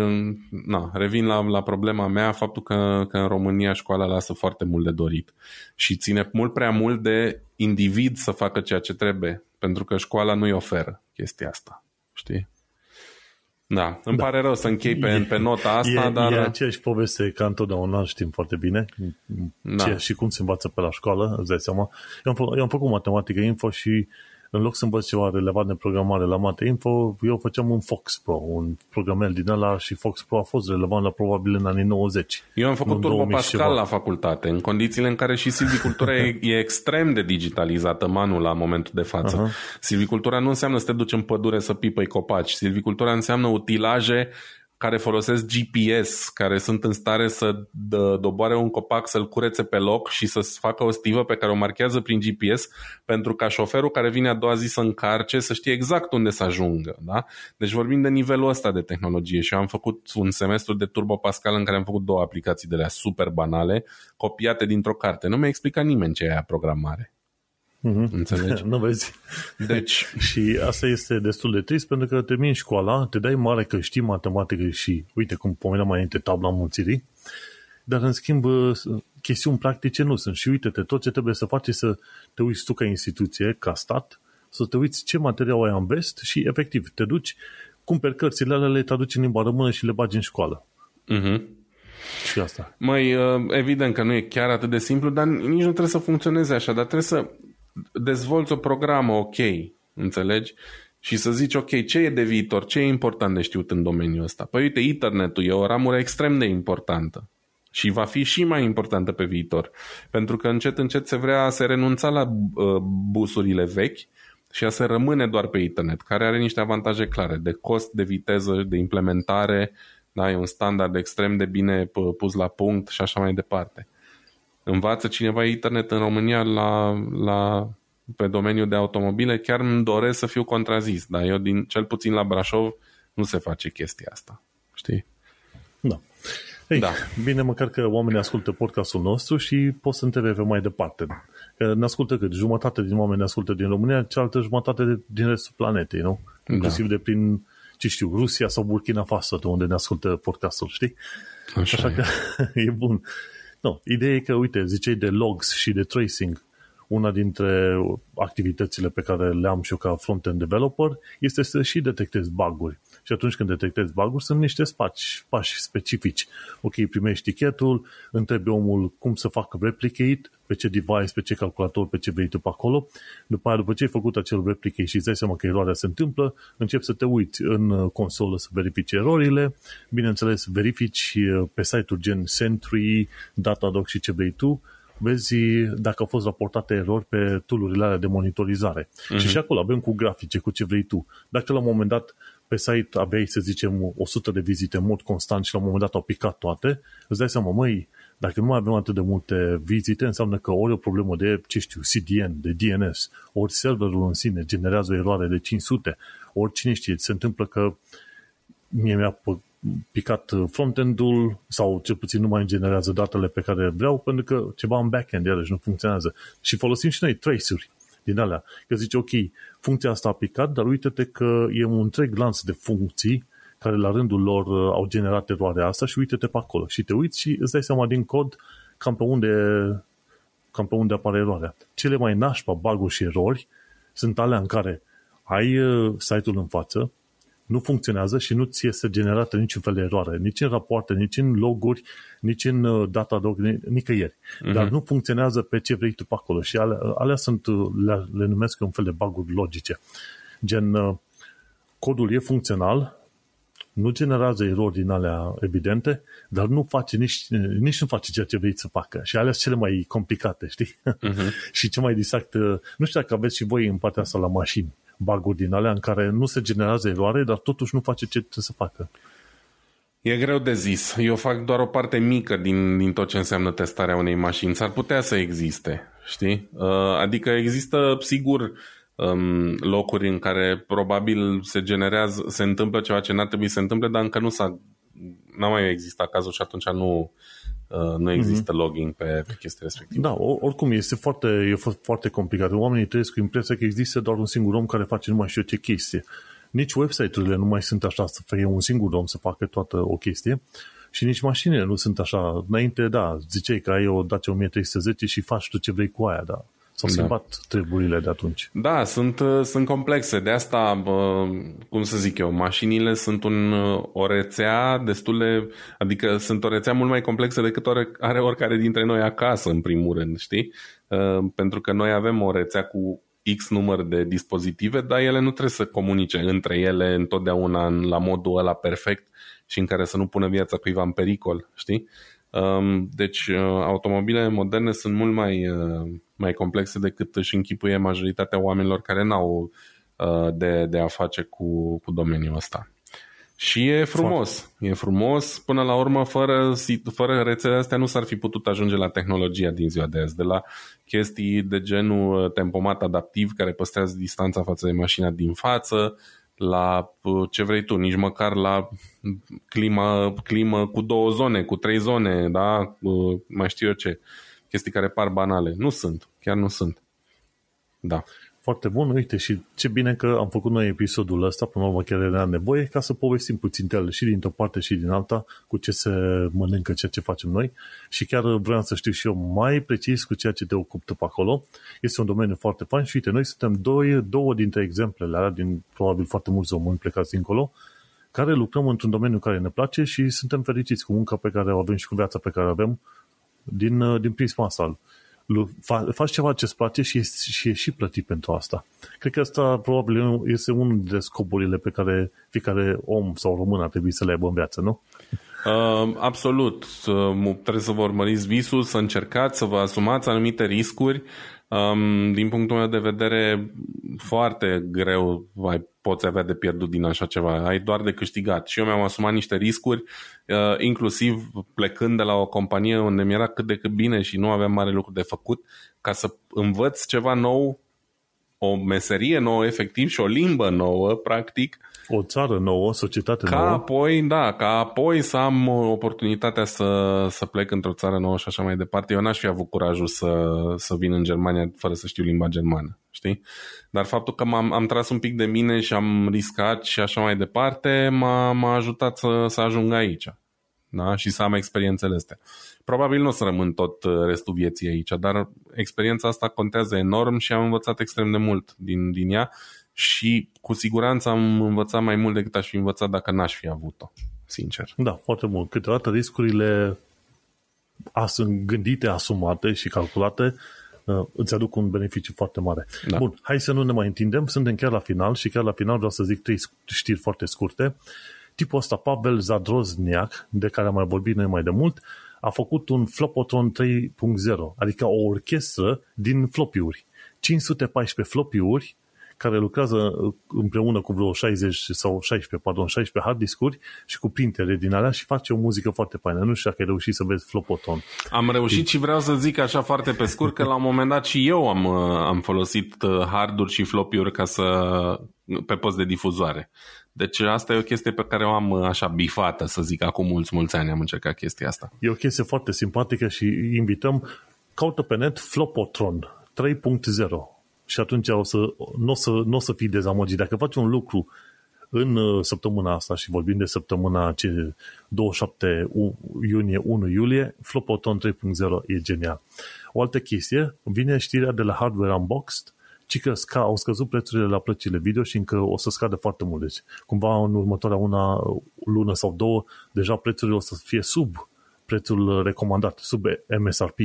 na, revin la, la problema mea, faptul că, că în România școala lasă foarte mult de dorit și ține mult prea mult de individ să facă ceea ce trebuie, pentru că școala nu-i oferă chestia asta, știi? Da, îmi da. pare rău să închei pe, pe nota asta, e, dar... E aceeași poveste ca întotdeauna, știm foarte bine da. ce, și cum se învață pe la școală, îți dai seama. Eu am, eu am făcut matematică info și în loc să învăț ceva relevant de programare la Mate Info, eu făceam un Fox Pro, un programel din ăla și Fox Pro a fost relevant la probabil în anii 90. Eu am făcut Turbo Pascal la facultate, în condițiile în care și silvicultura e, e extrem de digitalizată manul la momentul de față. Uh-huh. Silvicultura nu înseamnă să te duci în pădure să pipăi copaci. Silvicultura înseamnă utilaje care folosesc GPS, care sunt în stare să doboare un copac, să-l curețe pe loc și să facă o stivă pe care o marchează prin GPS pentru ca șoferul care vine a doua zi să încarce să știe exact unde să ajungă. Da? Deci vorbim de nivelul ăsta de tehnologie și eu am făcut un semestru de Turbo Pascal în care am făcut două aplicații de la super banale, copiate dintr-o carte. Nu mi-a explicat nimeni ce e aia programare. Mm-hmm. Înțelegi? nu vezi. Deci... și asta este destul de trist pentru că termini școala, te dai mare că știi matematică și, uite cum pomeneam mai înainte, tabla mulțirii, dar în schimb chestiuni practice nu sunt. Și uite-te, tot ce trebuie să faci e să te uiți tu ca instituție, ca stat, să te uiți ce material ai în vest și efectiv te duci, cumperi cărțile alea, le traduci în limba română și le bagi în școală. Mhm. Și asta. Mai evident că nu e chiar atât de simplu, dar nici nu trebuie să funcționeze așa, dar trebuie să dezvolți o programă ok, înțelegi? Și să zici, ok, ce e de viitor, ce e important de știut în domeniul ăsta? Păi uite, internetul e o ramură extrem de importantă și va fi și mai importantă pe viitor. Pentru că încet, încet se vrea să renunța la uh, busurile vechi și a se rămâne doar pe internet, care are niște avantaje clare de cost, de viteză, de implementare, da, e un standard extrem de bine pus la punct și așa mai departe. Învață cineva internet în România la, la, pe domeniul de automobile, chiar îmi doresc să fiu contrazis, dar eu, din, cel puțin la Brașov, nu se face chestia asta. Știi? Da. Ei, da. Bine, măcar că oamenii ascultă podcastul nostru și pot să întrebe mai departe. Că ne ascultă cât? Jumătate din oameni ne ascultă din România, cealaltă jumătate din restul planetei, nu? Da. Inclusiv de prin, ce știu, Rusia sau Burkina Faso, de unde ne ascultă podcastul, știi? Așa, Așa e. că e bun. No, ideea e că, uite, ziceai de logs și de tracing. Una dintre activitățile pe care le am și eu ca front-end developer este să și detectez bug-uri. Și atunci când detectezi bug sunt niște pași, pași specifici. Ok, primești tichetul, întrebi omul cum să facă replicate, pe ce device, pe ce calculator, pe ce vrei tu pe acolo. După aia, după ce ai făcut acel replicate și îți dai seama că eroarea se întâmplă, începi să te uiți în consolă să verifici erorile. Bineînțeles, verifici uh, pe site-uri gen Sentry, Datadog și ce vrei tu, vezi dacă au fost raportate erori pe tool alea de monitorizare. Uh-huh. Și și acolo avem cu grafice, cu ce vrei tu. Dacă la un moment dat pe site aveai, să zicem, 100 de vizite în mod constant și la un moment dat au picat toate, îți dai seama, măi, dacă nu mai avem atât de multe vizite, înseamnă că ori o problemă de, ce știu, CDN, de DNS, ori serverul în sine generează o eroare de 500, ori cine știe, se întâmplă că mie mi-a picat frontend-ul sau cel puțin nu mai generează datele pe care vreau pentru că ceva în backend iarăși nu funcționează. Și folosim și noi trace-uri din alea. Că zice, ok, funcția asta a picat, dar uite-te că e un întreg lanț de funcții care la rândul lor uh, au generat eroarea asta și uite-te pe acolo. Și te uiți și îți dai seama din cod cam pe unde, cam pe unde apare eroarea. Cele mai nașpa bug și erori sunt alea în care ai uh, site-ul în față, nu funcționează și nu ți este generată niciun fel de eroare, nici în rapoarte, nici în loguri, nici în uh, Datadog, nicăieri. Uh-huh. Dar nu funcționează pe ce vrei tu pe acolo și alea, alea sunt, le, le numesc un fel de bug logice. Gen, codul e funcțional, nu generează erori din alea evidente, dar nu face nici, nici nu face ceea ce vrei să facă. Și alea sunt cele mai complicate, știi? Uh-huh. și ce mai distract, nu știu dacă aveți și voi în partea asta la mașini, baguri din alea în care nu se generează eroare, dar totuși nu face ce trebuie să facă. E greu de zis. Eu fac doar o parte mică din, din tot ce înseamnă testarea unei mașini. S-ar putea să existe, știi? Uh, adică există, sigur, um, locuri în care probabil se generează, se întâmplă ceva ce n-ar trebui să se întâmple, dar încă nu s-a n-a mai existat cazul și atunci nu, uh, nu există mm-hmm. logging pe, pe chestia respectivă. Da, oricum este foarte, e foarte complicat. Oamenii trăiesc cu impresia că există doar un singur om care face numai știu ce chestie. Nici website-urile nu mai sunt așa să fie un singur om să facă toată o chestie și nici mașinile nu sunt așa. Înainte, da, ziceai că ai o Dacia 1310 și faci tu ce vrei cu aia, da. S-au da. schimbat treburile de atunci. Da, sunt, uh, sunt complexe. De asta, cum să zic eu, mașinile sunt un, uh, o rețea destul de... Adică sunt o rețea mult mai complexă decât are oricare dintre noi acasă, în primul rând, știi? Uh, pentru că noi avem o rețea cu X număr de dispozitive, dar ele nu trebuie să comunice între ele întotdeauna la modul ăla perfect și în care să nu pună viața cuiva în pericol, știi? Um, deci, automobilele moderne sunt mult mai mai complexe decât își închipuie majoritatea oamenilor care n-au uh, de, de a face cu, cu domeniul ăsta. Și e frumos. Foarte. E frumos. Până la urmă, fără, fără rețele astea nu s-ar fi putut ajunge la tehnologia din ziua de azi. De la chestii de genul uh, tempomat adaptiv care păstrează distanța față de mașina din față, la uh, ce vrei tu, nici măcar la climă, climă cu două zone, cu trei zone, da? Mai știu eu ce chestii care par banale. Nu sunt, chiar nu sunt. Da. Foarte bun, uite și ce bine că am făcut noi episodul ăsta, până la urmă chiar era nevoie, ca să povestim puțin de ele și dintr-o parte și din alta, cu ce se mănâncă, ceea ce facem noi și chiar vreau să știu și eu mai precis cu ceea ce te ocupă pe acolo. Este un domeniu foarte fain și uite, noi suntem doi, două dintre exemplele alea, din probabil foarte mulți români plecați dincolo, care lucrăm într-un domeniu care ne place și suntem fericiți cu munca pe care o avem și cu viața pe care o avem din, uh, din prisma asta. Faci ceva ce îți place și ești, și ești și plătit pentru asta. Cred că asta probabil este unul dintre scopurile pe care fiecare om sau român ar trebui să le aibă în viață, nu? Uh, absolut. Uh, trebuie să vă urmăriți visul, să încercați, să vă asumați anumite riscuri. Um, din punctul meu de vedere, foarte greu mai poți avea de pierdut din așa ceva. Ai doar de câștigat. Și eu mi-am asumat niște riscuri, uh, inclusiv plecând de la o companie unde mi-era cât de cât bine și nu aveam mare lucru de făcut, ca să învăț ceva nou, o meserie nouă efectiv și o limbă nouă, practic, o țară nouă, o societate ca nouă. apoi, da, ca apoi să am oportunitatea să, să plec într-o țară nouă și așa mai departe. Eu n-aș fi avut curajul să, să vin în Germania fără să știu limba germană, știi? Dar faptul că m-am, am tras un pic de mine și am riscat și așa mai departe m-a, m-a ajutat să, să ajung aici. Da? Și să am experiențele astea. Probabil nu o să rămân tot restul vieții aici, dar experiența asta contează enorm și am învățat extrem de mult din, din ea și cu siguranță am învățat mai mult decât aș fi învățat dacă n-aș fi avut-o, sincer. Da, foarte mult. Câteodată riscurile sunt gândite, asumate și calculate uh, îți aduc un beneficiu foarte mare. Da. Bun, hai să nu ne mai întindem, suntem chiar la final și chiar la final vreau să zic trei știri foarte scurte. Tipul ăsta, Pavel Zadrozniak, de care am mai vorbit noi mai de mult, a făcut un Flopotron 3.0, adică o orchestră din flopiuri. 514 flopiuri care lucrează uh, împreună cu vreo 60 sau 16, pardon, 16 hard discuri și cu printere din alea și face o muzică foarte faină. Nu știu dacă ai reușit să vezi Flopoton. Am reușit și vreau să zic așa foarte pe scurt că la un moment dat și eu am, uh, am folosit uh, harduri și flopiuri ca să pe post de difuzoare. Deci asta e o chestie pe care o am așa bifată, să zic, acum mulți, mulți ani am încercat chestia asta. E o chestie foarte simpatică și invităm, caută pe net Flopotron 3.0 și atunci o să, nu, o să, nu o să fii dezamăgit. Dacă faci un lucru în uh, săptămâna asta și vorbim de săptămâna ce 27 iunie, 1 iulie, Flopoton 3.0 e genial. O altă chestie, vine știrea de la Hardware Unboxed, ci că sca, au scăzut prețurile la plăcile video și încă o să scadă foarte mult. Deci, cumva în următoarea una lună sau două, deja prețurile o să fie sub prețul recomandat, sub MSRP,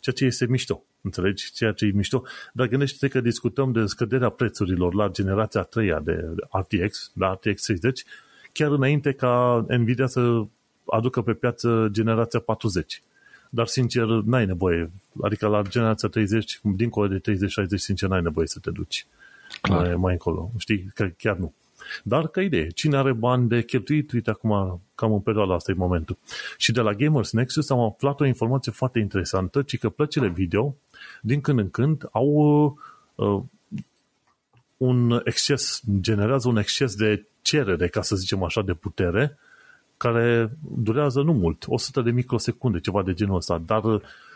ceea ce este mișto. Înțelegi? Ceea ce e mișto. Dar gândește-te că discutăm de scăderea prețurilor la generația 3 de RTX, la RTX 30, chiar înainte ca Nvidia să aducă pe piață generația 40. Dar, sincer, n-ai nevoie. Adică la generația 30, dincolo de 30-60, sincer, n-ai nevoie să te duci mai, mai încolo. Știi? Că chiar nu. Dar ca idee, cine are bani de cheltuit, uite acum, cam în perioada asta e momentul. Și de la Gamers Nexus am aflat o informație foarte interesantă, ci că plăcile video, din când în când, au uh, un exces, generează un exces de cerere, ca să zicem așa, de putere, care durează nu mult, 100 de microsecunde, ceva de genul ăsta, dar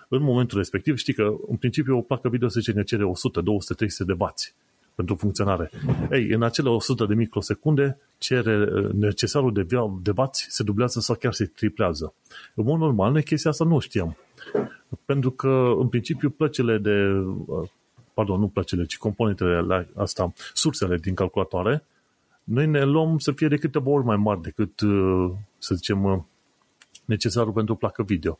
în momentul respectiv știi că în principiu o placă video se cere 100, 200, 300 de bați pentru funcționare. Ei, în acele 100 de microsecunde, cere, necesarul de, de bați se dublează sau chiar se triplează. În mod normal, noi chestia asta nu știam. Pentru că, în principiu, plăcile de, pardon, nu plăcile, ci componentele la asta, sursele din calculatoare, noi ne luăm să fie de câteva ori mai mari decât, să zicem, necesarul pentru placă video.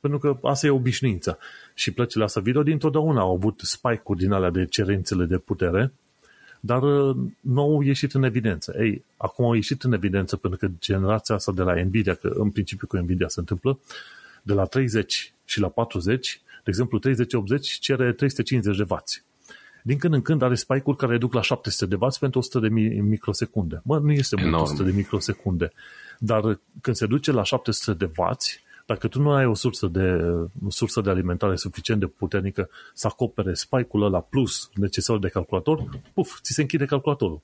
Pentru că asta e obișnuința. Și plăcile astea video dintotdeauna au avut spike-uri din alea de cerințele de putere, dar uh, nu au ieșit în evidență. Ei, acum au ieșit în evidență pentru că generația asta de la Nvidia, că în principiu cu Nvidia se întâmplă, de la 30 și la 40, de exemplu 3080 cere 350 de W. Din când în când are spike-uri care duc la 700 de W pentru 100 de microsecunde. Mă, nu este mult 100 de microsecunde, dar când se duce la 700 de W, dacă tu nu ai o sursă de, o sursă de alimentare suficient de puternică să acopere spike-ul ăla plus necesar de calculator, puf, ți se închide calculatorul.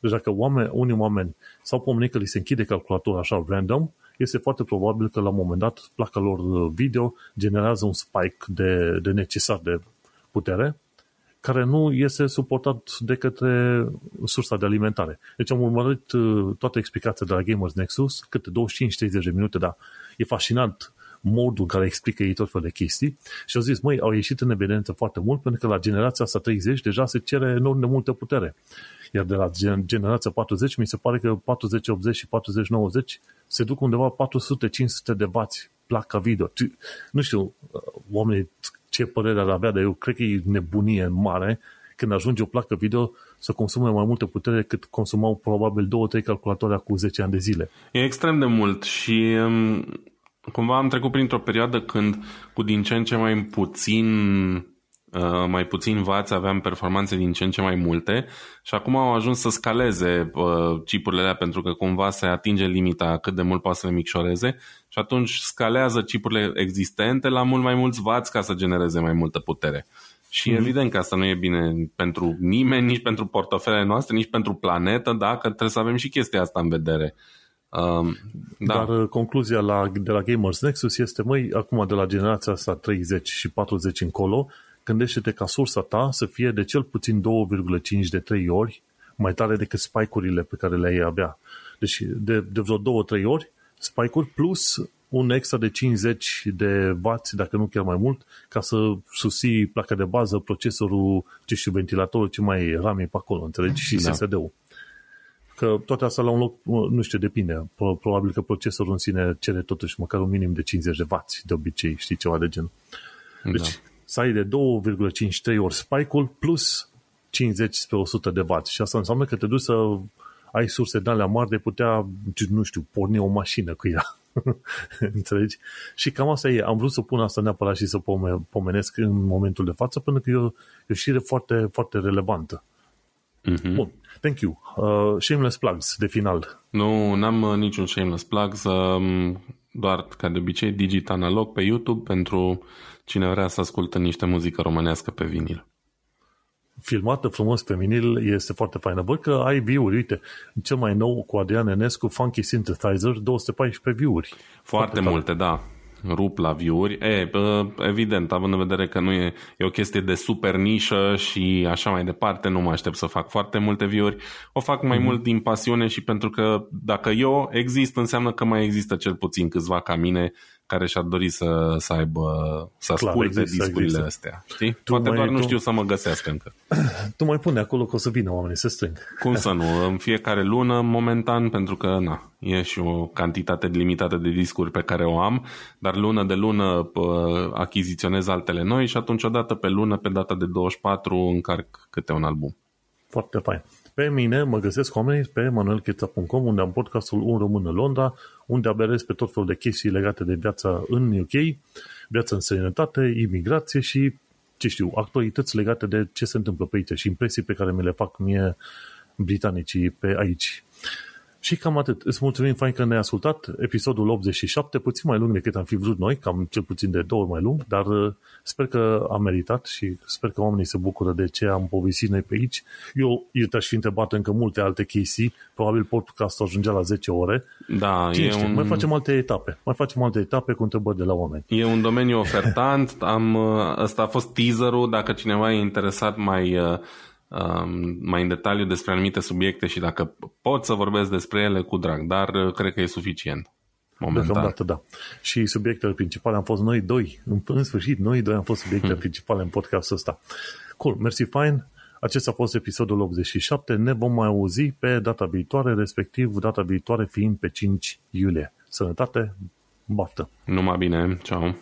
Deci dacă oameni, unii oameni s-au pomenit că li se închide calculatorul așa random, este foarte probabil că la un moment dat placa lor video generează un spike de, de necesar de putere care nu este suportat de către sursa de alimentare. Deci am urmărit uh, toate explicația de la Gamers Nexus, câte 25-30 de minute, dar e fascinant modul în care explică ei tot felul de chestii și au zis, măi, au ieșit în evidență foarte mult pentru că la generația asta 30 deja se cere enorm de multă putere. Iar de la generația 40 mi se pare că 40-80 și 40-90 se duc undeva 400-500 de vați placa video. Nu știu, oamenii ce părere ar avea, dar eu cred că e nebunie mare când ajunge o placă video să consume mai multă putere decât consumau probabil 2-3 calculatoare cu 10 ani de zile. E extrem de mult și um, cumva am trecut printr-o perioadă când cu din ce în ce mai puțin Uh, mai puțin vați, aveam performanțe din ce în ce mai multe și acum au ajuns să scaleze uh, chipurile alea pentru că cumva se atinge limita cât de mult poate să le micșoreze și atunci scalează chipurile existente la mult mai mulți vați ca să genereze mai multă putere. Și mm-hmm. evident că asta nu e bine pentru nimeni, nici pentru portofelele noastre, nici pentru planetă, da, că trebuie să avem și chestia asta în vedere. Um, da. Dar uh, concluzia la, de la Gamers Nexus este, măi, acum de la generația asta 30 și 40 încolo, gândește-te ca sursa ta să fie de cel puțin 2,5 de 3 ori mai tare decât spike-urile pe care le ai avea. Deci de, de vreo 2-3 ori spike-uri plus un extra de 50 de W, dacă nu chiar mai mult, ca să susții placa de bază, procesorul, ce știu, ventilatorul, ce mai e, RAM pe acolo, înțelegi? Și da. SSD-ul. Că toate astea la un loc, nu știu, depinde. Probabil că procesorul în sine cere totuși măcar un minim de 50 de W de obicei, știi, ceva de gen. Deci, da să ai de 2,53 ori spike-ul plus 50 spre 100 de W. Și asta înseamnă că te duci să ai surse de alea mari de putea, nu știu, porni o mașină cu ea. Înțelegi? Și cam asta e. Am vrut să pun asta neapărat și să pomenesc în momentul de față, pentru că e o, e o știre foarte, foarte relevantă. Mm-hmm. Bun. Thank you. Uh, shameless plugs de final. Nu, n-am uh, niciun shameless plugs. Uh, doar, ca de obicei, Digit Analog pe YouTube pentru cine vrea să ascultă niște muzică românească pe vinil. Filmată frumos pe vinil este foarte faină. Văd că ai view-uri, uite, cel mai nou cu Adrian Enescu, Funky Synthesizer, 214 view-uri. Foarte, foarte multe, tare. da rup la view-uri. E, evident, având în vedere că nu e, e o chestie de super nișă și așa mai departe, nu mă aștept să fac foarte multe view-uri. O fac mai mm-hmm. mult din pasiune și pentru că dacă eu exist, înseamnă că mai există cel puțin câțiva ca mine care și-ar dori să, să aibă, să Clar, asculte există, discurile există. astea. Știi? Tu Poate doar tu... nu știu să mă găsească încă. Tu mai pune acolo că o să vină oamenii să strâng. Cum să nu? În fiecare lună, momentan, pentru că na, e și o cantitate limitată de discuri pe care o am, dar lună de lună achiziționez altele noi și atunci odată pe lună, pe data de 24, încarc câte un album. Foarte fain. Pe mine mă găsesc oamenii pe manuelcheta.com unde am podcastul Un Român în Londra, unde aberez pe tot felul de chestii legate de viața în UK, viața în străinătate, imigrație și, ce știu, actualități legate de ce se întâmplă pe aici și impresii pe care mi le fac mie britanicii pe aici. Și cam atât. Îți mulțumim fain că ne-ai ascultat. Episodul 87, puțin mai lung decât am fi vrut noi, cam cel puțin de două ori mai lung, dar uh, sper că a meritat și sper că oamenii se bucură de ce am povestit noi pe aici. Eu, eu te-aș fi întrebat încă multe alte chestii, probabil podcastul ajungea la 10 ore. Da, Cine e știe, un... mai facem alte etape. Mai facem alte etape cu întrebări de la oameni. E un domeniu ofertant. am, uh, ăsta a fost teaserul. Dacă cineva e interesat mai uh, Um, mai în detaliu despre anumite subiecte și dacă pot să vorbesc despre ele cu drag, dar uh, cred că e suficient. Momentan. Deocamdată, da. Și subiectele principale am fost noi doi. În, în sfârșit, noi doi am fost subiectele hmm. principale în podcastul ăsta. Cool, mersi fine. Acesta a fost episodul 87. Ne vom mai auzi pe data viitoare, respectiv data viitoare fiind pe 5 iulie. Sănătate, baftă! Numai bine, ceau!